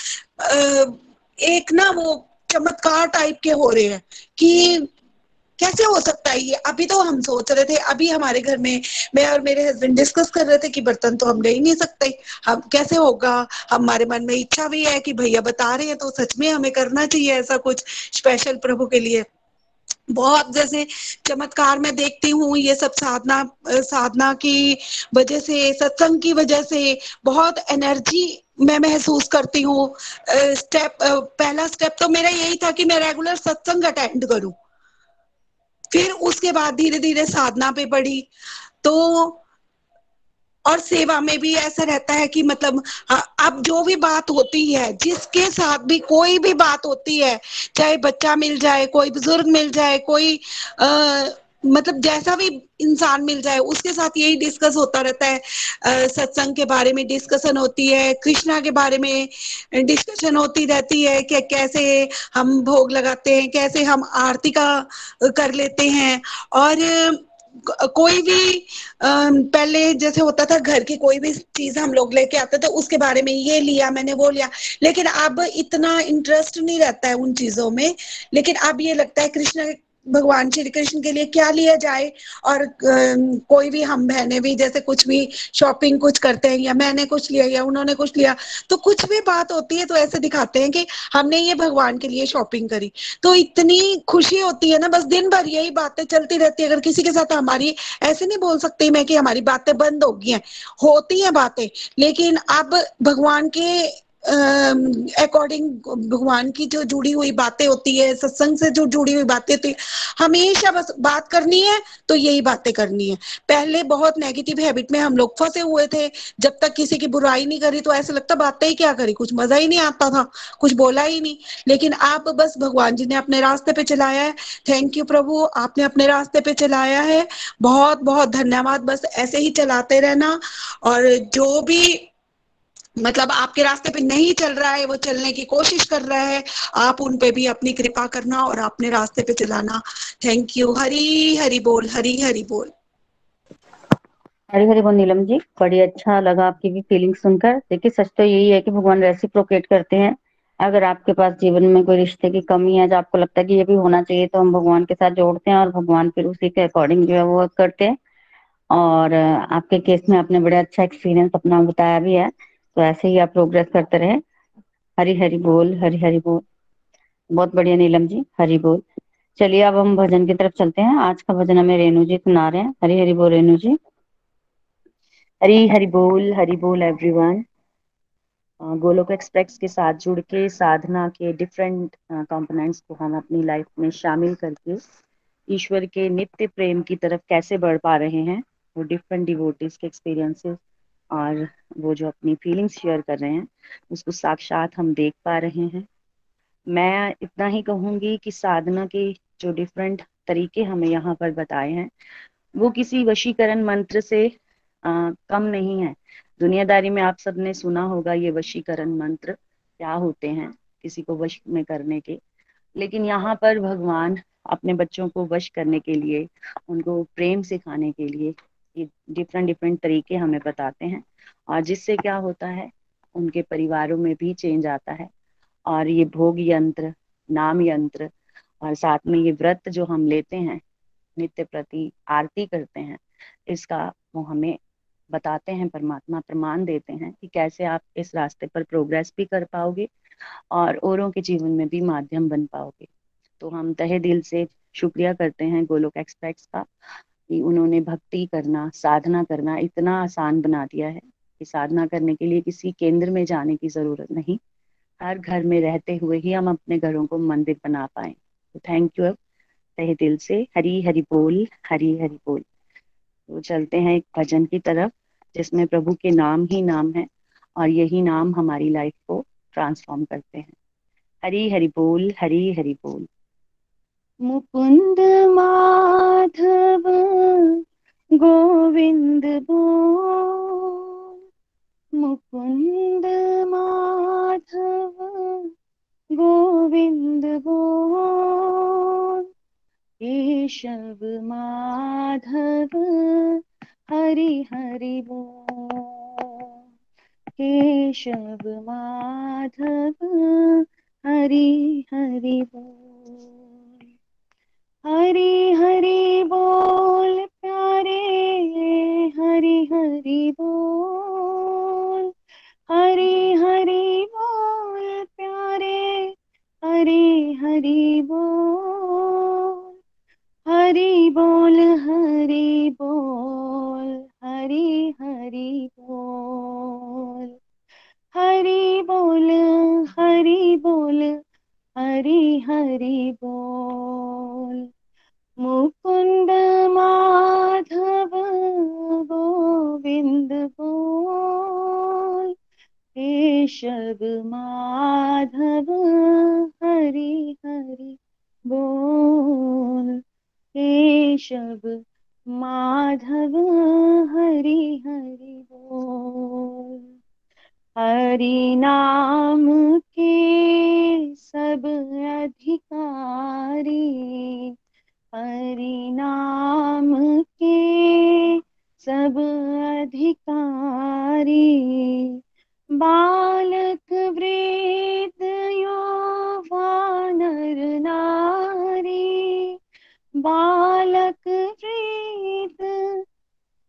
एक ना वो चमत्कार टाइप के हो रहे हैं कि कैसे हो सकता है ये? अभी तो हम सोच रहे थे, अभी हमारे घर में मैं और मेरे हस्बैंड डिस्कस कर रहे थे कि बर्तन तो हम ले ही नहीं सकते। हम कैसे होगा? हमारे मन में इच्छा भी है कि भैया बता रहे हैं तो सच में हमें करना चाहिए ऐसा कुछ स्पेशल प्रभु के लिए। बहुत जैसे चमत्कार में देखती हूँ ये सब साधना साधना की वजह से, सत्संग की वजह से बहुत एनर्जी मैं महसूस करती हूँ। स्टेप पहला स्टेप तो मेरा यही था कि मैं रेगुलर सत्संग अटेंड करूँ। फिर उसके बाद धीरे धीरे साधना पे पड़ी तो और सेवा में भी ऐसा रहता है कि मतलब अब जो भी बात होती है जिसके साथ भी कोई भी बात होती है चाहे बच्चा मिल जाए कोई बुज़ुर्ग मिल जाए कोई आ, मतलब जैसा भी इंसान मिल जाए, उसके साथ यही डिस्कस होता रहता है। सत्संग के बारे में डिस्कशन होती है, कृष्णा के बारे में डिस्कशन होती रहती है कि कैसे हम भोग लगाते हैं, कैसे हम आरती का कर लेते हैं। और कोई भी पहले जैसे होता था घर की कोई भी चीज़ हम लोग लेके आते थे, उसके बारे में ये लिया, मैंने वो लिया। लेकिन अब इतना इंटरेस्ट नहीं रहता है उन चीज़ों में। लेकिन अब ये लगता है कृष्ण भगवान श्री कृष्ण के लिए क्या लिया जाए? और कोई भी हम बहने भी जैसे कुछ भी शॉपिंग कुछ करते हैं, या मैंने कुछ लिया, या उन्होंने कुछ लिया तो कुछ भी बात होती है तो ऐसे दिखाते हैं कि हमने ये भगवान के लिए शॉपिंग करी। तो इतनी खुशी होती है ना, बस दिन भर यही बातें चलती रहती है। अगर किसी के साथ हमारी, ऐसे नहीं बोल सकती मैं कि हमारी बातें बंद हो गई हैं। होती हैं बातें, लेकिन अब भगवान के अकॉर्डिंग भगवान की जो जुड़ी हुई बातें होती है, सत्संग से जो जुड़ी हुई बातें होती है, हमेशा बस बात करनी है तो यही बातें करनी है। पहले बहुत नेगेटिव हैबिट में हम लोग फंसे हुए थे, जब तक किसी की बुराई नहीं करी तो ऐसा लगता बातें ही क्या करी? कुछ मज़ा ही नहीं आता था, कुछ बोला ही नहीं। लेकिन आप बस भगवान जी ने अपने रास्ते पे चलाया है। थैंक यू प्रभु, आपने अपने रास्ते पे चलाया है। बहुत बहुत धन्यवाद, बस ऐसे ही चलाते रहना। और जो भी मतलब आपके रास्ते पे नहीं चल रहा है, वो चलने की कोशिश कर रहा है। आप उन पे भी अपनी कृपा करना और अपने रास्ते पे चलाना। थैंक यू हरी हरी बोल, हरी हरी बोल। हरी हरी बोल, नीलम जी। बड़ी अच्छा लगा आपकी भी फीलिंग सुनकर। देखिए, सच तो यही है कि भगवान रेसिप्रोकेट करते हैं। अगर आपके पास जीवन में कोई रिश्ते की कमी है, जो आपको लगता है कि ये भी होना चाहिए तो हम भगवान के साथ जोड़ते हैं और भगवान फिर उसी के अकॉर्डिंग जो है वो करते हैं। और, आपके केस में आपने बड़ा अच्छा एक्सपीरियंस अपना बताया भी है। तो ऐसे ही आप प्रोग्रेस करते रहे। हरी हरी बोल, हरी हरी बोल। बहुत बढ़िया नीलम जी, हरी बोल। चलिए अब हम भजन की तरफ़ चलते हैं। आज का भजन हमें रेणु जी सुना रहे हैं। हरी हरी बोल रेणु जी। हरी हरी बोल हरी बोल एवरीवन गोलोक एक्सप्रेस के साथ जुड़ के, साधना के डिफरेंट कंपोनेंट्स को हम अपनी लाइफ में शामिल करके, ईश्वर के नित्य प्रेम की तरफ़ कैसे बढ़ पा रहे हैं, वो डिफरेंट डिवोटीज के एक्सपीरियंसेस और वो जो अपनी फीलिंग्स शेयर कर रहे हैं उसको साक्षात हम देख पा रहे हैं। मैं इतना ही कहूँगी कि साधना के जो डिफरेंट तरीके हमें यहाँ पर बताए हैं वो किसी वशीकरण मंत्र से आ, कम नहीं है। दुनियादारी में आप सबने सुना होगा ये वशीकरण मंत्र क्या होते हैं किसी को वश में करने के। लेकिन यहाँ पर भगवान अपने बच्चों को वश करने के लिए उनको प्रेम सिखाने के लिए डिफरेंट डिफरेंट तरीके हमें बताते हैं। और जिससे क्या होता है, उनके परिवारों में भी चेंज आता है। और ये भोग यंत्र, नाम यंत्र और साथ में ये व्रत जो हम लेते हैं, नित्य प्रति आरती करते हैं, इसका वो हमें बताते हैं, परमात्मा प्रमाण देते हैं कि कैसे आप इस रास्ते पर प्रोग्रेस भी कर पाओगे और औरों के जीवन में भी माध्यम बन पाओगे। तो हम तहे दिल से शुक्रिया करते हैं गोलोक एक्सप्रेस का। कि उन्होंने भक्ति करना, साधना करना इतना आसान बना दिया है कि साधना करने के लिए किसी केंद्र में जाने की ज़रूरत नहीं। हर घर में रहते हुए ही हम अपने घरों को मंदिर बना पाए। तो थैंक यू अब। तहे दिल से हरी हरी बोल, हरी हरी बोल। तो चलते हैं एक भजन की तरफ़, जिसमें प्रभु के नाम ही नाम है और यही नाम हमारी लाइफ को ट्रांसफॉर्म करते हैं। हरी हरि बोल, हरी हरि बोल। मुकुंद माधव, गोविंद बोल। मुकुंद माधव, गोविंद बोल। केशव माधव, हरि हरि बोल। केशव माधव, हरि हरि बोल। हरि हरि बोल प्यारे, हरि हरि बोल। हरि हरि बोल प्यारे, हरि हरि बोल। हरि बोल हरि बोल, हरि हरि बोल। हरि बोल हरि बोल, हरि हरि बोल। मुकुंद माधव गोविंद बोल। केशव माधव हरि हरि बोल। केशव माधव हरि हरि बोल। हरि नाम के सब अधिकारी हरि नाम के सब अधिकारी, बालक वृद्ध युवा नर नारी बालक वृद्ध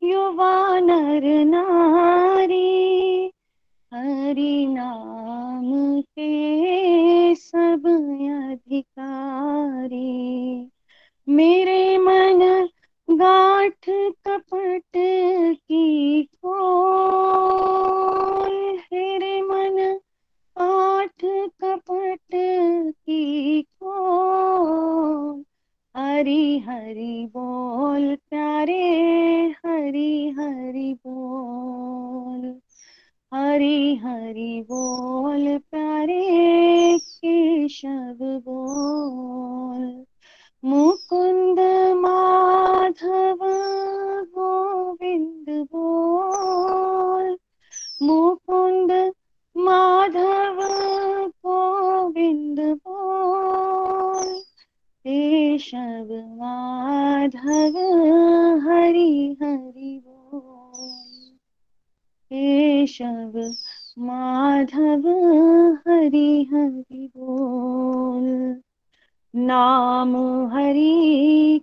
युवा नर नारी, हरि नाम के सब अधिकारी। मेरे मन गाठ कपट की खोल। मेरे मन गांठ कपट की खोल। हरी हरी बोल, प्यारे हरी हरी बोल। हरी हरी बोल, प्यारे केशव बोल। हरि हरि बोल। नाम हरि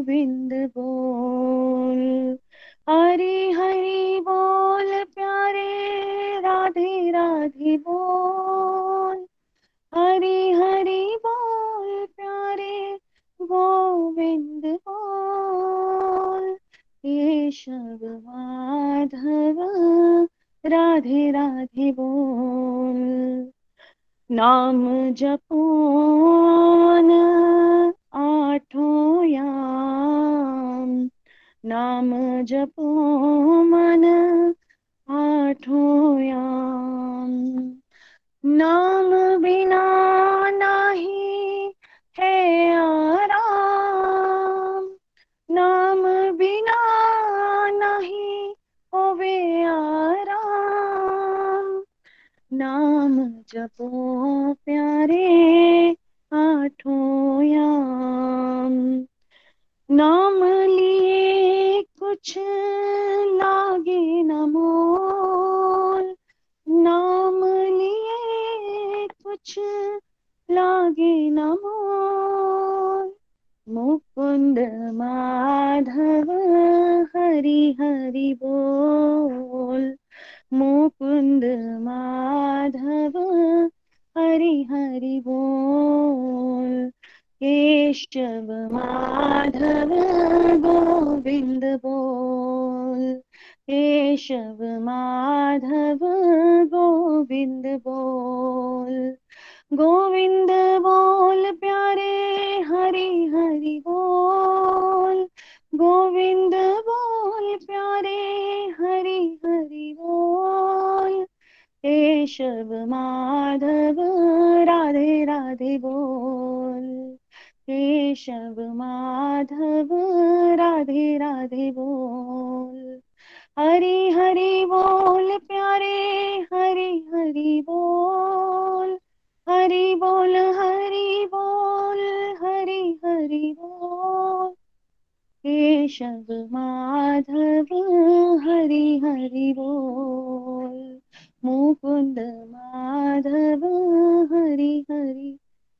गोविंद बोल। हरि हरि बोल, प्यारे राधे राधे बोल। हरि हरि बोल, प्यारे गोविंद बोल। केशव माधव राधे राधे बोल। नाम जपोन आठों नाम जपो मन, आठों याम। नाम बिना नहीं है आराम, नाम बिना नहीं होवे आराम। नाम जपो प्यारे आठों याम। नाम लिए कुछ लागे न नाम लिए कुछ लागे न मुकुंद माधव हरि हरि बोल। मुकुंद माधव हरि हरि बोल। केशव माधव गोविंद बोल। केशव माधव गोविंद बोल। गोविंद बोल, प्यारे हरि हरि बोल। गोविंद बोल, प्यारे हरि हरि बोल। केशव माधव राधे राधे बोल। केशव माधव, राधे राधे बोल। हरि हरि बोल प्यारे, हरि हरि बोल। हरि बोल हरि बोल, हरि हरि बोल। केशव माधव, हरि हरि बोल। मुकुंद माधव, हरि हरि